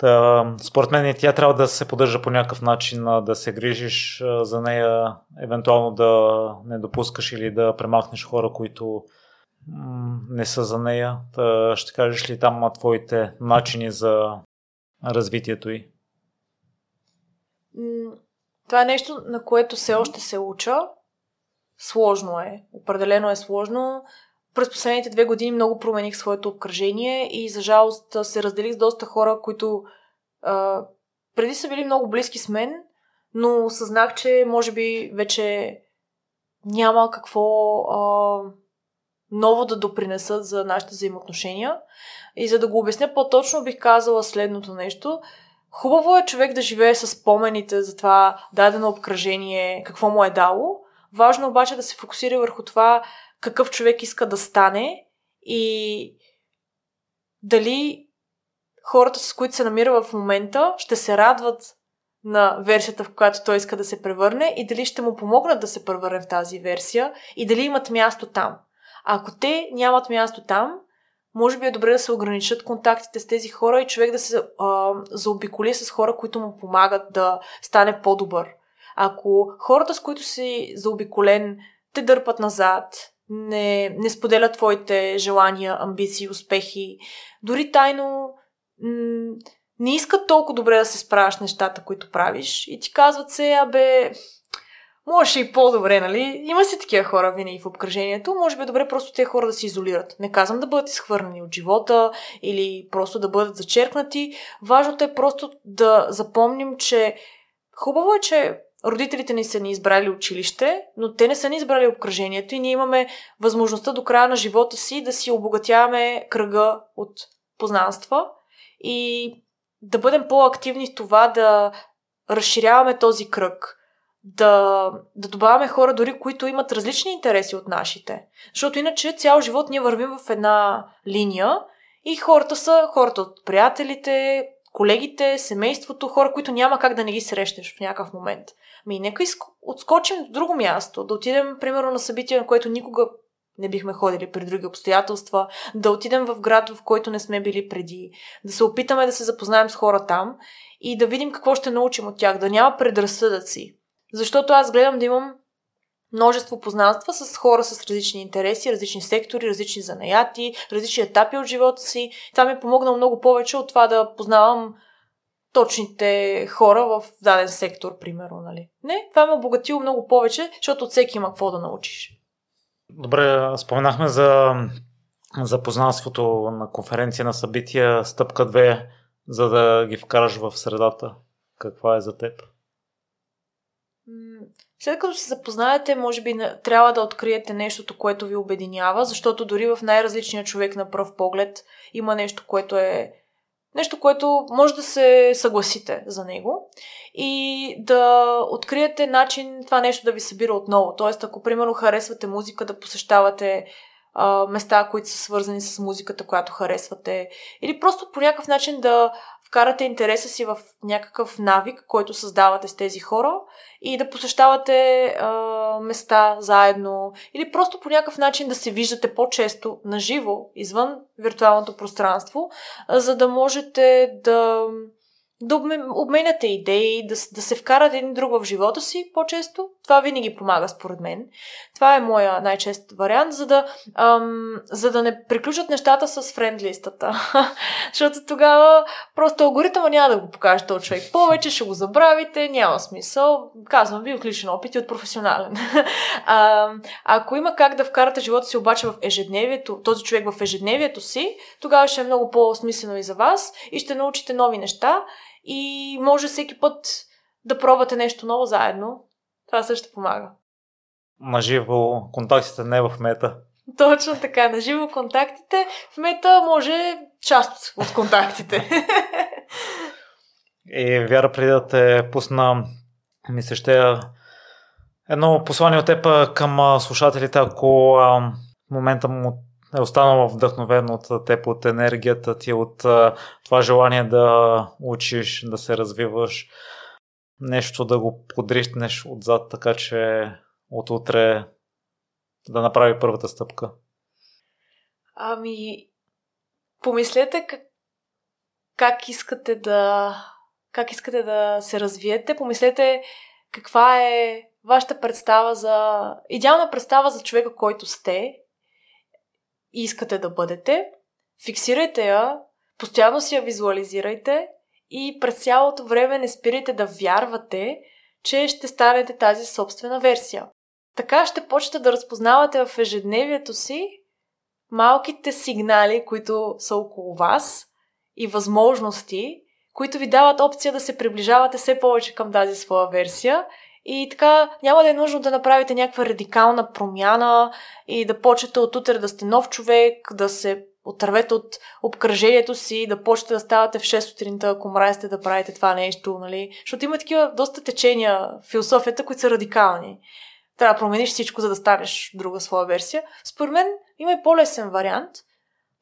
Та, според мен тя трябва да се поддържа по някакъв начин, да се грижиш за нея, евентуално да не допускаш или да премахнеш хора, които не са за нея. Та ще кажеш ли там твоите начини за развитието й? Това е нещо, на което все още се уча. Сложно е. Определено е сложно. През последните две години много промених своето обкръжение и за жалост се разделих с доста хора, които а, преди са били много близки с мен, но осъзнах, че може би вече няма какво а, ново да допринесат за нашите взаимоотношения. И за да го обясня по-точно, бих казала следното нещо. Хубаво е човек да живее с спомените за това дадено обкръжение, какво му е дало. Важно обаче да се фокусира върху това какъв човек иска да стане и дали хората, с които се намира в момента, ще се радват на версията, в която той иска да се превърне и дали ще му помогнат да се превърне в тази версия и дали имат място там. А ако те нямат място там, може би е добре да се ограничат контактите с тези хора и човек да се а, заобиколи с хора, които му помагат да стане по-добър. Ако хората, с които си заобиколен, те дърпат назад, не, не споделят твоите желания, амбиции, успехи, дори тайно не искат толкова добре да се справяш нещата, които правиш и ти казват се, абе, може и по-добре, нали? Има си такива хора винаги в обкръжението. Може би е добре просто тези хора да се изолират. Не казвам да бъдат изхвърнани от живота или просто да бъдат зачеркнати. Важното е просто да запомним, че хубаво е, че родителите ни са ни избрали училище, но те не са ни избрали обкръжението и ние имаме възможността до края на живота си да си обогатяваме кръга от познанства и да бъдем по-активни в това да разширяваме този кръг да, да добавяме хора, дори които имат различни интереси от нашите. Защото иначе цял живот ние вървим в една линия и хората са хората от приятелите, колегите, семейството, хора, които няма как да не ги срещнеш в някакъв момент. Ми, нека отскочим до друго място, да отидем, примерно, на събитие, на което никога не бихме ходили при други обстоятелства, да отидем в град, в който не сме били преди, да се опитаме да се запознаем с хора там и да видим какво ще научим от тях, да няма предразсъдъци. Защото аз гледам да имам множество познанства с хора с различни интереси, различни сектори, различни занаяти, различни етапи от живота си. Това ми е помогнало много повече от това да познавам точните хора в даден сектор, примерно. Нали? Не, това ме обогатило много повече, защото от всеки има какво да научиш. Добре, споменахме за, за познанството на конференция, на събития, стъпка 2, за да ги вкараш в средата. каква е за теб? След като се запознаете, може би трябва да откриете нещото, което ви обединява, защото дори в най-различния човек на пръв поглед има нещо, което е Нещо, което може да се съгласите за него и да откриете начин това нещо да ви събира отново. Тоест, ако примерно харесвате музика, да посещавате а, места, които са свързани с музиката, която харесвате, или просто по някакъв начин да вкарате интереса си в някакъв навик, който създавате с тези хора и да посещавате а, места заедно или просто по някакъв начин да се виждате по-често на живо, извън виртуалното пространство, а, за да можете да да обменяте идеи, да, да се вкарате един друг в живота си по-често. Това винаги помага, според мен. Това е моя най-чест вариант, за да, ам, за да не приключат нещата с френдлистата. Защото тогава просто алгоритъма няма да го покаже този човек. Повече ще го забравите, няма смисъл. Казвам ви от личен опит и от професионален. а, ако има как да вкарате живота си обаче в ежедневието, този човек в ежедневието си, тогава ще е много по-смислено и за вас и ще научите нови неща и може всеки път да пробвате нещо ново заедно. Това също помага. Наживо контактите не в мета. Точно така, наживо контактите. В мета може част от контактите. И Вяра, преди да те пусна, ми се ще едно послание от теб към слушателите, ако в момента му е останала вдъхновен от теб, от енергията ти, от това желание да учиш, да се развиваш, нещо да го подрищнеш отзад, така че от утре да направи първата стъпка? Ами, помислете как, как искате да как искате да се развиете, помислете каква е вашата представа за идеална представа за човека, който сте и искате да бъдете, фиксирайте я, постоянно си я визуализирайте и през цялото време не спирайте да вярвате, че ще станете тази собствена версия. Така ще почнете да разпознавате в ежедневието си малките сигнали, които са около вас и възможности, които ви дават опция да се приближавате все повече към тази своя версия и така няма да е нужно да направите някаква радикална промяна и да почнете от утре да сте нов човек, да се отървете от обкръжението си, да почнете да ставате в 6 сутринта, ако мразите да правите това нещо, нали? Защото има такива доста течения в философията, които са радикални. Трябва да промениш всичко, за да станеш друга своя версия. Според мен има и по-лесен вариант.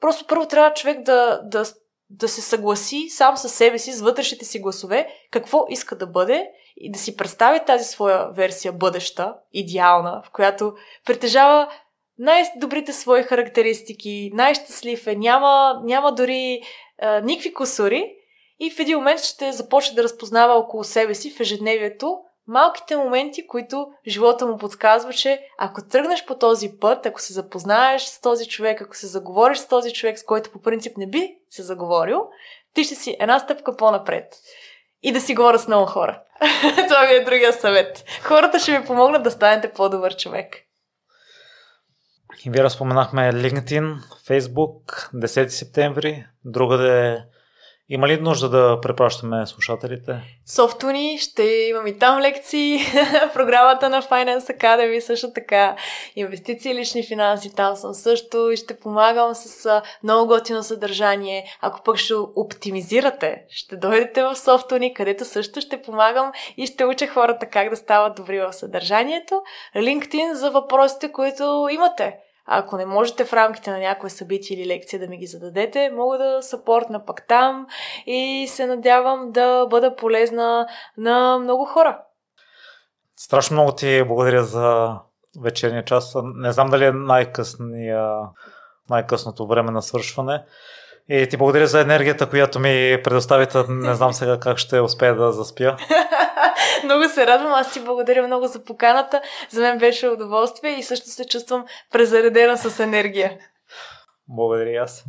Просто първо трябва човек да, да, да се съгласи сам със себе си, с вътрешните си гласове, какво иска да бъде и да си представи тази своя версия бъдеща, идеална, в която притежава най-добрите свои характеристики, най-щастлив е, няма, няма дори а, никакви косури и в един момент ще започне да разпознава около себе си в ежедневието малките моменти, които живота му подсказва, че ако тръгнеш по този път, ако се запознаеш с този човек, ако се заговориш с този човек, с който по принцип не би се заговорил, ти ще си една стъпка по-напред и да си говоря с много хора. Това ми е другия съвет. Хората ще ви помогнат да станете по-добър човек. И вие разпоменахме LinkedIn, Facebook, 10 септември, другаде има ли нужда да препращаме слушателите? Софтуни, ще имам и там лекции. Програмата на Finance Academy също така. Инвестиции, лични финанси, там съм също и ще помагам с много готино съдържание. Ако пък ще оптимизирате, ще дойдете в Софтуни, където също ще помагам и ще уча хората как да стават добри в съдържанието. LinkedIn за въпросите, които имате ако не можете в рамките на някое събитие или лекция да ми ги зададете, мога да съпортна пък там и се надявам да бъда полезна на много хора. Страшно много ти благодаря за вечерния час. Не знам дали е най-късния, най-късното време на свършване. И ти благодаря за енергията, която ми предоставите. Не знам сега как ще успея да заспя. много се радвам. Аз ти благодаря много за поканата. За мен беше удоволствие и също се чувствам презаредена с енергия. Благодаря аз.